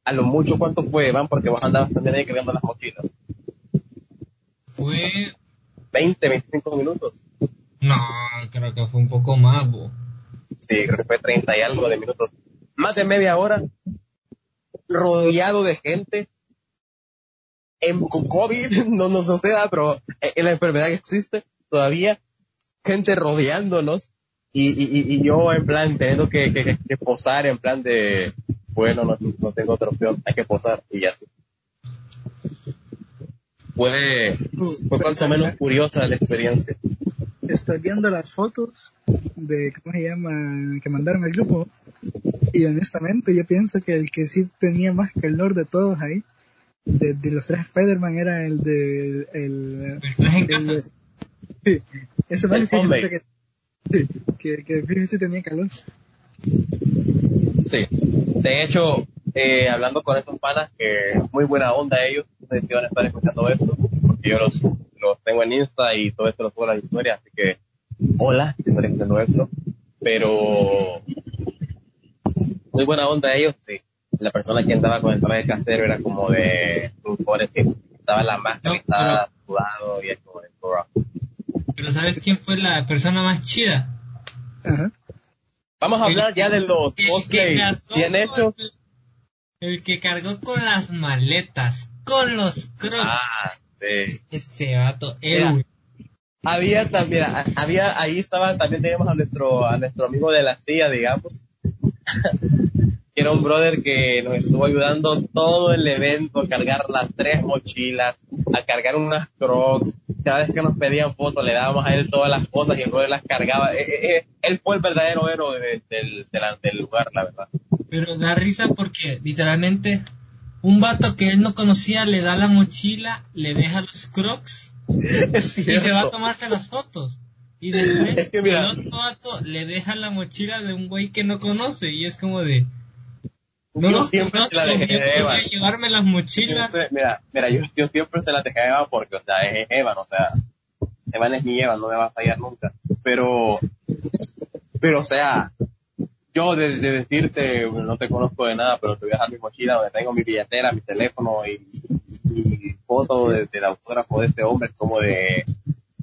a lo mucho cuánto fue, Van, porque vos andabas también ahí cargando las mochilas. Fue, 20, 25 minutos. No, creo que fue un poco más, bo. Sí, creo que fue 30 y algo de minutos. Más de media hora, rodeado de gente, en, COVID, no nos no sé, ah, pero en la enfermedad que existe todavía, gente rodeándonos, y, y, y- yo en plan teniendo que, posar, en plan de, bueno, no, no tengo otra opción, hay que posar, y ya sí. Fue, fue cuanto menos curiosa la experiencia. Estoy viendo las fotos de, ¿cómo se llama? Que mandaron al grupo. Y honestamente yo pienso que el que sí tenía más calor de todos ahí, de, de los tres Spider-Man, era el de... El, El traje en el- casa. sí, ese man El sí que, sí, que, que sí tenía calor. Sí. De hecho, eh, hablando con estos panas, que muy buena onda ellos, no sé si van a estar escuchando esto, yo los, los tengo en Insta y todo esto lo subo a las historias, así que hola, si están escuchando esto. Pero muy buena onda ellos, sí. La persona que andaba con el traje casero era como de, pobrecito, estaba la máscara, No, y estaba sudado y es como de, bro. Pero ¿sabes quién fue la persona más chida? Ajá. Vamos a El- hablar ya de los cosplays bien hechos. El que cargó con las maletas, con los crocs. Ah, Ese vato, héroe. Había también, había, ahí estaba, también teníamos a nuestro, a nuestro amigo de la silla, digamos, que era un brother que nos estuvo ayudando todo el evento, a cargar las tres mochilas, a cargar unas crocs, cada vez que nos pedían fotos le dábamos a él todas las cosas y el brother las cargaba, Eh, eh, eh, él fue el verdadero héroe de- del, del lugar, la verdad. Pero da risa porque literalmente un vato que él no conocía le da la mochila, le deja los crocs Es y se va a tomarse las fotos. Y después Es que el otro vato le deja la mochila de un güey que no conoce y es como de... No Yo los siempre conozco, se la dejé de Eva. llevarme las mochilas. Siempre- mira, mira, yo, yo siempre se la dejé a Eva porque, o sea, es Evan, o sea, Evan es mi Evan, no me va a fallar nunca. Pero, pero, o sea, yo de, de decirte, no te conozco de nada, pero te voy a dejar mi mochila donde tengo mi billetera, mi teléfono y, y foto de- del autógrafo de este hombre, como de,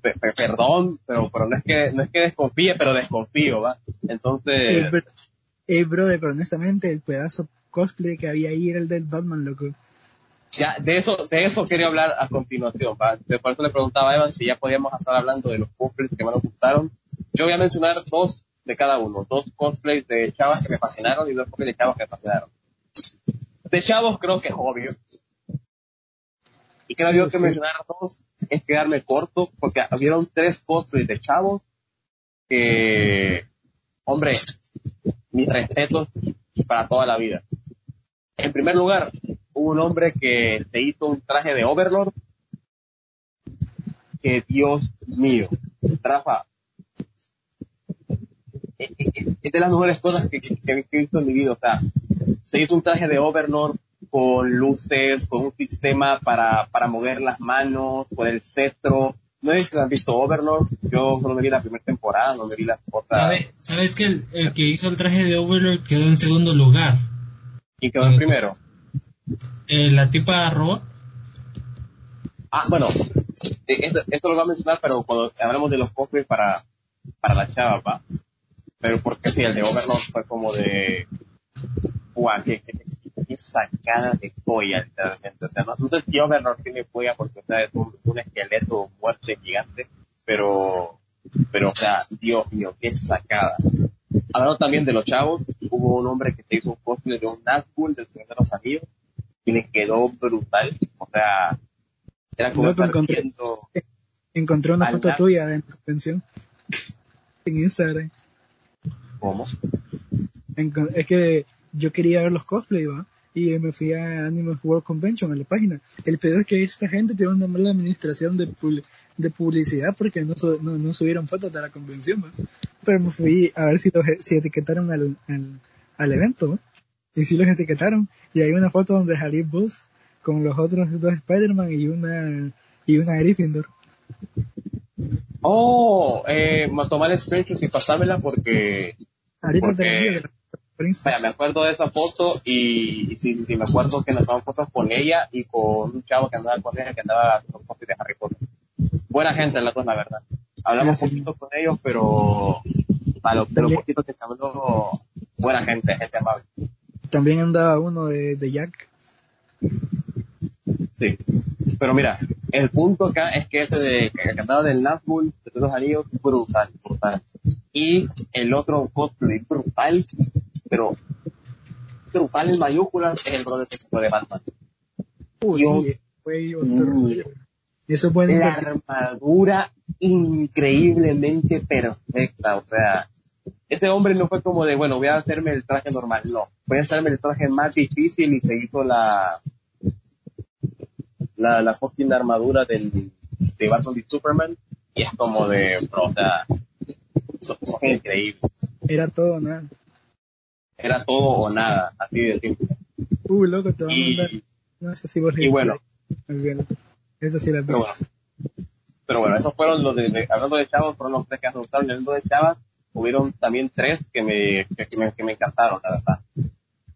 pe- pe- perdón, pero, pero no es que, no es que desconfíe, pero desconfío, ¿va? Eh, Entonces, bro- eh, brother, pero honestamente el pedazo cosplay que había ahí era el del Batman, loco. Ya, de eso, de eso quería hablar a continuación. ¿va? De por eso le preguntaba a Evan si ya podíamos estar hablando de los cosplays que más nos gustaron. Yo voy a mencionar dos de cada uno. Dos cosplays de chavas que me fascinaron y dos cosplays de chavos que me fascinaron. De chavos creo que es obvio. Y creo yo que Sí. mencionar dos es quedarme corto porque hubieron tres cosplays de chavos que, hombre, mis respetos para toda la vida. En primer lugar, hubo un hombre que se hizo un traje de Overlord. Que Dios mío, Rafa, es, de las mejores cosas que, que- que he visto en mi vida. O sea, se hizo un traje de Overlord con luces, con un sistema para, para mover las manos, con el cetro. No sé si han visto Overlord. Yo solo me vi la primera temporada, no me vi las otras. ¿Sabe- ¿Sabes que el, el que hizo el traje de Overlord quedó en segundo lugar? Y quedó en primero. Eh, la tipa robot. Ah, bueno, eh, esto, esto lo voy a mencionar, pero cuando hablamos de los cosplays para, para la chava, va. Pero porque sí, el de Overlord fue como de, guau, qué, sacada de joya, literalmente. O sea, no, sé si Overlord tiene joya porque, o sea, es un, un esqueleto muerte gigante, pero, pero, o sea, Dios mío, qué sacada. Hablando también de los chavos, hubo un hombre que se hizo un cosplay de un Nazgûl del Señor de los Anillos y le quedó brutal. O sea, era como estar encontré- viendo Encontré una foto tuya de la convención en Instagram. Cómo. Es que yo quería ver los cosplay, ¿va? Y me fui a Animal World Convention, a la página. El pedo es que esta gente tiene una mala administración de, pul- de publicidad porque no, su- no, no subieron fotos de la convención, ¿va? Pero me fui a ver si los si etiquetaron al, al, al evento, ¿va? Y sí los etiquetaron. Y hay una foto donde salí Buzz con los otros dos Spider-Man y una, y una Gryffindor. Oh, eh, me tomar el screenshot y pasármela porque, Ahorita Porque- la- vaya, me acuerdo de esa foto y, y sí, sí, sí, me acuerdo que nos tomamos fotos con ella y con un chavo que andaba con ella que andaba haciendo fotos de Harry Potter. Buena gente, la cosa, la verdad. Hablamos sí. poquito con ellos, pero a lo, de lo También- poquito que se habló, buena gente, gente amable. También andaba uno de, de Jack. Sí. Pero mira, el punto acá es que ese de que cantaba del Nazgûl, de los anillos, brutal, brutal. Y el otro cosplay brutal, pero brutal en mayúsculas, es el brother se de Batman. Uy, Dios sí, mío. rollo. Eso es bueno La armadura increíblemente perfecta, o sea, ese hombre no fue como de, bueno, voy a hacerme el traje normal, no, voy a hacerme el traje más difícil y seguir con la, la, la fucking armadura del, de Batman y Superman, y es como de, bro, o sea, eso, eso es increíble. Era todo, ¿no? Era todo o nada, así de simple. Uh, loco, te va a mandar. No sé si vos y bueno, Muy bien. Esta sí la pero bueno, pero bueno, esos fueron los de, de- hablando de chavos, fueron los tres que me gustaron. Hablando de chavas, hubieron también tres que me, que, que me, que me encantaron, la verdad.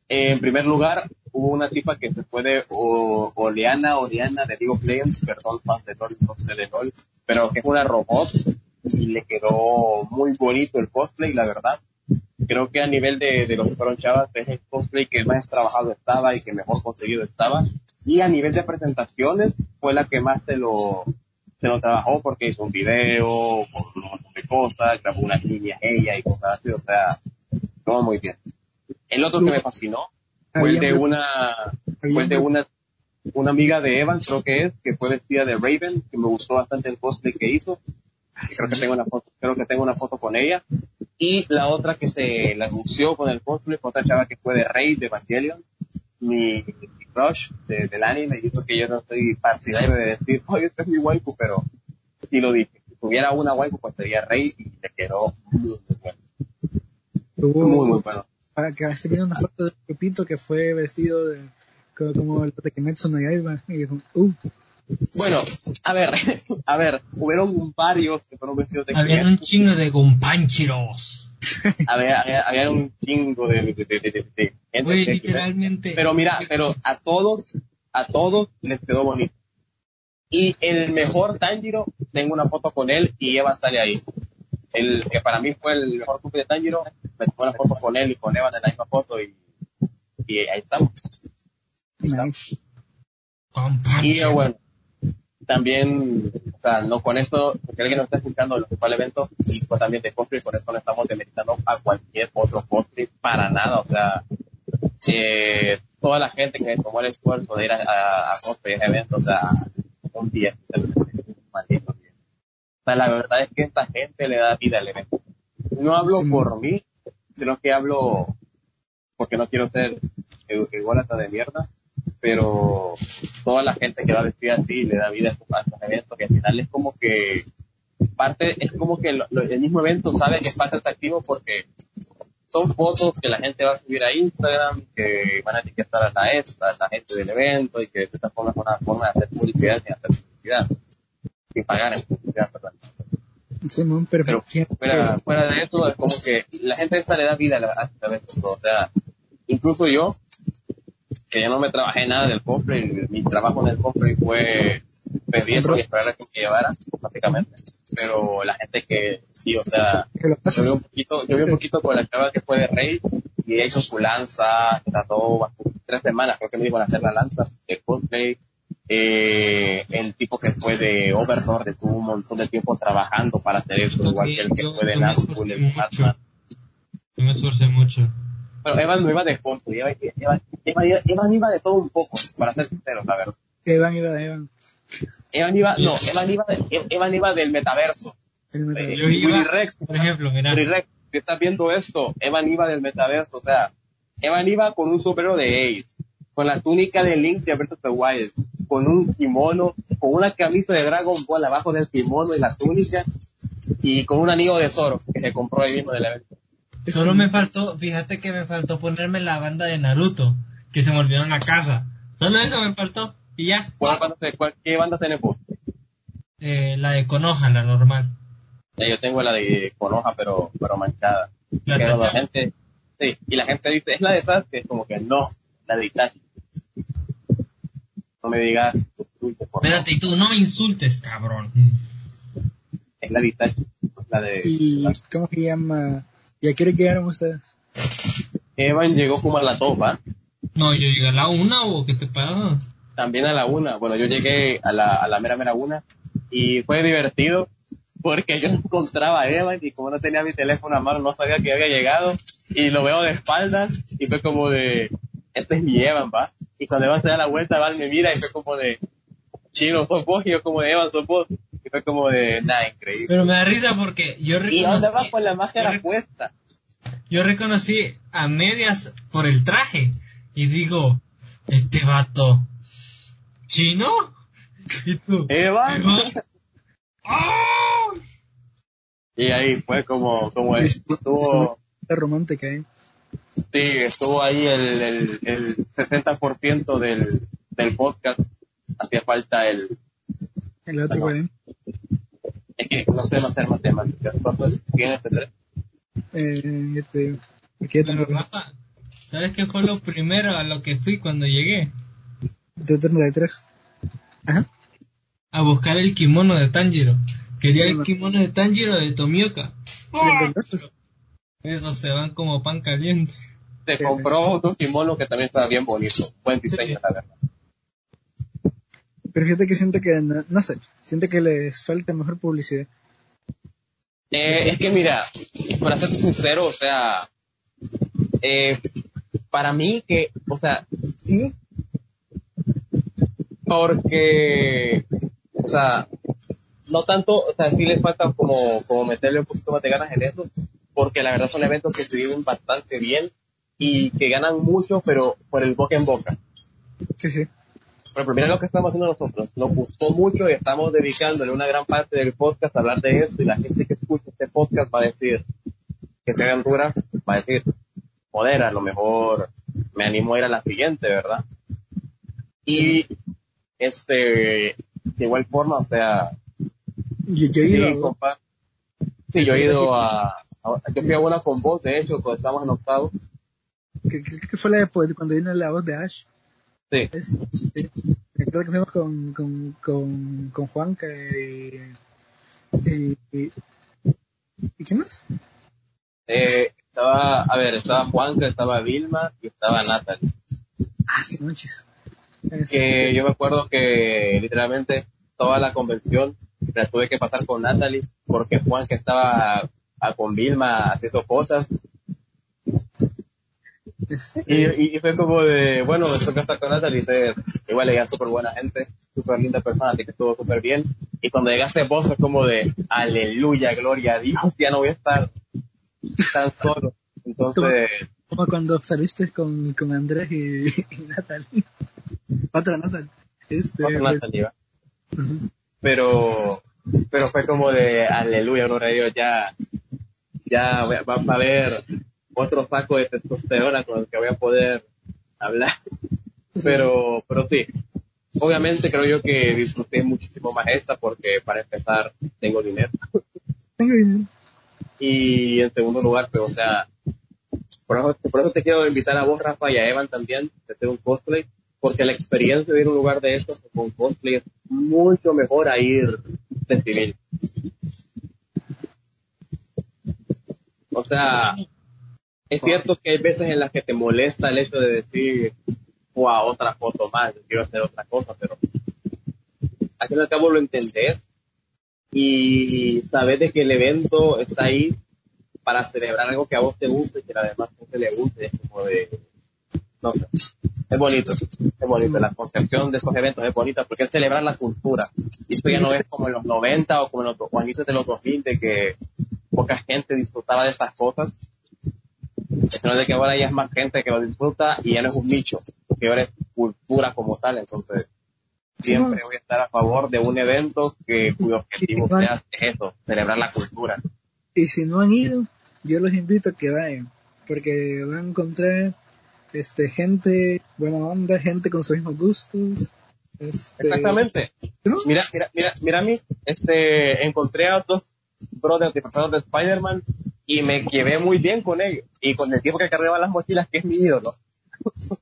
En primer lugar, hubo una tipa que se fue de o, Oleana, Oriana de of Legends, perdón, más de LOL, no sé de LOL, pero que es una robot y le quedó muy bonito el cosplay, la verdad. Creo que a nivel de, de los que fueron chavas, es el cosplay que más trabajado estaba y que mejor conseguido estaba. Y a nivel de presentaciones, fue la que más se lo, se lo trabajó porque hizo un video con un montón de cosas, grabó unas líneas ella y cosas así, o sea, todo muy bien. El otro que me fascinó fue el de una, fue el de una, una amiga de Evan, creo que es, que fue vestida de Raven, que me gustó bastante el cosplay que hizo. Creo que tengo una foto, creo que tengo una foto con ella. Y la otra que se la lució con el cosplay fue otra chava que fue de Rey de Evangelion, mi, mi crush de- del anime, y eso que yo no soy partidario de decir, oye, este es mi waifu, pero sí lo dije. Si tuviera una waifu, pues sería Rey y le quedó muy, muy bueno. Muy, muy bueno. Acá estoy viendo una foto de Pepito que fue vestido de, como, como el de Kimetsu no Yaiba. Y uh, Bueno, a ver, a ver, hubieron varios que fueron vestidos de Habían un chingo de gompanchiros. había, había, había un chingo de, de, de, de, de- de gente Güey, que- literalmente. Pero mira, pero a todos, a todos les quedó bonito. Y el mejor Tanjiro, tengo una foto con él y Eva sale ahí. El que para mí fue el mejor cumple de Tanjiro, me tomé una foto con él y con Eva en la misma foto y, y ahí estamos. nice. Y Gompanchiro. eh, bueno, también, o sea, no con esto, porque alguien nos está escuchando de lo que fue el evento, y pues también de cosplay, con esto no estamos demeritando a cualquier otro cosplay para nada, o sea, eh, toda la gente que tomó el esfuerzo de ir a, a, a cosplay, a ese evento, o sea, un 10, un maldito 10. O sea, la verdad es que esta gente le da vida al evento. No hablo Sí. por mí, sino que hablo porque no quiero ser edu- ególatra de mierda, pero toda la gente que va vestida así le da vida a estos, a estos eventos, que al final es como que parte, es como que lo- lo- el mismo evento sabe que es parte atractivo porque son fotos que la gente va a subir a Instagram, que van a etiquetar a la esta, a la gente del evento, y que de esta forma es una forma de hacer publicidad sin hacer publicidad. Sin pagar en publicidad, perdón. Simón, pero, fuera, fuera de eso, es como que la gente esta le da vida a la- a evento. O sea, incluso yo, que ya no me trabajé nada del cosplay, mi trabajo en el cosplay fue pedirlo y esperar a que me llevara, básicamente. Pero la gente que sí, o sea, que yo vi un poquito, yo vi un poquito con la chava que fue de Rey y ella hizo su lanza, trató tres semanas, creo que me iban a hacer la lanza de cosplay. Eh, el tipo que fue de Overlord estuvo un montón de tiempo trabajando para hacer eso, igual que el que Yo- fue de esforcé en. Batman. Yo me esforcé mucho. Pero Evan no iba de cosplay, Evan, Evan, Evan iba- Evan iba de todo un poco, para ser sincero, la verdad. Evan iba de Evan. Evan iba, no, Evan iba, de- Evan iba del metaverso. El Willy Rex, por ejemplo, mira, Willy Rex, si estás viendo esto, Evan iba del metaverso, o sea, Evan iba con un sombrero de Ace, con la túnica de Link de of the Wild, con un kimono, con una camisa de Dragon Ball abajo del kimono y la túnica, y con un anillo de Zoro que se compró ahí mismo del evento. solo me faltó, fíjate que me faltó ponerme la banda de Naruto, que se me olvidó en la casa. Solo eso me faltó. Y ya, ¿Cuál banda cuál- ¿Qué banda tenés vos? eh, la de Konoha, la normal. Eh, yo tengo la de Konoha, pero, pero manchada. La la gente, sí, y la gente dice, es la de Sasuke, es como que no, la de Itachi. No me digas. Espérate, y tú no me insultes, cabrón. es la de la de... ¿Y la- cómo se llama? ¿Y a qué hora llegaron ustedes? Evan llegó como a la topa, No, yo llegué a la una o qué te pasa. también a la una. Bueno, yo llegué a la, a la mera mera una y fue divertido porque yo encontraba a Evan y como no tenía mi teléfono a mano no sabía que había llegado y lo veo de espaldas y fue como de, este es mi Evan, va. Y cuando Evan se da la vuelta, Evan me mira y fue como de, chino, sos vos y yo como de Evan, sos vos. Y fue como de, nada, increíble. Pero me da risa porque yo ¿Y dónde vas reconocí, con la máscara puesta? yo reconocí a medias por el traje y digo, este vato, ¿chino? ¿Y tú? Evan. ¿Evan? Y ahí fue como, como estuvo, romántica, ¿eh? Sí, estuvo ahí el, el, el 60% del, del podcast. Hacía falta el, El otro, Bueno. güey. es que no sé hacer matemáticas. ¿Cuántos tiene este tres? Eh, este, aquí Pero Rafa, ¿sabes qué fue lo primero a lo que fui cuando llegué? de 33. Ajá. A buscar el kimono de Tanjiro. Quería el kimono de Tanjiro de Tomioka. ¿Lo encontraste? Esos se van como pan caliente. Se Sí, compró otro kimono que también estaba bien bonito. Buen diseño, la verdad. Pero fíjate que siento que, no, no sé, siento que les falta mejor publicidad. Eh, es que mira, para ser sincero, o sea, eh, para mí que, o sea, sí, porque, o sea, no tanto, o sea, sí les falta como, como meterle un poquito más de ganas en eso, porque la verdad son eventos que se viven bastante bien y que ganan mucho, pero por el boca en boca. Sí, sí. Pero mira lo que estamos haciendo nosotros. Nos gustó mucho y estamos dedicándole una gran parte del podcast a hablar de esto y la gente que escucha este podcast va a decir que se aventura, va a decir, joder, a lo mejor me animo a ir a la siguiente, ¿verdad? Y este, de igual forma, o sea, Yo, yo he ido sí, compa. Sí, yo he ido a- yo fui a una con vos, de hecho, cuando estábamos en octavo. que- que- creo que fue la de pues, cuando vino la voz de Ash. Sí. Sí. Me acuerdo que fuimos con, con, con, con Juanca y, y, y, ¿y qué más? Eh, estaba, a ver, estaba Juanca, estaba Vilma y estaba Natalie. Ah, sí, manches. Es- que yo me acuerdo que literalmente toda la convención la tuve que pasar con Natalie porque Juan que estaba a- con Vilma haciendo cosas y, y fue como de bueno me toca estar con Natalie igual ella es súper buena gente súper linda persona así que estuvo súper bien y cuando llegaste vos fue como de aleluya gloria a Dios ya no voy a estar tan solo entonces como cuando saliste con, con Andrés y, y Natalie. Otra Natalie. Este, Otra Natalie, ¿va? pero pero fue como de aleluya, gloria a Dios, ya, ya va, va a haber otro saco de testosterona con el que voy a poder hablar. Pero, pero sí, obviamente creo yo que disfruté muchísimo más esta porque para empezar tengo dinero. Tengo dinero. Y en segundo lugar, pues, o sea, por eso, por eso te quiero invitar a vos, Rafa, y a Evan también, de hacer un cosplay, porque la experiencia de ir a un lugar de estos con cosplay es mucho mejor a ir civil. O sea, es cierto que hay veces en las que te molesta el hecho de decir, o a otra foto más, yo quiero hacer otra cosa, pero al fin y al cabo lo y sabes de que el evento está ahí para celebrar algo que a vos te guste y que a la demás gente le guste, es como de, no sé, es bonito, es bonito, la concepción de estos eventos es bonita porque es celebrar la cultura, y esto ya no es como en los 90 o como en los, o a inicios de los 2000 de que poca gente disfrutaba de estas cosas, sino de que ahora ya es más gente que lo disfruta y ya no es un nicho, que ahora es cultura como tal, entonces siempre voy a estar a favor de un evento que cuyo objetivo sea eso, celebrar la cultura. Y si no han ido, yo los invito a que vayan, porque van a encontrar este gente buena onda, gente con sus mismos gustos. Este, Exactamente. ¿no? Mira, mira, mira, mira a mí, este, encontré a dos brothers disfrazados de Spider-Man y me llevé muy bien con ellos y con el tipo que cargaba las mochilas que es mi ídolo.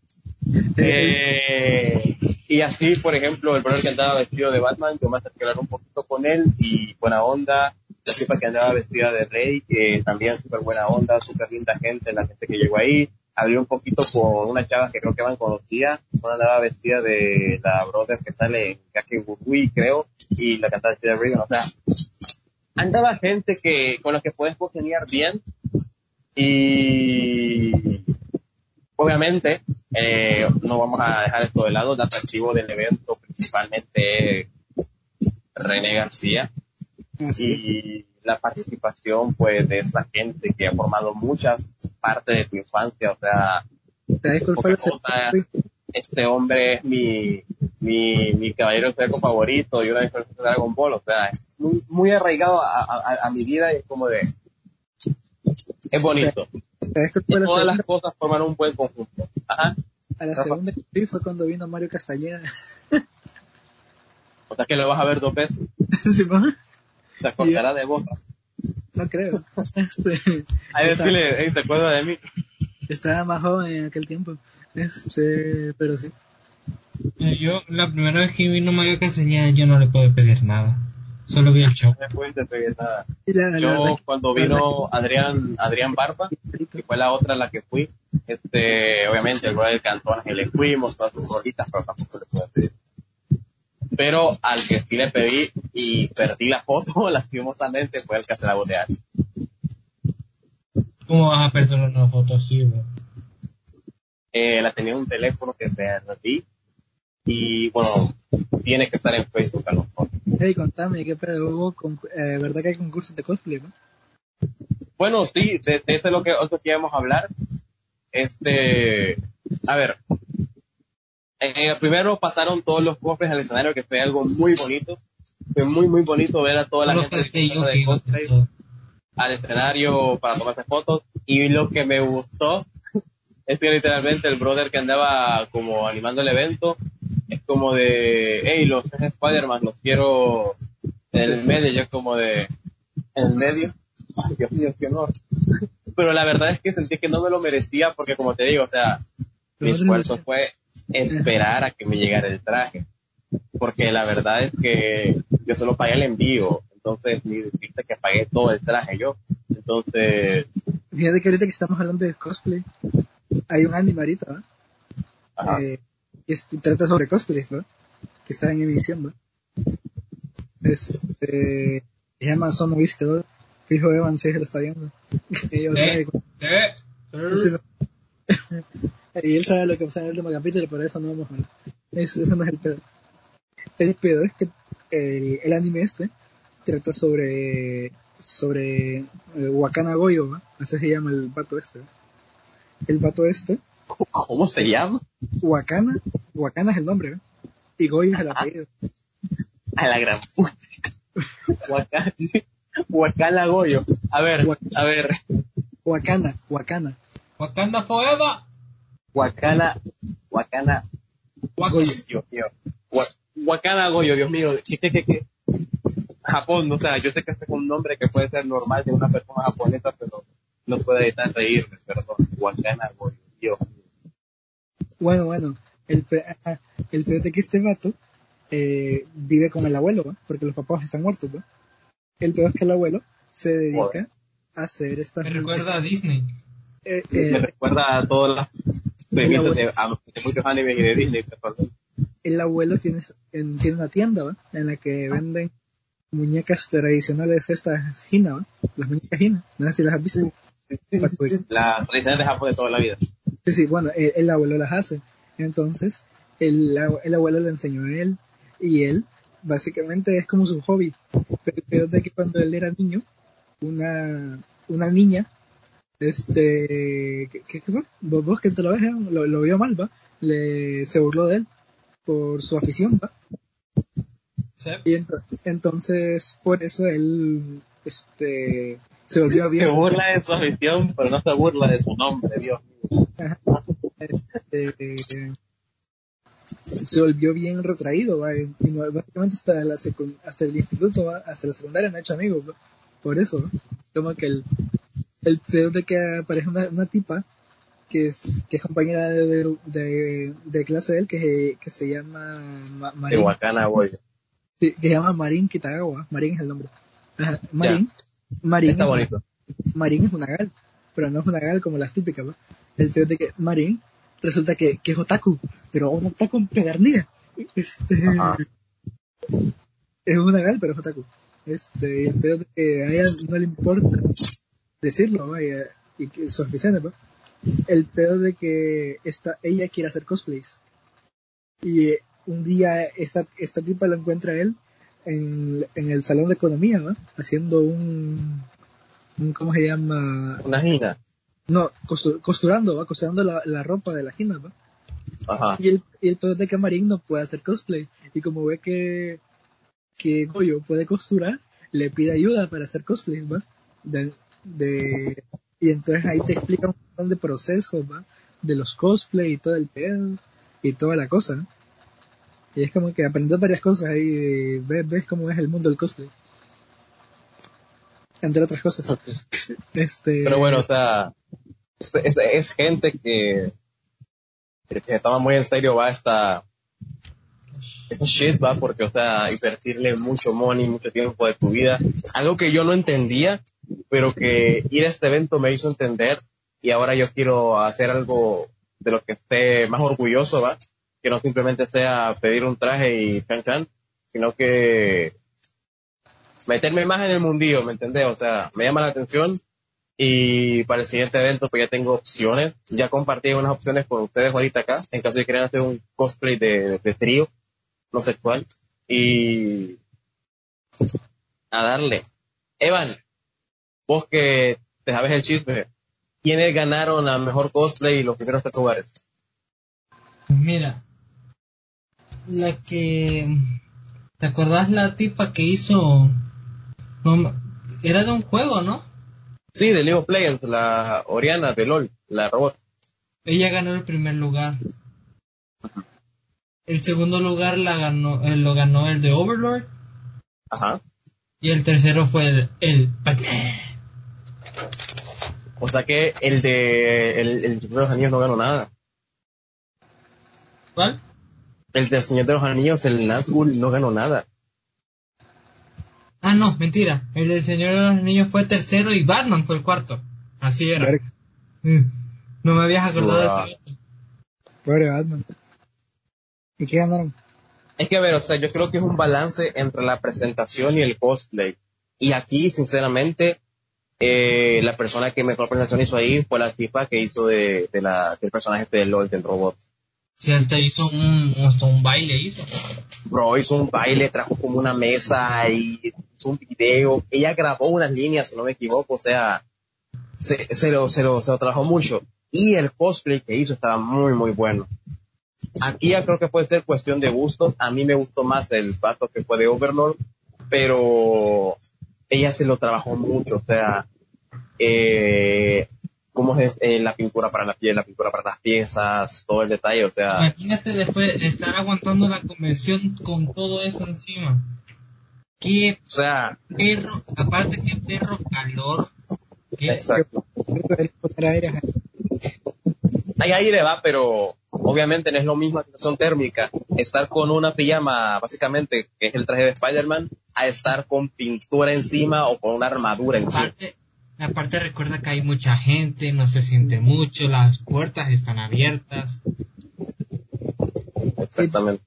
Eh, y así, por ejemplo, el brother que andaba vestido de Batman, yo me acerqué un poquito con él y buena onda. La tipa que andaba vestida de Rey, que también súper buena onda, súper linda gente, la gente que llegó ahí. Hablé un poquito con una chava que creo que van conocía, una andaba vestida de la brother que sale en Kake Gurui, creo, y la vestida de Reagan, o sea, andaba gente que, con la que puedes congeniar bien, y obviamente, eh, no vamos a dejar esto de lado, el atractivo del evento principalmente René García. Y la participación pues de esa gente que ha formado muchas partes de tu infancia, o sea, ¿Sabes cuál fue la Coca-Cola, segunda? Este hombre es mi, mi, mi caballero zodíaco favorito y una vez de Dragon Ball, o sea, es muy, muy arraigado a, a, a mi vida y es como de, es bonito. ¿Sabes cuál Y fue la todas segunda? las cosas forman un buen conjunto. Ajá. A la Rafa. segunda que fui fue cuando vino Mario Castañeda. O sea que lo vas a ver dos veces. Simón, Se acordará de vos. no creo. Este, Ahí Está- decirle, "Ey, ¿te acuerdas de mí? estaba más joven en aquel tiempo. Este, pero sí. Eh, Yo, la primera vez que vino Mario Castañeda, yo no le puedo pedir nada. Solo vi el show. Después te pegué nada. Y la, la Yo cuando vino Adrián, Adrián Barba, que- fue la otra a la que fui, este, obviamente el brother cantó que le fuimos, todas sus rolitas, pero tampoco le pude pedir. Pero al que sí le pedí y perdí la foto, lastimosamente, fue el que se la botear. ¿Cómo vas a perder una foto así, bro? Eh, la tenía en un teléfono que perdí y bueno, tiene que estar en Facebook a lo mejor. Hey, contame, ¿qué pedo hubo? Con, eh, ¿Verdad que hay concursos de cosplay, no? Bueno, sí, de, de eso es lo que otro que íbamos a hablar. Este, a ver, eh, primero pasaron todos los cosplays al escenario, que fue algo muy bonito. Fue muy, muy bonito ver a toda la gente que de cosplay al escenario para tomarse fotos. Y lo que me gustó es que literalmente el brother que andaba como animando el evento es como de, hey, los es Spider-Man, los quiero en el medio. Yo como de, en el medio. Ay, Dios mío, qué honor. Pero la verdad es que sentí que no me lo merecía porque como te digo, o sea, mi esfuerzo fue esperar a que me llegara el traje. Porque la verdad es que yo solo pagué el envío, entonces ni dijiste que pagué todo el traje yo. Entonces, Fíjate que ahorita que estamos hablando de cosplay, hay un anime ahorita, ¿va? ajá. Eh, que es- trata sobre cosplays, ¿no? Que está en emisión, ¿no? Este, se llama Son Whisker, fijo Evan si se lo está viendo. y, él sabe, ¿Qué? sí, no. y él sabe lo que pasa en el último capítulo, pero eso no vamos a hablar. Es- eso no es el pedo. El pedo es que el, el anime este trata sobre sobre eh, Wakana Goyo, ¿va? así se llama el vato este. ¿va? El vato este ¿Cómo se llama? Wakana, Wakana es el nombre, ¿ve? y Goyo es el apellido. A la gran puta. Huacana, Huacala Goyo. A ver, a ver. Wakana, Wakana, Wakanda Forever. Huacana, Huacana, Wakanda. Dios mío. Huacana Goyo, Dios mío. ¿Qué, qué, qué, qué? Japón, o sea, yo sé que este es un nombre que puede ser normal de una persona japonesa, pero no puede evitar reírme, perdón. Dios mío. Bueno, bueno, el, pe- ajá, el peor de que este vato eh, vive con el abuelo, ¿va? porque los papás están muertos. ¿va? El peor es que el abuelo se dedica a hacer estas... Me recuerda a Disney. eh, Me eh, recuerda a todas las premisas de, a- de muchos animes y de Disney, perdón. el abuelo tiene, en- tiene una tienda ¿va? en la que venden muñecas tradicionales estas Hina, ¿va? las muñecas Hina, no sé si las has visto. Pues, Las tradiciones de Japón de toda la vida. Sí, sí, bueno, el, el abuelo las hace. Entonces, el, el abuelo le enseñó a él y él básicamente es como su hobby. Pero, de que cuando él era niño, una, una niña, este, ¿qué, qué fue? Vos, vos que te lo ves, ¿eh? lo, lo vio mal, ¿va? Le, se burló de él por su afición, ¿va? ¿Sí? Y ento- entonces, por eso él, este, se volvió bien. Se burla de su afición, pero no se burla de su nombre, Dios mío. eh, se volvió bien retraído, ¿va? y no- básicamente hasta, la hasta el instituto, ¿va? hasta la secundaria no ha hecho amigos, ¿va? por eso, ¿va? como que el, el peor de que aparece una, una tipa que es, que es compañera de, de, de clase de él, que, que se llama Ma- Marín, sí, que se llama Marín Kitagawa, Marín es el nombre, Ajá, Marín, Marín, Está es- bonito. Marín es una gal, pero no es una gal como las típicas, ¿va? El peor de que Marín resulta que, que es otaku, pero un otaku empedernida. Este, Ajá. es una gal, pero es otaku. Este, y el peor de que a ella no le importa decirlo, ¿va? y, y que sus aficiones, ¿va? El peor de que esta, ella quiere hacer cosplays. Y un día esta, esta tipa lo encuentra a él en, en el salón de economía, ¿va? Haciendo un, un ¿cómo se llama? Una gina. No, costu- costurando, ¿va? Costurando la, la ropa de la gina, ¿va? Ajá. Y el, y el de Camarín no puede hacer cosplay. Y como ve que, que Goyo puede costurar, le pide ayuda para hacer cosplay, ¿va? De, de, y entonces ahí te explica un montón de procesos, ¿va? De los cosplay y todo el pedo y toda la cosa. ¿no? Y es como que aprendes varias cosas ahí, y ves, ves cómo es el mundo del cosplay. Entre otras cosas. Este, Pero bueno, o sea, es, es, es gente que, que se toma muy en serio, va, esta, esta shit, va, porque, o sea, invertirle mucho money, mucho tiempo de tu vida, algo que yo no entendía, pero que ir a este evento me hizo entender, y ahora yo quiero hacer algo de lo que esté más orgulloso, va, que no simplemente sea pedir un traje y chan chan, sino que meterme más en el mundillo, ¿me entendés? O sea, me llama la atención y para el siguiente evento pues ya tengo opciones. Ya compartí unas opciones con ustedes ahorita acá, en caso de quieran hacer un cosplay de, trío, no sexual. Y a darle. Evan, vos que te sabes el chisme, ¿quiénes ganaron a mejor cosplay y los primeros tres lugares? Mira, la que... ¿Te acordás la tipa que hizo... No, era de un juego, ¿no? Sí, de League of Legends, la Oriana de LOL, la robot. Ella ganó el primer lugar. El segundo lugar la ganó, eh, lo ganó el de Overlord. Ajá. Y el tercero fue el, el. O sea que el de el, el de los Anillos no ganó nada. ¿Cuál? El de Señor de los Anillos, el Nazgûl, no ganó nada. Ah, no, mentira. El del Señor de los Anillos fue tercero y Batman fue el cuarto. Así era. Mm. No me habías acordado Wow. de eso. pobre Batman. ¿Y qué ganaron? Es que, a ver, o sea, yo creo que es un balance entre la presentación y el cosplay. Y aquí, sinceramente, eh, la persona que mejor presentación hizo ahí fue la tipa que hizo de, de la, del personaje este de LOL, del robot. Si hasta hizo un, hasta un baile hizo. Bro, hizo un baile, trajo como una mesa y hizo un video. Ella grabó unas líneas, si no me equivoco, o sea, se, lo, se, lo, se lo trabajó mucho. Y el cosplay que hizo estaba muy, muy bueno. Aquí ya creo que puede ser cuestión de gustos. A mí me gustó más el vato que fue de Overlord, pero ella se lo trabajó mucho, o sea, eh, cómo es eh, la pintura para la piel, la pintura para las piezas, todo el detalle, o sea, Imagínate después estar aguantando la convención con todo eso encima. Qué o sea, perro, aparte qué perro calor. Qué, exacto. Hay aire, va, pero obviamente no es lo mismo la sensación térmica estar con una pijama, básicamente, que es el traje de Spider-Man, a estar con pintura encima o con una armadura encima. aparte, aparte recuerda que hay mucha gente, no se siente mucho, las puertas están abiertas. Exactamente.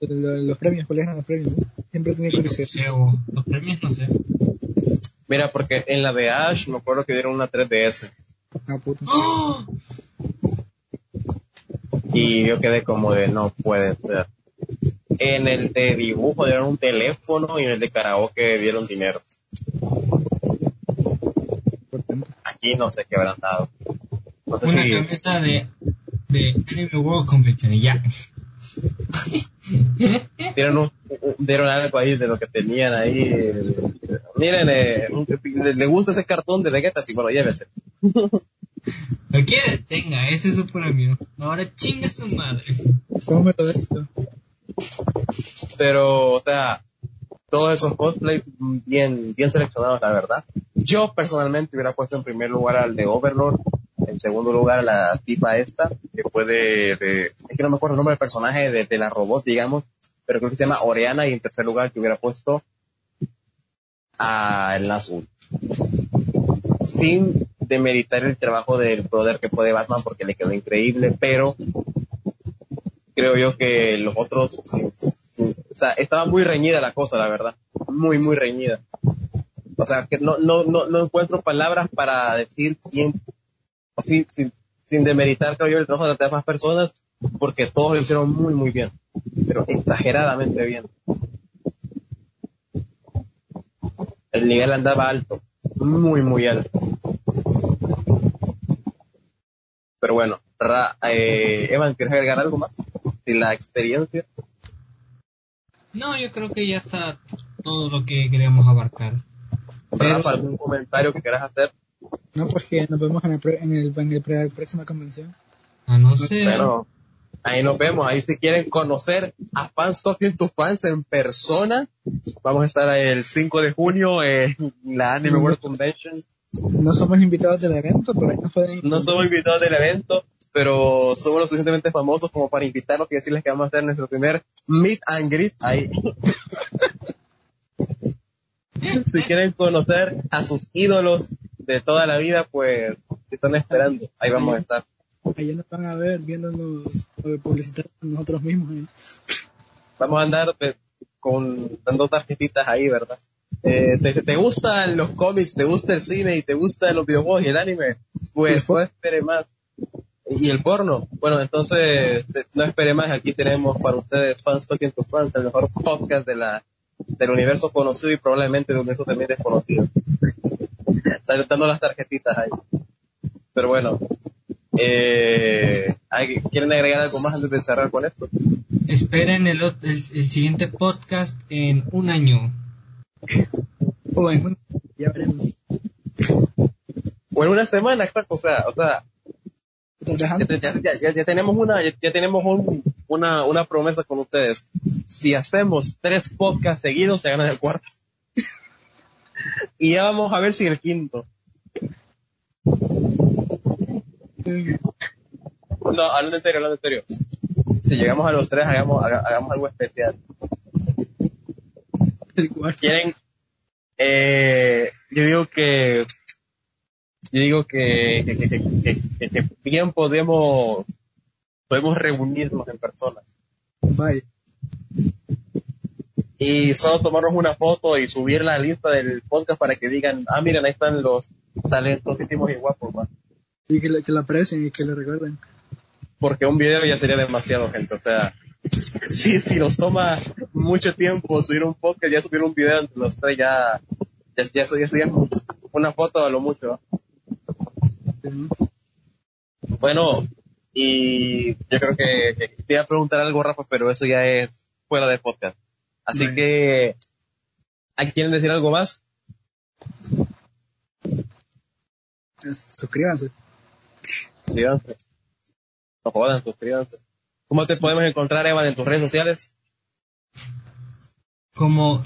Los, los premios, ¿cuáles eran los premios? no? Siempre tenía curiosidad. sé, o los premios no sé. Mira, porque en la de Ash me acuerdo que dieron una 3DS Ah, puta. ¡Oh! y yo quedé como de no puede ser. En el de dibujo dieron un teléfono y en el de karaoke dieron dinero. Aquí no sé qué habrán dado. No sé Una si camisa de, de Anime World Convention y ya. dieron, un, un- dieron algo ahí de lo que tenían ahí. Miren, eh, le, gusta ese cartón de Vegeta, sí, bueno, llévese. Lo quiere, tenga, ese es su premio. Ahora chinga su madre. De esto. Pero, o sea, todos esos cosplays bien, bien seleccionados, la verdad. Yo personalmente hubiera puesto en primer lugar al de Overlord, en segundo lugar a la tipa esta, que fue de, es que no me acuerdo el nombre del personaje de, de la robot, digamos, pero creo que se llama Oriana, y en tercer lugar que hubiera puesto a el Nazgûl. Sin demeritar el trabajo del brother que fue de Batman porque le quedó increíble, pero creo yo que los otros, o sea, estaba muy reñida la cosa, la verdad, muy, muy reñida. O sea, que no, no, no, no encuentro palabras para decir quién, así, sin, sin demeritar, creo yo, el trabajo de las demás personas, porque todos lo hicieron muy, muy bien, pero exageradamente bien. El nivel andaba alto, muy, muy alto. Pero bueno, eh, Evan, ¿quieres agregar algo más de la experiencia? No, yo creo que ya está todo lo que queríamos abarcar. Pero, ¿algún comentario que quieras hacer? No, pues que nos vemos en el, en el, en el próxima convención. Ah, no sé. Bueno, ahí nos vemos. Ahí si quieren conocer a Fans Talking to Fans en persona, vamos a estar el 5 de junio en la Anime World Convention. No somos invitados del evento, pero ahí nos pueden... No somos invitados del evento, pero somos lo suficientemente famosos como para invitarlos y decirles que vamos a hacer nuestro primer meet and greet ahí. si quieren conocer a sus ídolos de toda la vida, pues están esperando, ahí vamos a estar. Allá nos van a ver viéndonos eh, publicitar nosotros mismos. ¿eh? Vamos a andar eh, con dando tarjetitas ahí, ¿verdad? Eh, te, te, gustan los cómics, te gusta el cine y te gustan los videojuegos y el anime, pues no espere más. Y el porno, bueno, entonces no espere más, aquí tenemos para ustedes Fans Talking to Fans, el mejor podcast de la del universo conocido y probablemente del universo también desconocido. Está dando las tarjetitas ahí. Pero bueno, eh, ¿quieren agregar algo más antes de cerrar con esto? Esperen el, el, siguiente podcast en un año. O en ya veremos. O en una semana, exacto, o sea, o sea, ya, tenemos una, ya, tenemos una, una promesa con ustedes. Si hacemos tres podcasts seguidos, se gana el cuarto. y ya vamos a ver si el quinto. No, hablando en serio, hablando en serio. Si llegamos a los tres, hagamos, hagamos algo especial. ¿Quieren? Eh, yo digo que yo digo que, que, bien podemos, podemos reunirnos en persona. Bye. Y solo tomarnos una foto y subirla a la lista del podcast para que digan, ah, miren, ahí están los talentos que hicimos igual por más. Y que, que la aprecien y que lo recuerden. Porque un video ya sería demasiado, gente. O sea, si, si nos toma mucho tiempo subir un podcast, ya subir un video entre los tres, ya, ya, ya, ya, una foto a lo mucho. Bueno, y yo creo que, te iba a preguntar algo, Rafa, pero eso ya es fuera de podcast. Así que, ¿quieren decir algo más? Suscríbanse. Suscríbanse. No jodan, suscríbanse. ¿Cómo te podemos encontrar, Evan, en tus redes sociales? Como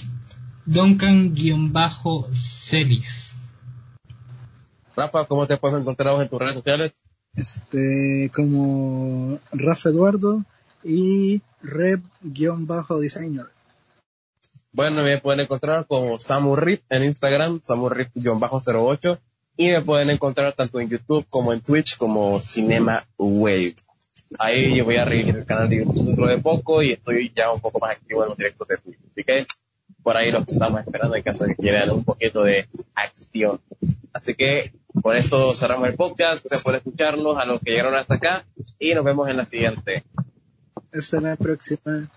Duncan-Celis. Rafa, ¿cómo te puedes encontrar en tus redes sociales? Este, como Rafa Eduardo y Rep-Designer. Bueno, me pueden encontrar como Samurrip en Instagram, Samurrip-08 y me pueden encontrar tanto en YouTube como en Twitch como Cinema Wave. Ahí yo voy a revisar el canal de YouTube dentro de poco y estoy ya un poco más activo en los directos de Twitch. Así que por ahí los estamos esperando en caso de que quieran un poquito de acción. Así que con esto cerramos el podcast. Gracias por escucharnos a los que llegaron hasta acá y nos vemos en la siguiente. Hasta la próxima.